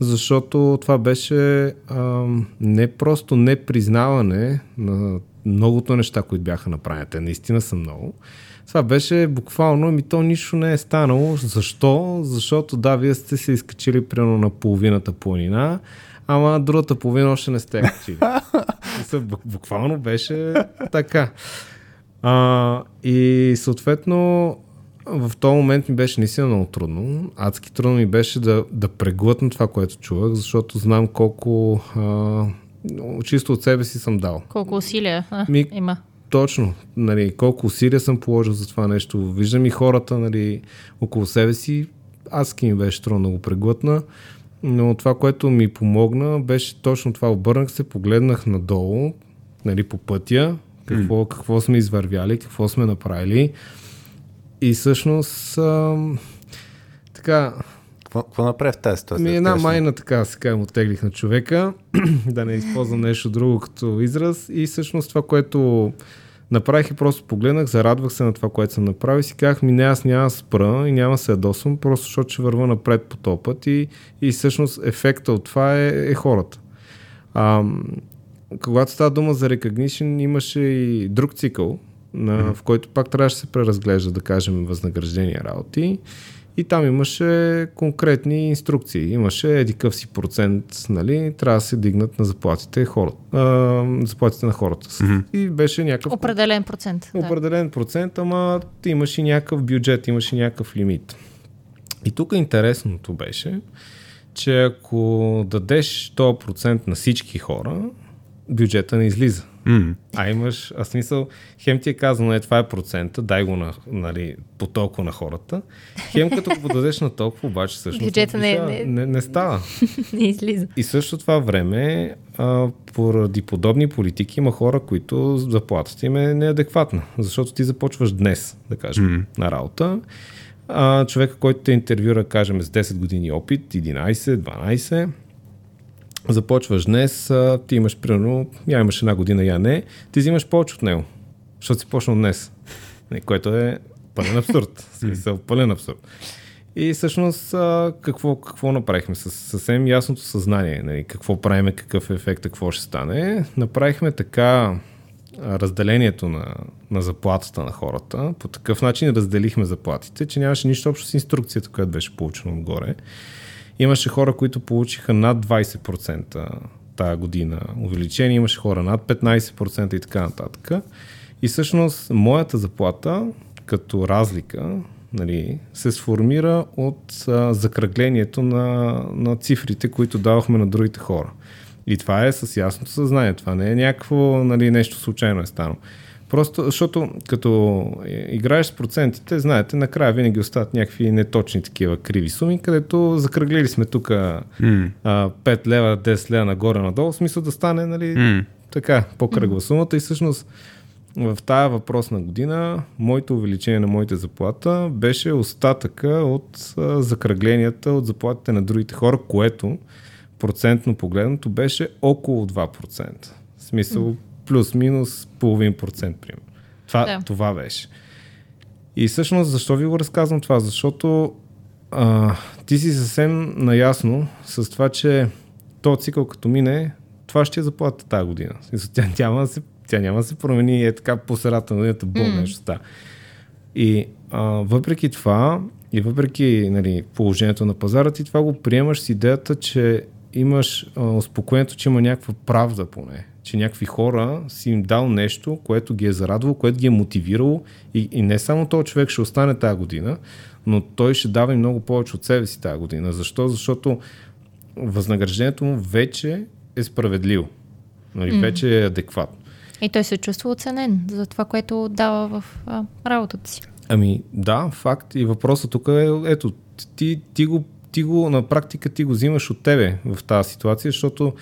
защото това беше а, не просто непризнаване на многото неща, които бяха направени. Те наистина са много. Това беше буквално, ми то нищо не е станало. Защо? Защото да, вие сте се изкачили примерно на половината планина, ама другата половина още не сте качили. буквално беше така. А, и съответно в този момент ми беше наистина много трудно. Адски трудно ми беше да, да преглътна това, което чувах, защото знам колко а, чисто от себе си съм дал. Колко усилия а, ми, има. Точно. Нали, колко усилия съм положил за това нещо. Виждам и хората нали, около себе си. Аз ми беше трудно да го преглътна. Но това, което ми помогна, беше точно това. Обърнах се, погледнах надолу, нали, по пътя, какво, mm. какво сме извървяли, какво сме направили. И всъщност а, така... Какво направи в тази ситуация? Ми една майна така се казвам, оттеглих на човека, да не използвам нещо друго като израз и всъщност това, което направих и просто погледнах, зарадвах се на това, което съм направил и си казах, ми не, аз няма да спра и няма да се ядосвам, просто защото ще върва напред по този път и, и всъщност ефекта от това е, е хората. А, когато става дума за recognition, имаше и друг цикъл, на, mm-hmm. в който пак трябваше да се преразглежда, да кажем, възнаграждения работи. И там имаше конкретни инструкции. Имаше едикъв си процент, нали, трябва да се дигнат на заплатите, хората, а, заплатите на хората. Mm-hmm. И беше някакъв... Определен процент. Определен да. процент, ама имаше някакъв бюджет, имаше някакъв лимит. И тук интересното беше, че ако дадеш този процент на всички хора, бюджета не излиза. Mm. А имаш, а смисъл, хем ти е казано, е това е процента, дай го на, нали, по толкова на хората. Хем като го подадеш на толкова, обаче всъщност Бюджета не, не, не, не става. не излиза. И също това време, а, поради подобни политики, има хора, които заплатата им е неадекватна. Защото ти започваш днес, да кажем, mm. на работа. А, човека, който те интервюра, кажем, с 10 години опит, 11, 12, започваш днес, ти имаш примерно, я имаш една година, я не, ти взимаш повече от него, защото си почнал днес, което е пълен абсурд, смисъл, пълен абсурд. И всъщност какво, какво направихме? С съвсем ясното съзнание, нали, какво правиме, какъв е ефект, какво ще стане. Направихме така разделението на, на заплатата на хората. По такъв начин разделихме заплатите, че нямаше нищо общо с инструкцията, която беше получена отгоре. Имаше хора, които получиха над 20% тази година увеличение, имаше хора над 15% и така нататък. И всъщност моята заплата като разлика нали, се сформира от а, закръглението на, на цифрите, които давахме на другите хора. И това е с ясното съзнание. Това не е някакво нали, нещо случайно е станало. Просто, защото като играеш с процентите, знаете, накрая винаги остават някакви неточни такива криви суми, където закръглили сме тук mm. 5 лева, 10 лева нагоре-надолу, в смисъл да стане, нали, mm. така, по-кръгва сумата и всъщност в тая въпросна година моето увеличение на моите заплата беше остатъка от закръгленията от заплатите на другите хора, което процентно погледнато беше около 2%. В смисъл, mm плюс-минус половин процент, примерно. Това, да. това беше. И всъщност, защо ви го разказвам това? Защото а, ти си съвсем наясно с това, че то цикъл като мине, това ще е заплата тази година. Тя няма да се, тя няма да се промени е така по средата на годината, бум, mm. нещо става. И а, въпреки това, и въпреки нали, положението на пазара, ти това го приемаш с идеята, че имаш а, успокоението, че има някаква правда поне че някакви хора си им дал нещо, което ги е зарадвало, което ги е мотивирало и, и не само този човек ще остане тази година, но той ще дава и много повече от себе си тази година. Защо? Защото възнаграждението му вече е справедливо. Нали, mm. Вече е адекватно. И той се чувства оценен за това, което дава в а, работата си. Ами да, факт. И въпросът тук е, ето, ти, ти, го, ти го на практика ти го взимаш от тебе в тази ситуация, защото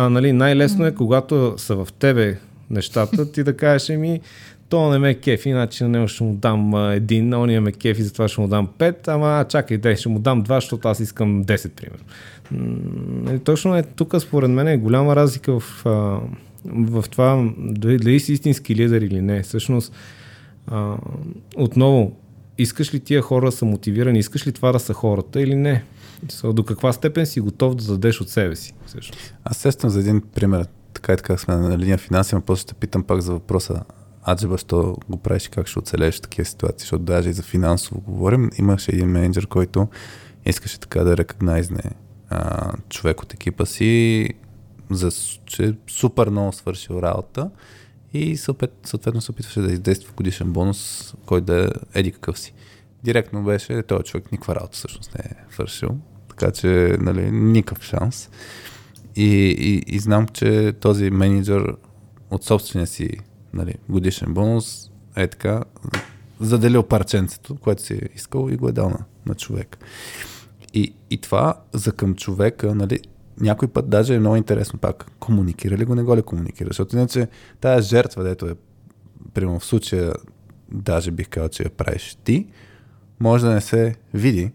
а, нали, най-лесно е, когато са в тебе нещата, ти да кажеш ми, то не ме кефи, иначе на него ще му дам един, на ония ме кефи, затова ще му дам пет, ама чакай, дай, ще му дам два, защото аз искам 10, примерно. М, точно е, тук според мен е голяма разлика в, в това дали, дали си истински лидер или не. Всъщност, отново, искаш ли тия хора да са мотивирани, искаш ли това да са хората или не? До каква степен си готов да дадеш от себе си? Всъщност. Аз сещам за един пример, така и така сме на линия финанси, но после ще питам пак за въпроса Аджеба, що го правиш и как ще оцелееш в такива ситуации, защото даже и за финансово говорим. Имаше един менеджер, който искаше така да рекогнайзне а, човек от екипа си, за, че супер много свършил работа и съответно се опитваше да издейства годишен бонус, който да е еди какъв си. Директно беше, този човек никаква работа всъщност не е свършил, така че нали, никакъв шанс. И, и, и знам, че този менеджер от собствения си нали, годишен бонус е така заделил парченцето, което си е искал и го е дал на, на човек. И, и това за към човека, нали, някой път даже е много интересно пак, комуникира ли го, не го ли комуникира, защото иначе тая жертва, дето е, примерно в случая, даже бих казал, че я правиш ти, може да не се види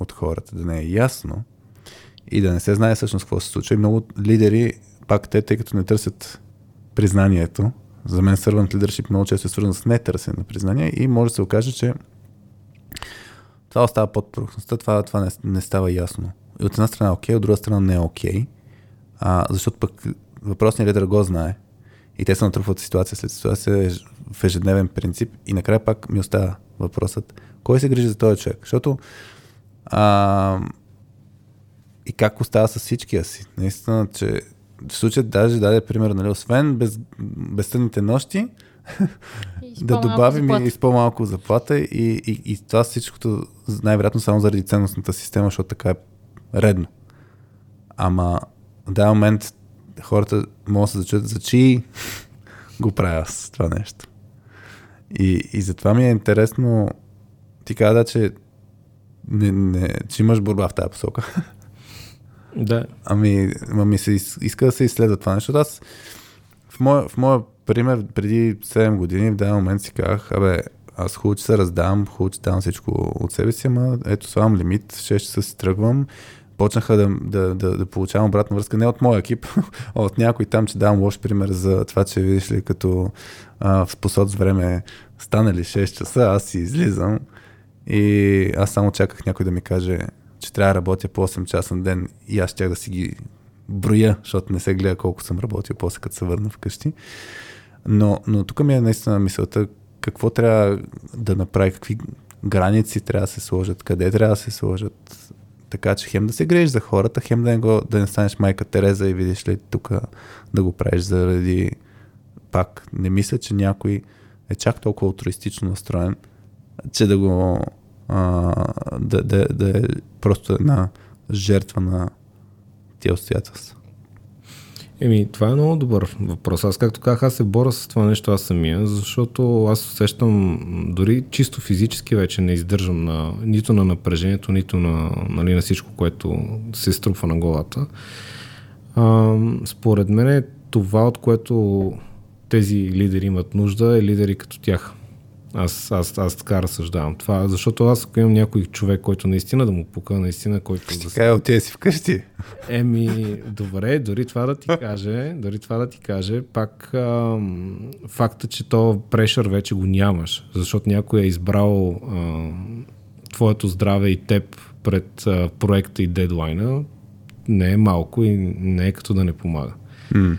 от хората, да не е ясно и да не се знае всъщност какво се случва. И много лидери, пак те, тъй като не търсят признанието, за мен servant leadership много често е свързан с нетърсене на признание и може да се окаже, че това остава под повърхността, това, това не, не става ясно. И от една страна е окей, от друга страна не е окей, а, защото пък въпросният лидер го знае и те се натрупват ситуация след ситуация в ежедневен принцип и накрая пак ми остава въпросът, кой се грижи за този човек? Защото а, и как остава с всичкия си. Наистина, че в случая даже даде пример, нали, освен без, безсъдните нощи, да добавим и с по-малко заплата и, и, и това всичкото най-вероятно само заради ценностната система, защото така е редно. Ама в даден момент хората могат да се зачуят за чи го правя с това нещо. И, и затова ми е интересно ти каза, да, че, не, не, че имаш борба в тази посока. Да. Ами, ами се иска да се изследва това нещо. Аз в моя, в моя пример преди 7 години в даден момент си казах, абе, аз хубаво, че се раздавам, хубаво, че давам всичко от себе си, ама ето слагам лимит, 6 часа си тръгвам. Почнаха да, да, да, да получавам обратна връзка не от моя екип, а от някой там, че давам лош пример за това, че видиш ли като а, в посод с време станали 6 часа, аз си излизам и аз само чаках някой да ми каже, че трябва да работя по 8 часа на ден и аз щях да си ги броя, защото не се гледа колко съм работил после като се върна вкъщи. Но, но тук ми е наистина мисълта какво трябва да направи, какви граници трябва да се сложат, къде трябва да се сложат, така че хем да се грееш за хората, хем да не, го, да не станеш майка Тереза и видиш ли тук да го правиш заради пак. Не мисля, че някой е чак толкова алтруистично настроен, че да го а, да, да, да е просто една жертва на тия обстоятелства. Еми, това е много добър въпрос. Аз, както казах, аз се боря с това нещо аз самия, защото аз усещам, дори чисто физически вече не издържам на, нито на напрежението, нито на, нали, на всичко, което се струпва на главата. А, според мен е това, от което тези лидери имат нужда, е лидери като тях. Аз, аз, аз така разсъждавам. Това, защото аз ако имам някой човек, който наистина да му пука, наистина, който... Ще да кажа, отиде си вкъщи. Еми, добре, дори това да ти каже, дори това да ти каже, пак а, факта, че то прешър вече го нямаш, защото някой е избрал а, твоето здраве и теб пред а, проекта и дедлайна, не е малко и не е като да не помага. Mm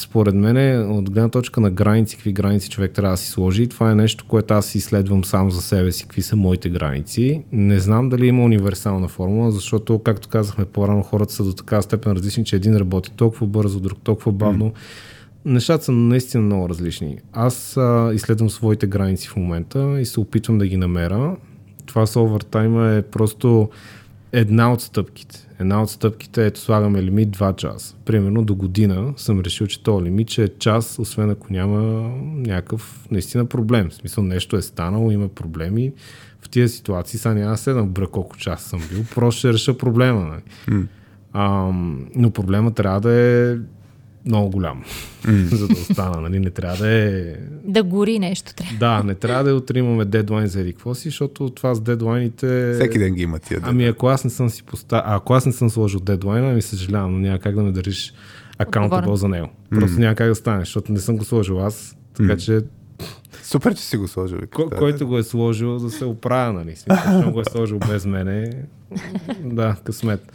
според мен, от гледна точка на граници, какви граници човек трябва да си сложи, това е нещо, което аз изследвам сам за себе си, какви са моите граници. Не знам дали има универсална формула, защото, както казахме по-рано, хората са до така степен различни, че един работи толкова бързо, друг толкова бавно. Mm. Нещата са наистина много различни. Аз а, изследвам своите граници в момента и се опитвам да ги намеря. Това с овертайма е просто една от стъпките. Една от стъпките е, слагаме лимит 2 часа. Примерно до година съм решил, че този лимит ще е час, освен ако няма някакъв наистина проблем. В смисъл нещо е станало, има проблеми. В тия ситуации сега няма да бра колко час съм бил, просто ще реша проблема. Нали? Mm. А, но проблема трябва да е много голям, за да остана. Нали? Не трябва да е... Да гори нещо трябва. Да, не трябва да е утре имаме дедлайн за какво си, защото това с дедлайните... Всеки ден ги има тия. Ами ако аз не съм си поставил... Ако аз не съм сложил дедлайна, ми съжалявам, но няма как да ме държиш акаунтабъл за него. Просто mm. няма как да стане, защото не съм го сложил аз. Така mm. че Супер, че си го сложил. Ко, който го е сложил да се оправя, нали? Смисъл, го е сложил без мене. Да, късмет.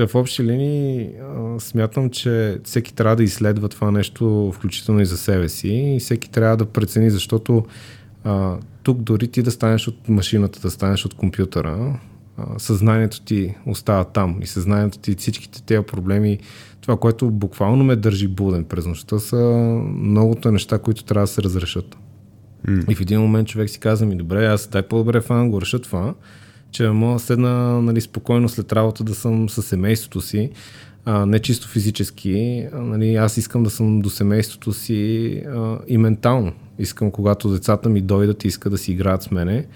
Та в общи линии смятам, че всеки трябва да изследва това нещо, включително и за себе си, и всеки трябва да прецени, защото а, тук дори ти да станеш от машината, да станеш от компютъра, а, съзнанието ти остава там и съзнанието ти, всичките тези проблеми, това, което буквално ме държи буден през нощта, са многото неща, които трябва да се разрешат. Mm. И в един момент човек си казва ми, добре, аз дай по-добре фан, го реша това, че мога да седна нали, спокойно след работа да съм със семейството си, а, не чисто физически. А, нали, аз искам да съм до семейството си а, и ментално. Искам, когато децата ми дойдат и искат да си играят с мене,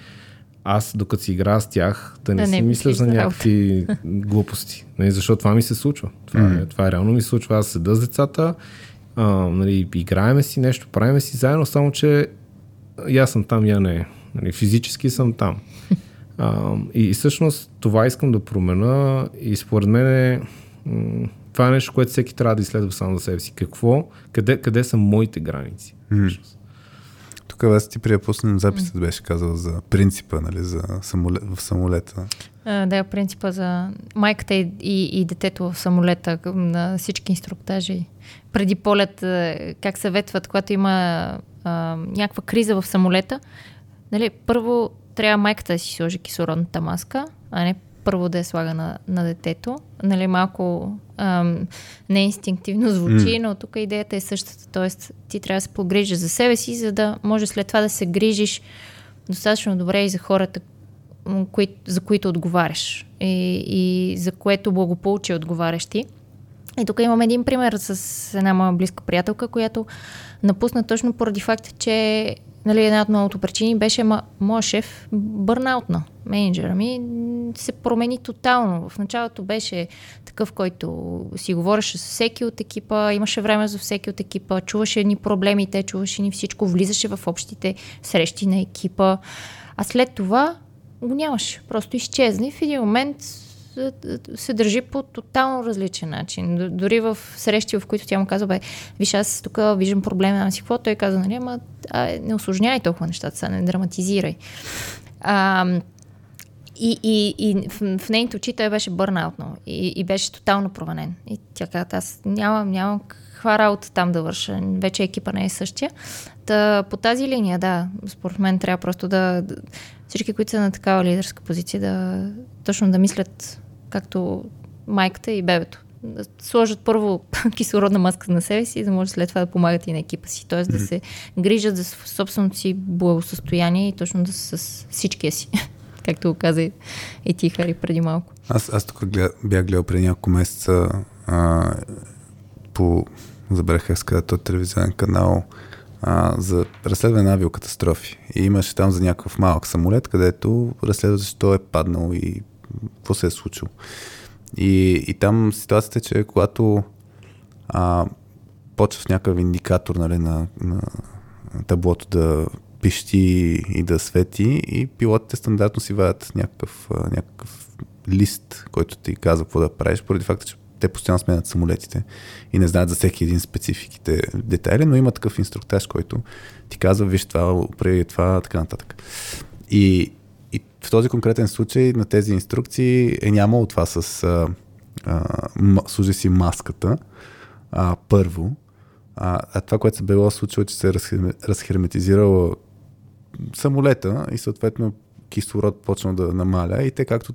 аз, докато си играя с тях, да не, да не си мисля за някакви глупости. Нали, защото това ми се случва. Това, mm. е, това е реално ми се случва. Аз седа с децата, а, нали, играеме си нещо, правиме си заедно, само че аз съм там, я не. Нали, физически съм там. А, и, и всъщност това искам да променя и според мен е, м- това е нещо, което всеки трябва да изследва само за себе си. Какво, къде, къде са моите граници? Mm. Тук аз ти при пуснем записът беше казал за принципа нали, за самолет, в самолета. А, да, принципа за майката и, и, и детето в самолета на всички инструктажи. Преди полет, как съветват, когато има а, някаква криза в самолета, нали, първо трябва майката да си сложи кислородната маска, а не първо да я слага на, на детето. Нали, малко ам, неинстинктивно звучи, mm. но тук идеята е същата. Тоест, ти трябва да се погрижиш за себе си, за да може след това да се грижиш достатъчно добре и за хората, кои, за които отговаряш и, и за което благополучие отговаряш ти. И тук имам един пример с една моя близка приятелка, която напусна точно поради факта, че нали, една от многото причини беше, ма, шеф бърнаутна. Менеджера ми се промени тотално. В началото беше такъв, който си говореше с всеки от екипа, имаше време за всеки от екипа, чуваше ни проблемите, чуваше ни всичко, влизаше в общите срещи на екипа. А след това го нямаше. Просто изчезна и в един момент се държи по тотално различен начин. Дори в срещи, в които тя му казва, бе, виж, аз тук виждам проблема, си какво, той каза, нали, ама не осложняй толкова нещата, сега не драматизирай. А, и, и, и в, в нейните очи той беше бърнаутно и, и беше тотално променен. И тя каза, аз нямам, нямам каква работа там да върша. Вече екипа не е същия. Та, по тази линия, да, според мен трябва просто да всички, които са на такава лидерска позиция, да точно да мислят както майката и бебето. Да сложат първо кислородна маска на себе си, за да може след това да помагат и на екипа си. Тоест да се грижат за собственото си благосъстояние и точно да са с всичкия си. Както го каза и ти, Хари, преди малко. Аз, аз тук глед, бях гледал преди няколко месеца а, по, забравях как този телевизионен канал, а, за разследване на авиокатастрофи. И имаше там за някакъв малък самолет, където разследва защо е паднал и какво се е случило. И, и там ситуацията е, че когато а, с някакъв индикатор нали, на, на таблото да пищи и да свети и пилотите стандартно си вадят някакъв, някакъв лист, който ти казва какво да правиш, поради факта, че те постоянно сменят самолетите и не знаят за всеки един спецификите детайли, но има такъв инструктаж, който ти казва, виж това, преди това, така нататък. И в този конкретен случай на тези инструкции е нямало това с а, а, служи си маската а, първо, а, а това, което се било случило, че се е разхерметизирало самолета и съответно кислород почна да намаля и те както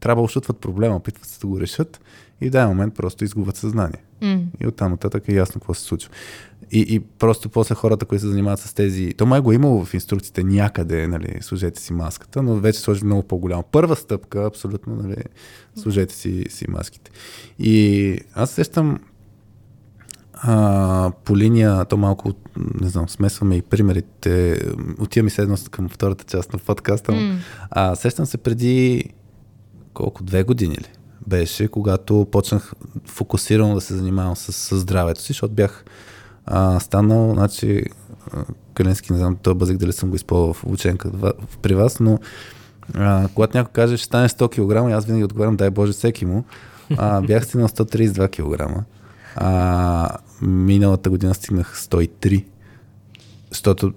трябва да ошутват проблема, опитват се да го решат и в даден момент просто изгубват съзнание. Mm. И оттам нататък е ясно какво се случва. И, и просто после хората, които се занимават с тези... То май го е имало в инструкциите някъде, нали, служете си маската, но вече сложи много по-голямо. Първа стъпка, абсолютно, нали, служете си, си маските. И аз сещам а, по линия, то малко, не знам, смесваме и примерите. Отиваме седно към втората част на подкаста. Mm. А, сещам се преди колко, две години ли? Беше, когато почнах фокусирано да се занимавам с, с здравето си, защото бях а, станал, значи, Калински, не знам, този базик дали съм го използвал в обученка при вас, но а, когато някой каже, ще стане 100 кг, аз винаги отговарям, дай Боже, всеки му. А, бях стигнал 132 кг. А, миналата година стигнах 103. Защото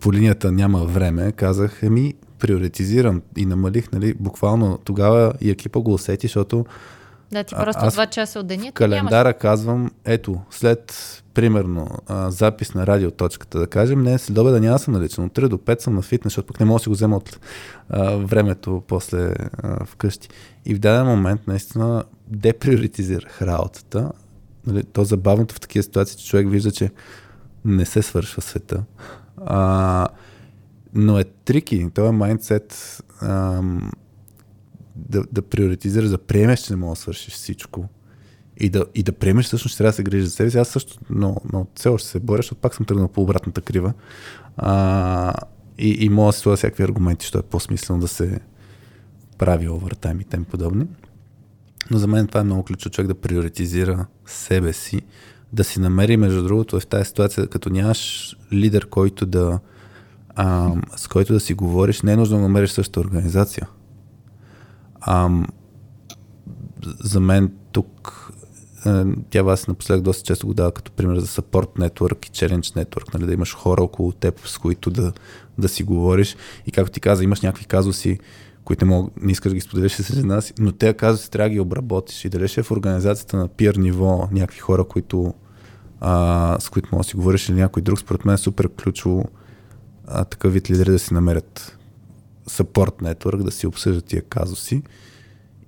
по линията няма време, казах, еми, приоритизирам и намалих, нали, буквално тогава и екипа го усети, защото да, ти просто аз 2 часа от деня. календара нямаш... казвам, ето, след примерно а, запис на радиоточката, да кажем, не, след да няма съм наличен. От 3 до 5 съм на фитнес, защото пък не мога да си го взема от а, времето после а, вкъщи. И в даден момент наистина деприоритизирах работата. Нали, то забавното в такива ситуации, че човек вижда, че не се свършва света. А, но е трики, този майндсет ам, да, да приоритизираш, да приемеш, че не можеш да свършиш всичко и да, и да приемеш всъщност, че трябва да се грижи за себе си. Аз също, но, но все още се боря, защото пак съм тръгнал по обратната крива. А, и, и мога да си сложа всякакви аргументи, защото е по-смислено да се прави овертайм и тем подобни. Но за мен това е много ключово човек да приоритизира себе си, да си намери, между другото, в тази ситуация, като нямаш лидер, който да, а, с който да си говориш, не е нужно да намериш същата организация. А, за мен тук тя вас напоследък доста често го дава като пример за support network и challenge network, нали, да имаш хора около теб, с които да, да си говориш. И както ти каза, имаш някакви казуси, които не, мог, не искаш да ги споделиш с нас, но те казуси трябва да ги обработиш. И дали ще е в организацията на пир ниво някакви хора, които, а, с които можеш да си говориш или някой друг, според мен е супер ключово а, такъв вид лидери да си намерят support network, да си обсъждат тия казуси.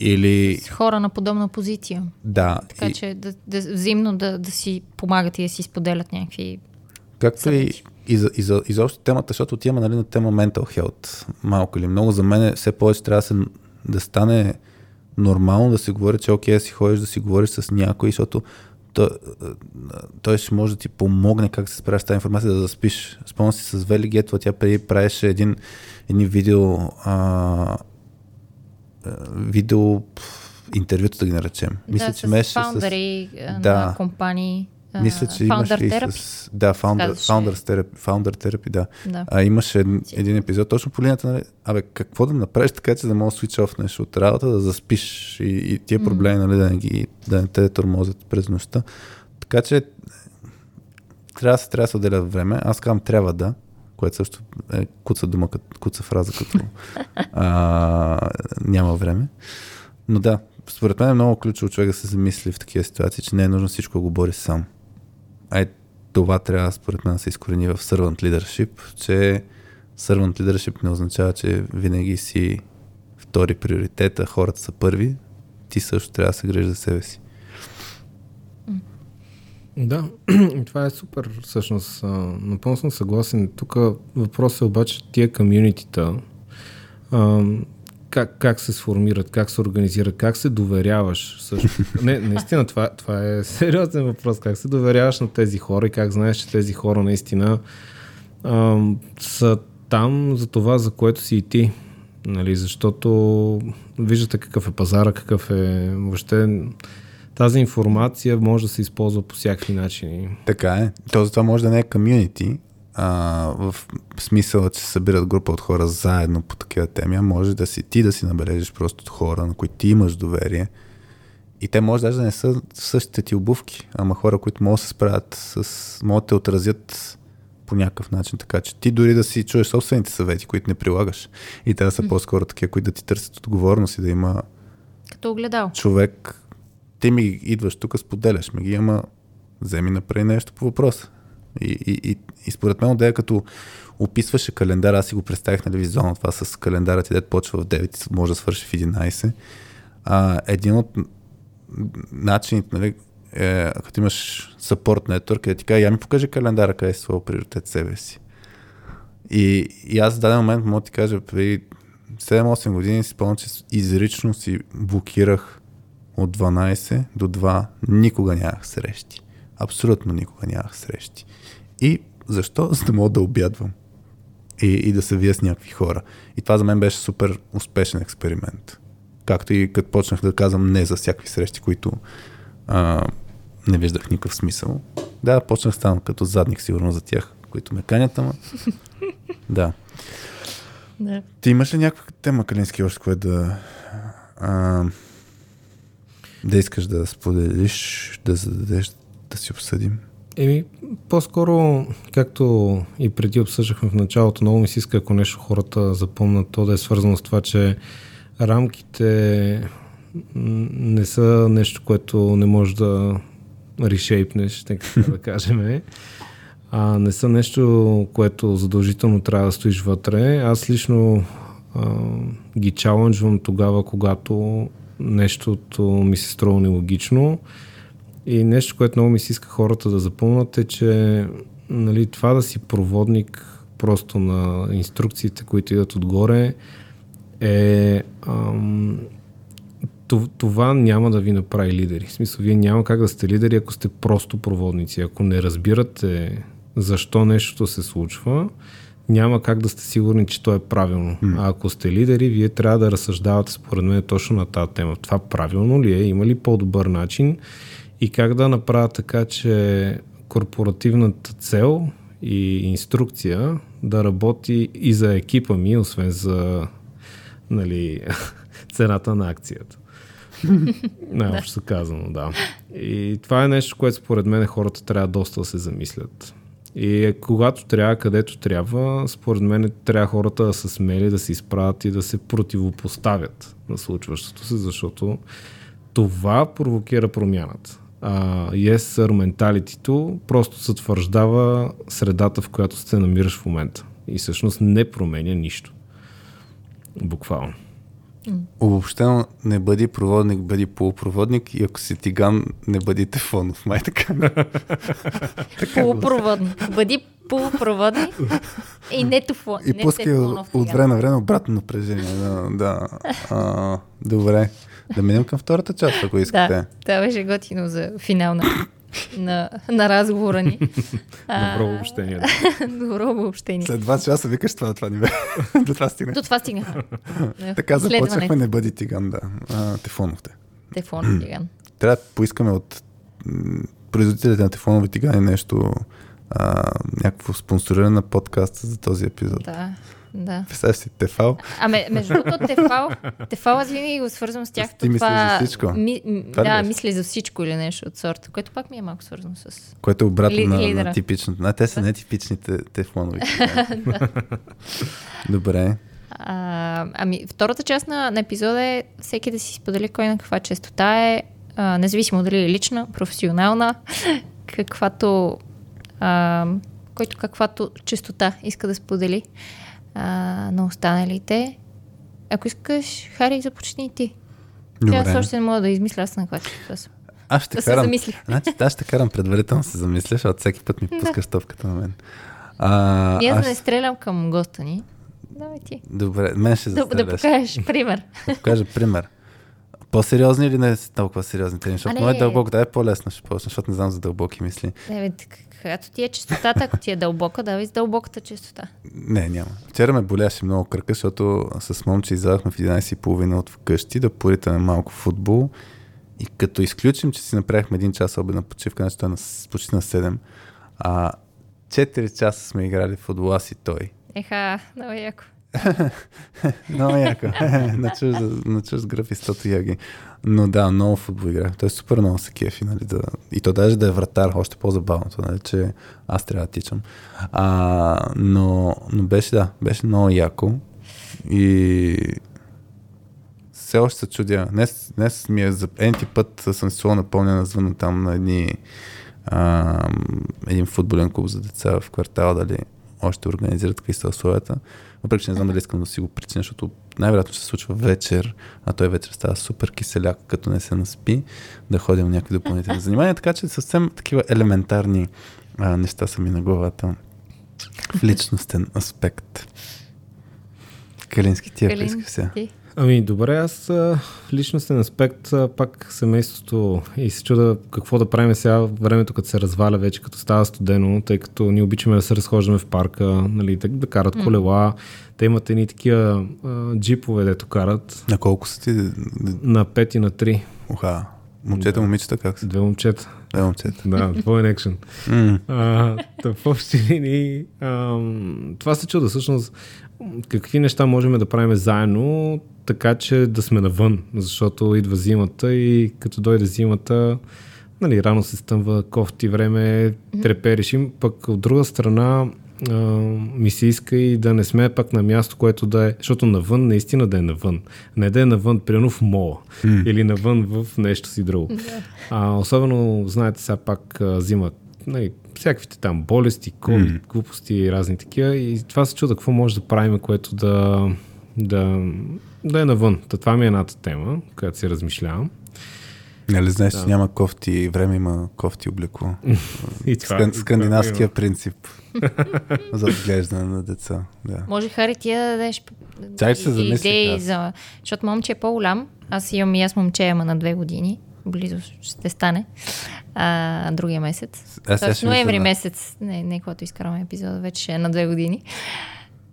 Или... С хора на подобна позиция. Да. Така и... че да, да, взаимно да, да си помагат и да си споделят някакви Както и, и, за, и, за, изобщо темата, защото отиваме нали, на тема mental health малко или много. За мен все повече трябва да, се, да стане нормално да се говори, че окей, да си ходиш да си говориш с някой, защото той, той ще може да ти помогне как се справиш с тази информация, да заспиш. Спомням си с Вели Гетва, тя преди правеше един, един видео, а, видео интервюто да ги наречем. Да, Мисля, че с фаундъри с... да. на компании. Мисля, че имаше и с... Да, Founder, Founder, Therapy, Founder Therapy, да. да. А, имаше един, един епизод точно по линията на... Абе, какво да направиш така, че да можеш да нещо от работа, да заспиш и, и тия проблеми, нали, да не, ги, да не те тормозят през нощта. Така че трябва да се, трябва да се отделя време. Аз казвам трябва да, което също е куца дума, куца фраза, като а, няма време. Но да, според мен е много ключово човек да се замисли в такива ситуации, че не е нужно всичко да го бори сам. Ай, това трябва според мен да се изкорени в servant leadership, че servant leadership не означава, че винаги си втори приоритет, а хората са първи. Ти също трябва да се грижи за себе си. Да, това е супер, всъщност. Напълно съм съгласен. Тук въпросът е обаче тия комьюнитита, как, как се сформират, как се организират, как се доверяваш също. Не, наистина, това, това е сериозен въпрос. Как се доверяваш на тези хора и как знаеш, че тези хора наистина а, са там за това, за което си и ти. Нали, защото виждате какъв е пазара, какъв е въобще тази информация може да се използва по всякакви начини. Така е. То това може да не е комьюнити, а, в смисъл, че се събират група от хора заедно по такива теми, а може да си ти да си набележиш просто хора, на които ти имаш доверие. И те може даже да не са същите ти обувки, ама хора, които могат да се справят с, могат да те отразят по някакъв начин, така че ти дори да си чуеш собствените съвети, които не прилагаш. И те да са по-скоро такива, които да ти търсят отговорност и да има като огледал. човек. Ти ми идваш тук, споделяш ми ги, ама вземи направи нещо по въпроса. И, и, и, и според мен, да като описваше календар, аз си го представих на нали, визуално това с календара ти, дет почва в 9 може да свърши в 11. А, един от начините, нали, е, като имаш support network, е ти кажа, я ми покажи календара, къде е своя приоритет себе си. И, и аз в даден момент мога да ти кажа, преди 7-8 години си спомням, че изрично си блокирах от 12 до 2, никога нямах срещи. Абсолютно никога нямах срещи. И защо? За да мога да обядвам. И, и да се вия с някакви хора. И това за мен беше супер успешен експеримент. Както и като почнах да казвам не за всякакви срещи, които а, не виждах никакъв смисъл. Да, почнах ставам като задник сигурно за тях, които ме канят, ама... да. Да. Ти имаш ли някаква тема, Калински, още кое да... А, да искаш да споделиш, да зададеш, да си обсъдим? Еми, по-скоро, както и преди обсъждахме в началото, много ми се иска, ако нещо хората запомнат, то да е свързано с това, че рамките не са нещо, което не може да решейпнеш, така да кажем. А не са нещо, което задължително трябва да стоиш вътре. Аз лично а, ги чаленджвам тогава, когато нещото ми се струва нелогично. И нещо, което много ми се иска хората да запомнят е, че нали, това да си проводник просто на инструкциите, които идват отгоре, е ам, тов- това няма да ви направи лидери. В смисъл, вие няма как да сте лидери, ако сте просто проводници. Ако не разбирате защо нещото се случва, няма как да сте сигурни, че то е правилно. А ако сте лидери, вие трябва да разсъждавате според мен точно на тази тема. Това правилно ли е? Има ли по-добър начин? И как да направя така, че корпоративната цел и инструкция да работи и за екипа ми, освен за нали, цената на акцията. Най-общо се казано, да. И това е нещо, което според мен хората трябва доста да се замислят. И когато трябва, където трябва, според мен трябва хората да са смели, да се изправят и да се противопоставят на случващото се, защото това провокира промяната. А yes, sir, менталитито просто затвърждава средата, в която се намираш в момента. И всъщност не променя нищо. Буквално. Обобщено, не бъди проводник, бъди полупроводник и ако си тиган, не бъди тефонов. Май така. Полупроводник. Бъди полупроводник и не туфо. И не пускай от време на време обратно напрежение. Да, да. А, добре. Да минем към втората част, ако искате. Да, това беше готино за финал на, на, на разговора ни. Добро обобщение. Да. Добро обобщение. След два часа викаш това, това ни бе. До това стигне. До това стигнаха. Така започнахме, не бъди тиган, да. А, тефоновте. Тефлон тиган. Трябва да поискаме от производителите на тефонови тигани нещо, а, някакво спонсориране на подкаста за този епизод. Да, да. Представяш си Тефал? А ме, между другото, Тефал, Тефал аз винаги го свързвам с тях. Ти това, за всичко? Ми, м, Това ли да, беше? мисли за всичко или нещо от сорта, което пак ми е малко свързано с... Което е обратно Ли- на, лидера. на типичното. Не, те са нетипичните тефлонови. Добре. А, ами, втората част на, на епизода е всеки да си сподели кой на каква честота е, а, независимо дали е лична, професионална, каквато, а, който каквато честота иска да сподели а, на останалите. Ако искаш, Хари, започни ти. Тя аз Добре. още не мога да измисля аз на съм. Аз ще Да се карам. Значи, аз ще карам предварително се замисля, защото всеки път ми пускаш топката на мен. А, И аз аз- да не стрелям към госта ни. Давай ти. Добре, мен ще Да, да покажеш пример. Да покажа пример. По-сериозни или не толкова сериозни теми? Защото А, моят не. дълбок, да е по-лесно ще почна, защото не знам за дълбоки мисли. Не, бе, так- когато ти е честотата, ако ти е дълбока, давай с дълбоката честота. Не, няма. Вчера ме боляше много кръка, защото с момче излязахме в 11.30 от вкъщи да поритаме малко футбол. И като изключим, че си направихме един час обедна почивка, значи той е на, почти на 7, а 4 часа сме играли в футбол, аз и той. Еха, много яко. Много яко. на, чуж, на гръб и стото яги. Но да, много футбол играх. Той е супер много се кефи, нали, да... И то даже да е вратар, още по-забавното, нали, че аз трябва да тичам. А, но, но беше, да, беше много яко. И все още се чудя. Днес, днес ми е за енти път съм си напълня на звъна там на едни а, един футболен клуб за деца в квартала, дали още организират какви са условията. Въпреки, че не знам дали искам да си го причиня, защото най-вероятно ще се случва вечер, а той вечер става супер киселяк, като не се наспи, да ходим някакви допълнителни занимания, така че съвсем такива елементарни а, неща са ми на главата в личностен аспект. Калински, ти Калин, искаш сега. Ами добре, аз личностен аспект пак семейството и се чуда какво да правим сега времето, като се разваля вече, като става студено, тъй като ние обичаме да се разхождаме в парка, нали, да, да карат колела. Те имат едни такива а, джипове, дето карат На колко са ти? на 5 и на 3. Оха. Момчета, момичета, как са? Две момчета. Две момчета. Да, двоен екшен. А, та в общи линии, това се чуда всъщност какви неща можем да правим заедно, така че да сме навън, защото идва зимата и като дойде зимата, нали, рано се стъмва, кофти време, трепериш им, пък от друга страна а, ми се иска и да не сме пак на място, което да е, защото навън наистина да е навън, не да е навън, примерно в мола или навън в нещо си друго. А, особено, знаете, сега пак а, зимат нали, всякаквите там болести, COVID, глупости и разни такива. И това се чуда какво може да правим, което да, да, да е навън. Та това ми е едната тема, която си размишлявам. Нали знаеш, че няма кофти време, има кофти облекло. И това, Скан, това скандинавския има. принцип за отглеждане на деца. Да. Може Хари ти да дадеш че се и- замислих идеи аз. за... Защото момче е по-голям. Аз имам и аз момче, ама на две години. Близо ще стане. А, другия месец. Аз Тоест ноември да. месец. Не, не, когато изкараме епизода, вече ще е на две години.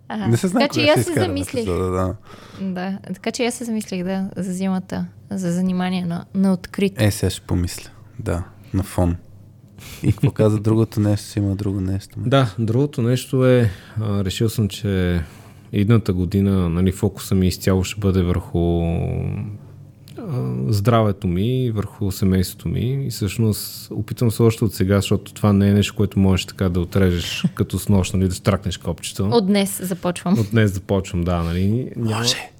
А, Не се знае така че аз се изкараме замислих. епизода, да. Да, така че аз се замислих, да, за зимата, за занимание на, на открито. Е, сега ще помисля. Да, на фон. И какво каза другото нещо, ще има друго нещо. Да, другото нещо е, а, решил съм, че идната година нали, фокуса ми изцяло ще бъде върху здравето ми, върху семейството ми и всъщност опитвам се още от сега, защото това не е нещо, което можеш така да отрежеш като с нощ, нали, да стракнеш копчета. От днес започвам. От днес започвам, да, нали. Няма... Може.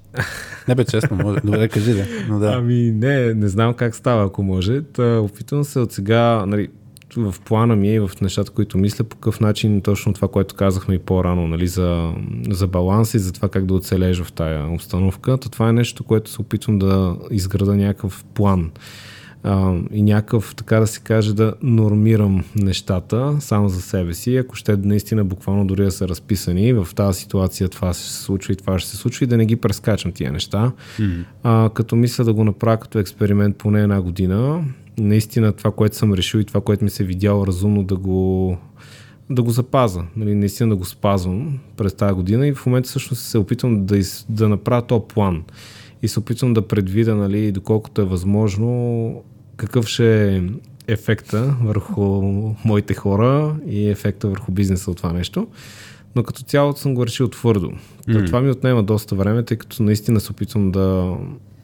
Не бе, честно, може. Добре, кажи да. Но да. Ами не, не знам как става, ако може. Та, опитвам се от сега, нали, в плана ми и в нещата, които мисля, по какъв начин точно това, което казахме и по-рано, нали, за, за баланс и за това как да оцележа в тая обстановка. То това е нещо, което се опитвам да изграда някакъв план а, и някакъв, така да се каже, да нормирам нещата само за себе си. Ако ще наистина буквално дори да са разписани, в тази ситуация това ще се случва и това ще се случва и да не ги прескачам тия неща. Mm-hmm. А, като мисля да го направя като експеримент поне една година, наистина това, което съм решил и това, което ми се е видяло разумно да го да го запаза, нали, наистина да го спазвам през тази година и в момента всъщност се опитвам да, из, да направя този план и се опитвам да предвида, нали, доколкото е възможно, какъв ще е ефекта върху моите хора и ефекта върху бизнеса от това нещо. Но като цяло съм го решил твърдо. Mm. Това ми отнема доста време, тъй като наистина се опитвам да...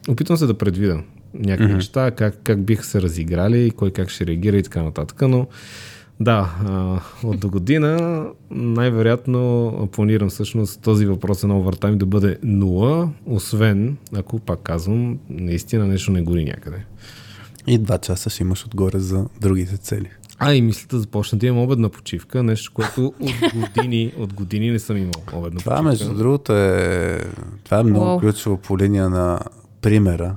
Опитвам се да предвида някакви mm-hmm. неща, как, как биха се разиграли, кой как ще реагира и така нататък. Но да, а, от до година най-вероятно планирам всъщност този въпрос на овертайм да бъде нула, освен ако, пак казвам, наистина нещо не гори някъде. И два часа ще имаш отгоре за другите цели. А, и мисля да започна да имам обедна почивка, нещо, което от години, от години не съм имал обедна Това, почивка. между другото, е, това е много Уау. ключово по линия на примера.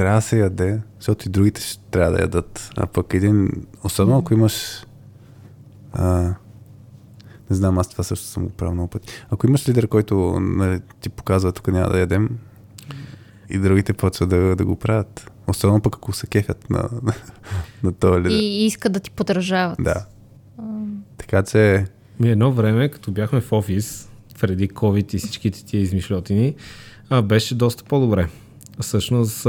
Трябва да се яде, защото и другите ще трябва да ядат. А пък един, особено ако имаш а, не знам, аз това също съм го правил много пъти. Ако имаш лидер, който нали, ти показва, тук няма да ядем, и другите почват да, да го правят. Особено пък ако се кефят на, на, на този лидер. И иска да ти подражават. Да. Така че, Ми едно време, като бяхме в офис, преди COVID и всичките тия измишлетини, а, беше доста по-добре. Всъщност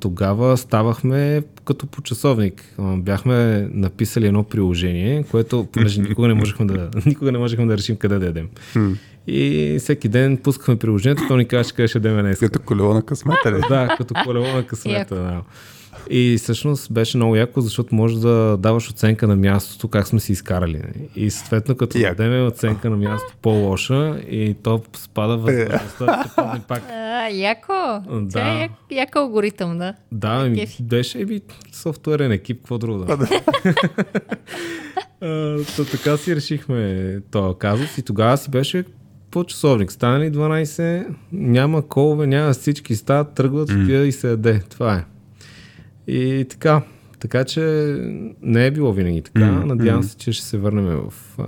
тогава ставахме като по часовник. А, Бяхме написали едно приложение, което, понеже никога не можехме да, никога не можехме да решим къде да ядем. И всеки ден пускахме приложението, то ни казваше къде ще ядем днес. като колело на късмета ли? Да, като колело на късмета. Да. И всъщност беше много яко, защото може да даваш оценка на мястото, как сме си изкарали. И съответно, като Яко. дадем оценка на място по-лоша, и то спада възможността да падне пак. А, яко. Да. Това е як, як алгоритъм, да. Да, ами, Кефи. беше еми, софтуерен екип, какво друго да. А, то така си решихме този казус и тогава си беше по часовник. Станали 12, няма колове, няма всички стават, тръгват, mm. и се яде. Това е. И така. Така че не е било винаги така. М, Надявам се, че ще се върнем в а,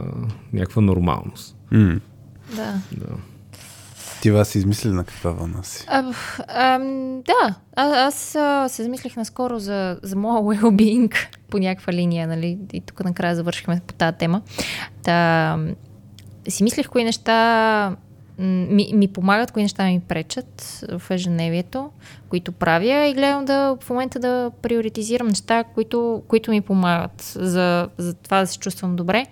някаква нормалност. М. Да. Да. Ти вас измисли на каква вълна си? А, а, да, а, аз а, се замислих наскоро за, за моя well-being по някаква линия, нали? И тук накрая завършихме по тази тема. Та, си мислих кои неща ми, ми помагат, кои неща ми пречат в ежедневието, които правя и гледам да в момента да приоритизирам неща, които, които ми помагат за, за това да се чувствам добре.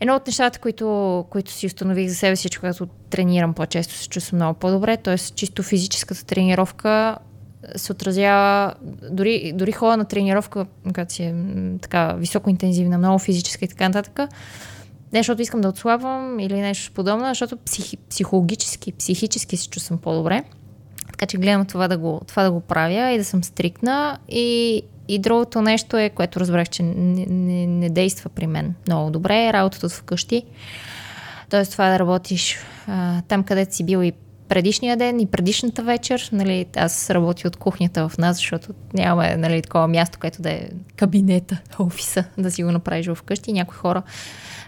Едно от нещата, които, които си установих за себе си, че когато тренирам по-често се чувствам много по-добре, т.е. чисто физическата тренировка се отразява, дори, дори хода на тренировка, когато си е така високо интензивна, много физическа и така нататък, не защото искам да отслабвам или нещо подобно, защото психи, психологически, психически се чувствам по-добре. Така че гледам това да го, това да го правя и да съм стрикна. И, и другото нещо е, което разбрах, че не, не, не действа при мен много добре, е работата вкъщи. Тоест това да работиш а, там, където си бил и предишния ден и предишната вечер. Нали, аз работя от кухнята в нас, защото нямаме нали, такова място, което да е кабинета, офиса, да си го направиш вкъщи. Някои хора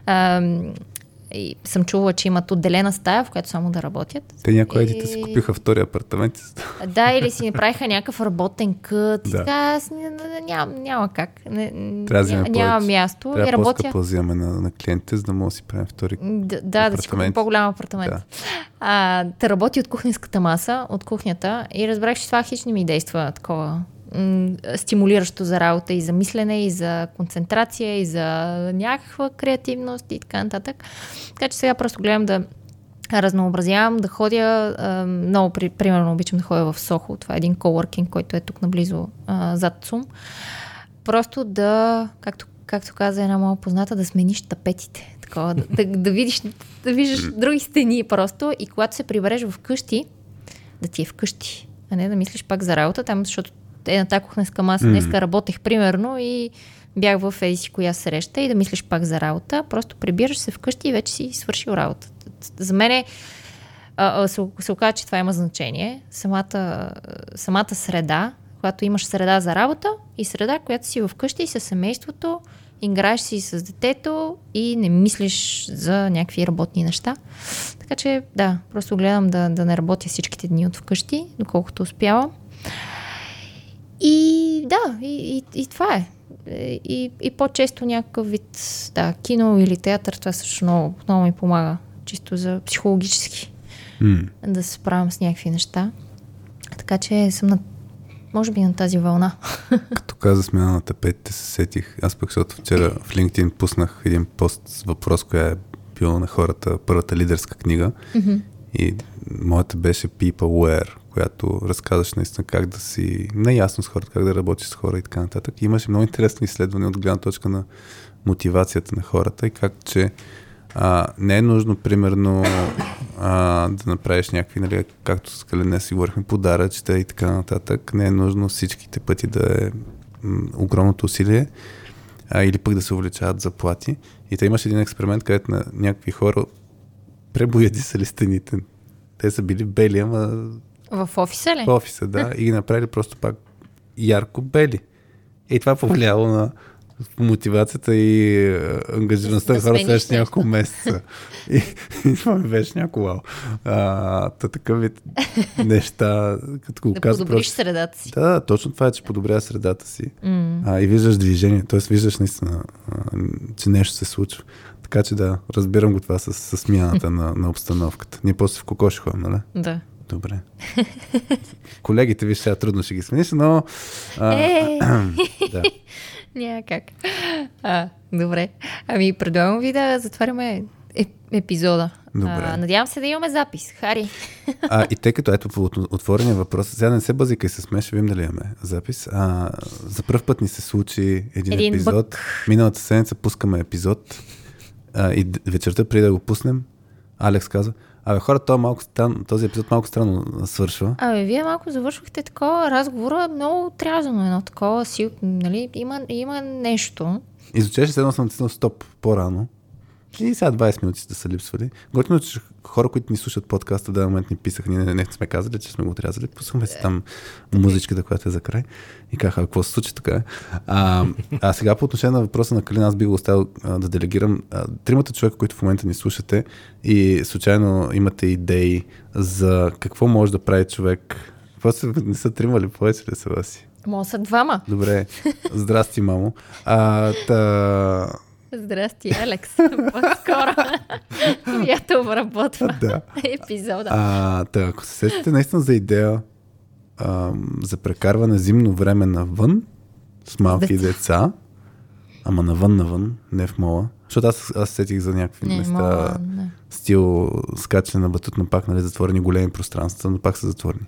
а, и съм чувала, че имат отделена стая, в която само да работят. Те някои и... си купиха втори апартамент. Да, или си направиха някакъв работен кът. Да. Така, аз няма, няма как. Не, Трябва да няма, няма място. Трябва и работя. по-скъпо да на, на клиентите, за да може да си правим втори. Да, да, да си купим по-голям апартамент. Да. Да. А, те работи от кухненската маса, от кухнята и разбрах, че това хич не ми действа такова м- стимулиращо за работа и за мислене, и за концентрация, и за някаква креативност и така нататък. Така че сега просто гледам да разнообразявам, да ходя. А, много, при, примерно, обичам да ходя в Сохо. Това е един коворкинг, който е тук наблизо а, зад ЦУМ. Просто да, както, както каза една моя позната, да смениш тапетите. Такова, да, да, да, видиш, да виждаш други стени просто и когато се прибереш в къщи, да ти е вкъщи, а не да мислиш пак за работа там, защото е на тази кухненска маса. Днеска работех примерно и бях в еди си коя среща и да мислиш пак за работа. Просто прибираш се вкъщи и вече си свършил работа. За мен е, се, се оказа, че това има значение. Самата, самата среда, когато имаш среда за работа и среда, която си вкъщи и със семейството, играеш си с детето и не мислиш за някакви работни неща. Така че, да, просто гледам да, да не работя всичките дни от вкъщи, доколкото успявам. И да, и, и, и това е. И, и по-често някакъв вид да, кино или театър, това също много, много ми помага. Чисто за психологически М. да се справям с някакви неща. Така че съм на, може би на тази вълна. Като каза смяна на тапетите, се сетих. Аз пък, защото вчера в LinkedIn пуснах един пост с въпрос, коя е била на хората първата лидерска книга. И моята беше People която разказваш наистина как да си наясно с хората, как да работиш с хора и така нататък. Имаше много интересни изследвания от гледна точка на мотивацията на хората и как, че а, не е нужно, примерно, а, да направиш някакви, нали, както с Калене си говорихме, подаръчета и така нататък. Не е нужно всичките пъти да е огромното усилие а, или пък да се увеличават заплати. И те имаше един експеримент, където на някакви хора пребоядисали стените. Те са били бели, ама В офиса ли? в офиса, да, и ги направили просто пак ярко бели. И това повлияло на мотивацията и е, ангажираността Да на хората следващите няколко месеца. И, и това ми беше някакво вау. А, та такъв вид неща, като го Да казвам подобриш просто... средата си. Да, да, точно това е, че подобрява средата си. М. А, и виждаш движение, т.е. виждаш наистина, а, че нещо се случва. Така че да, разбирам го това с, с смяната на, на обстановката. Ние после в кокоши ходим, нали? Да. Добре. Колегите, виж, сега трудно ще ги смениш, но... А, Е, да. няма как. А, добре. Ами, предлагам ви да затваряме еп- епизода. Добре. А, надявам се да имаме запис. Хари. А, и тъй като ето по от- отворения въпрос, сега не се базикай с мен, ще видим дали имаме запис. А, за първ път ни се случи един, Един епизод. бък. Миналата седмица пускаме епизод а, и вечерта преди да го пуснем, Алекс каза, абе хора, този, малко стран, този епизод малко странно свършва. Абе, вие малко завършвахте такова разговора, много отрязано едно такова си, нали, има, има нещо. И звучеше се едно съм стоп по-рано. И сега 20 минути да са липсвали. Готино, че хора, които ни слушат подкаста, да момент ни писаха, ние не, не сме казали, че сме го отрязали. Пуснахме си там музичката, която е за край. И казаха, какво се случи така? А, а сега по отношение на въпроса на Калин, аз би го оставил а, да делегирам. А, тримата човека, които в момента ни слушате и случайно имате идеи за какво може да прави човек. После не са тримали повече ли са си? Може са двама. Добре. Здрасти, мамо. А, та, Здрасти, Алекс. По-скоро. Която обработва да. епизода. А, та, ако се сетите наистина за идея а, за прекарване зимно време навън с малки Деца. деца, ама навън, навън, не в мола. Защото аз, аз сетих за някакви Не, места, мога, не. стил скачане на батут, но пак нали, затворени големи пространства, но пак са затворени.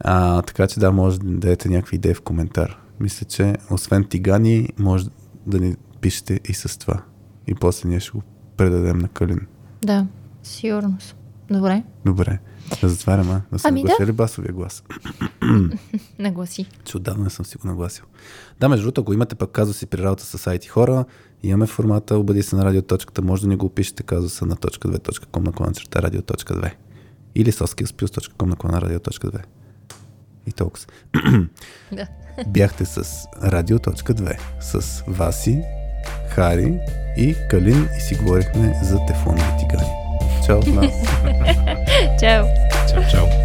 А, така че да, може да дадете някакви идеи в коментар. Мисля, че освен тигани, може да ни пишете и с това. И после ние ще го предадем на Калин. Да, сигурно. Добре, Добре. Да затварям, а? Да съм Ами да. наглася ли басовия глас? нагласи. Че отдавна не съм си го нагласил. Да, между другото, ако имате пък казуси при работа с сайти хора, имаме формата обади се на радиоточката, може да ни го опишете казуса на .2.com на клана черта радио.2 или soskillspills.com на клана радио.2 и толкова. Да. Бяхте с радио.2 с Васи, Хари и Калин и си говорихме за тефонови тигани. Чао от нас! Чао. Чао, чао.